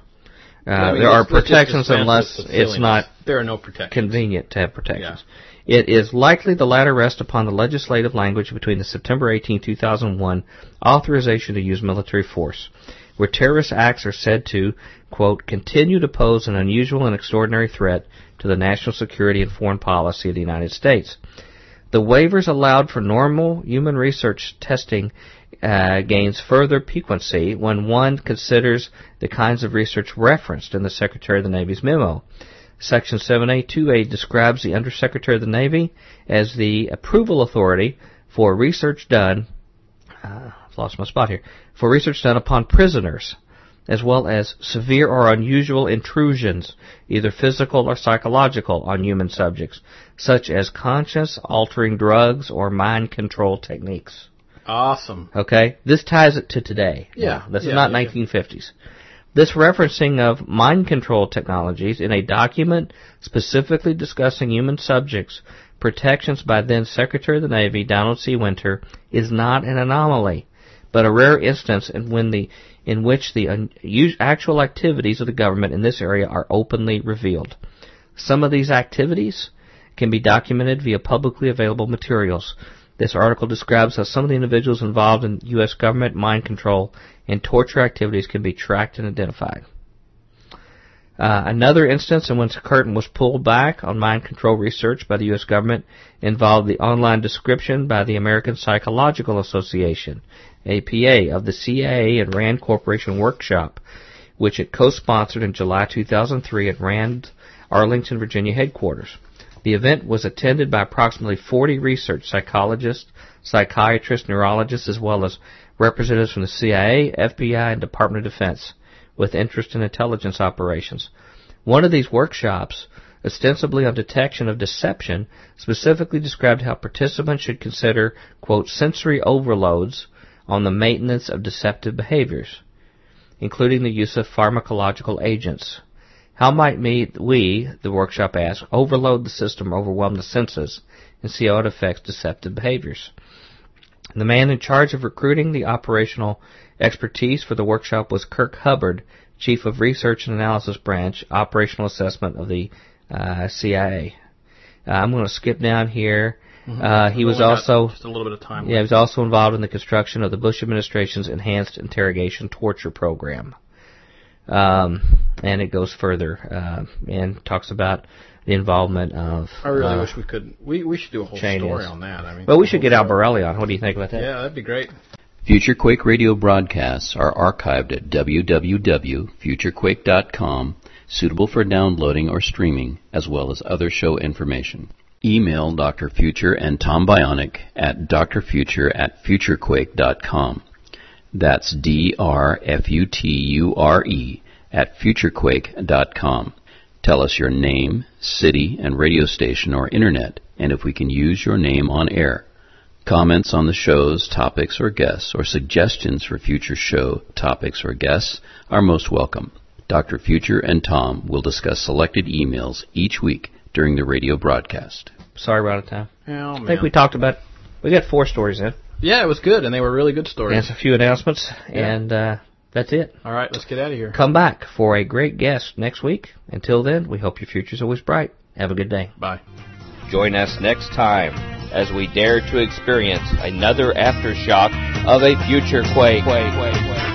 Uh, I mean, there are protections unless it's not there are no protections. convenient to have protections. Yeah. It is likely the latter rests upon the legislative language between the September 18, 2001 authorization to use military force, where terrorist acts are said to, quote, continue to pose an unusual and extraordinary threat to the national security and foreign policy of the United States. The waivers allowed for normal human research testing uh, gains further piquancy when one considers the kinds of research referenced in the Secretary of the Navy's memo. Section 7A2A describes the Undersecretary of the Navy as the approval authority for research done. Uh, I've lost my spot here. For research done upon prisoners, as well as severe or unusual intrusions, either physical or psychological, on human subjects, such as conscious altering drugs or mind control techniques. Awesome. Okay? This ties it to today. Yeah. This yeah, is not yeah. 1950s. This referencing of mind control technologies in a document specifically discussing human subjects, protections by then Secretary of the Navy Donald C. Winter, is not an anomaly, but a rare instance in when the in which the un- actual activities of the government in this area are openly revealed. Some of these activities can be documented via publicly available materials. This article describes how some of the individuals involved in U.S. government mind control and torture activities can be tracked and identified. Uh, another instance in which the curtain was pulled back on mind control research by the U.S. government involved the online description by the American Psychological Association, APA, of the CIA and RAND Corporation workshop, which it co-sponsored in July 2003 at RAND Arlington, Virginia headquarters. The event was attended by approximately 40 research psychologists, psychiatrists, neurologists, as well as representatives from the CIA, FBI, and Department of Defense with interest in intelligence operations. One of these workshops, ostensibly on detection of deception, specifically described how participants should consider, quote, sensory overloads on the maintenance of deceptive behaviors, including the use of pharmacological agents. How might we, the workshop asked, overload the system overwhelm the senses and see how it affects deceptive behaviors? The man in charge of recruiting the operational expertise for the workshop was Kirk Hubbard, Chief of Research and Analysis Branch, Operational Assessment of the uh, CIA. Uh, I'm going to skip down here. Mm-hmm. Uh, he was also just a little bit of time. Yeah, he was also involved in the construction of the Bush administration's enhanced interrogation torture program. Um, and it goes further uh, and talks about the involvement of. I really uh, wish we could. We we should do a whole story on that. I mean, but we should get Albarelli on. What do you think about that? Yeah, that'd be great. Future Quake radio broadcasts are archived at www.futurequake.com, suitable for downloading or streaming, as well as other show information. Email Dr. Future and Tom Bionic at drfuture at futurequake.com. That's D-R-F-U-T-U-R-E at futurequake.com. Tell us your name, city, and radio station or internet, and if we can use your name on air. Comments on the show's topics or guests, or suggestions for future show topics or guests are most welcome. Dr. Future and Tom will discuss selected emails each week during the radio broadcast. Sorry, we're out of time. Oh, I think we talked about. We got four stories in. Yeah, it was good, and they were really good stories. And a few announcements, Yeah. and uh, that's it. All right, let's get out of here. Come back for a great guest next week. Until then, we hope your future's always bright. Have a good day. Bye. Join us next time as we dare to experience another aftershock of a future quake. quake, quake, quake.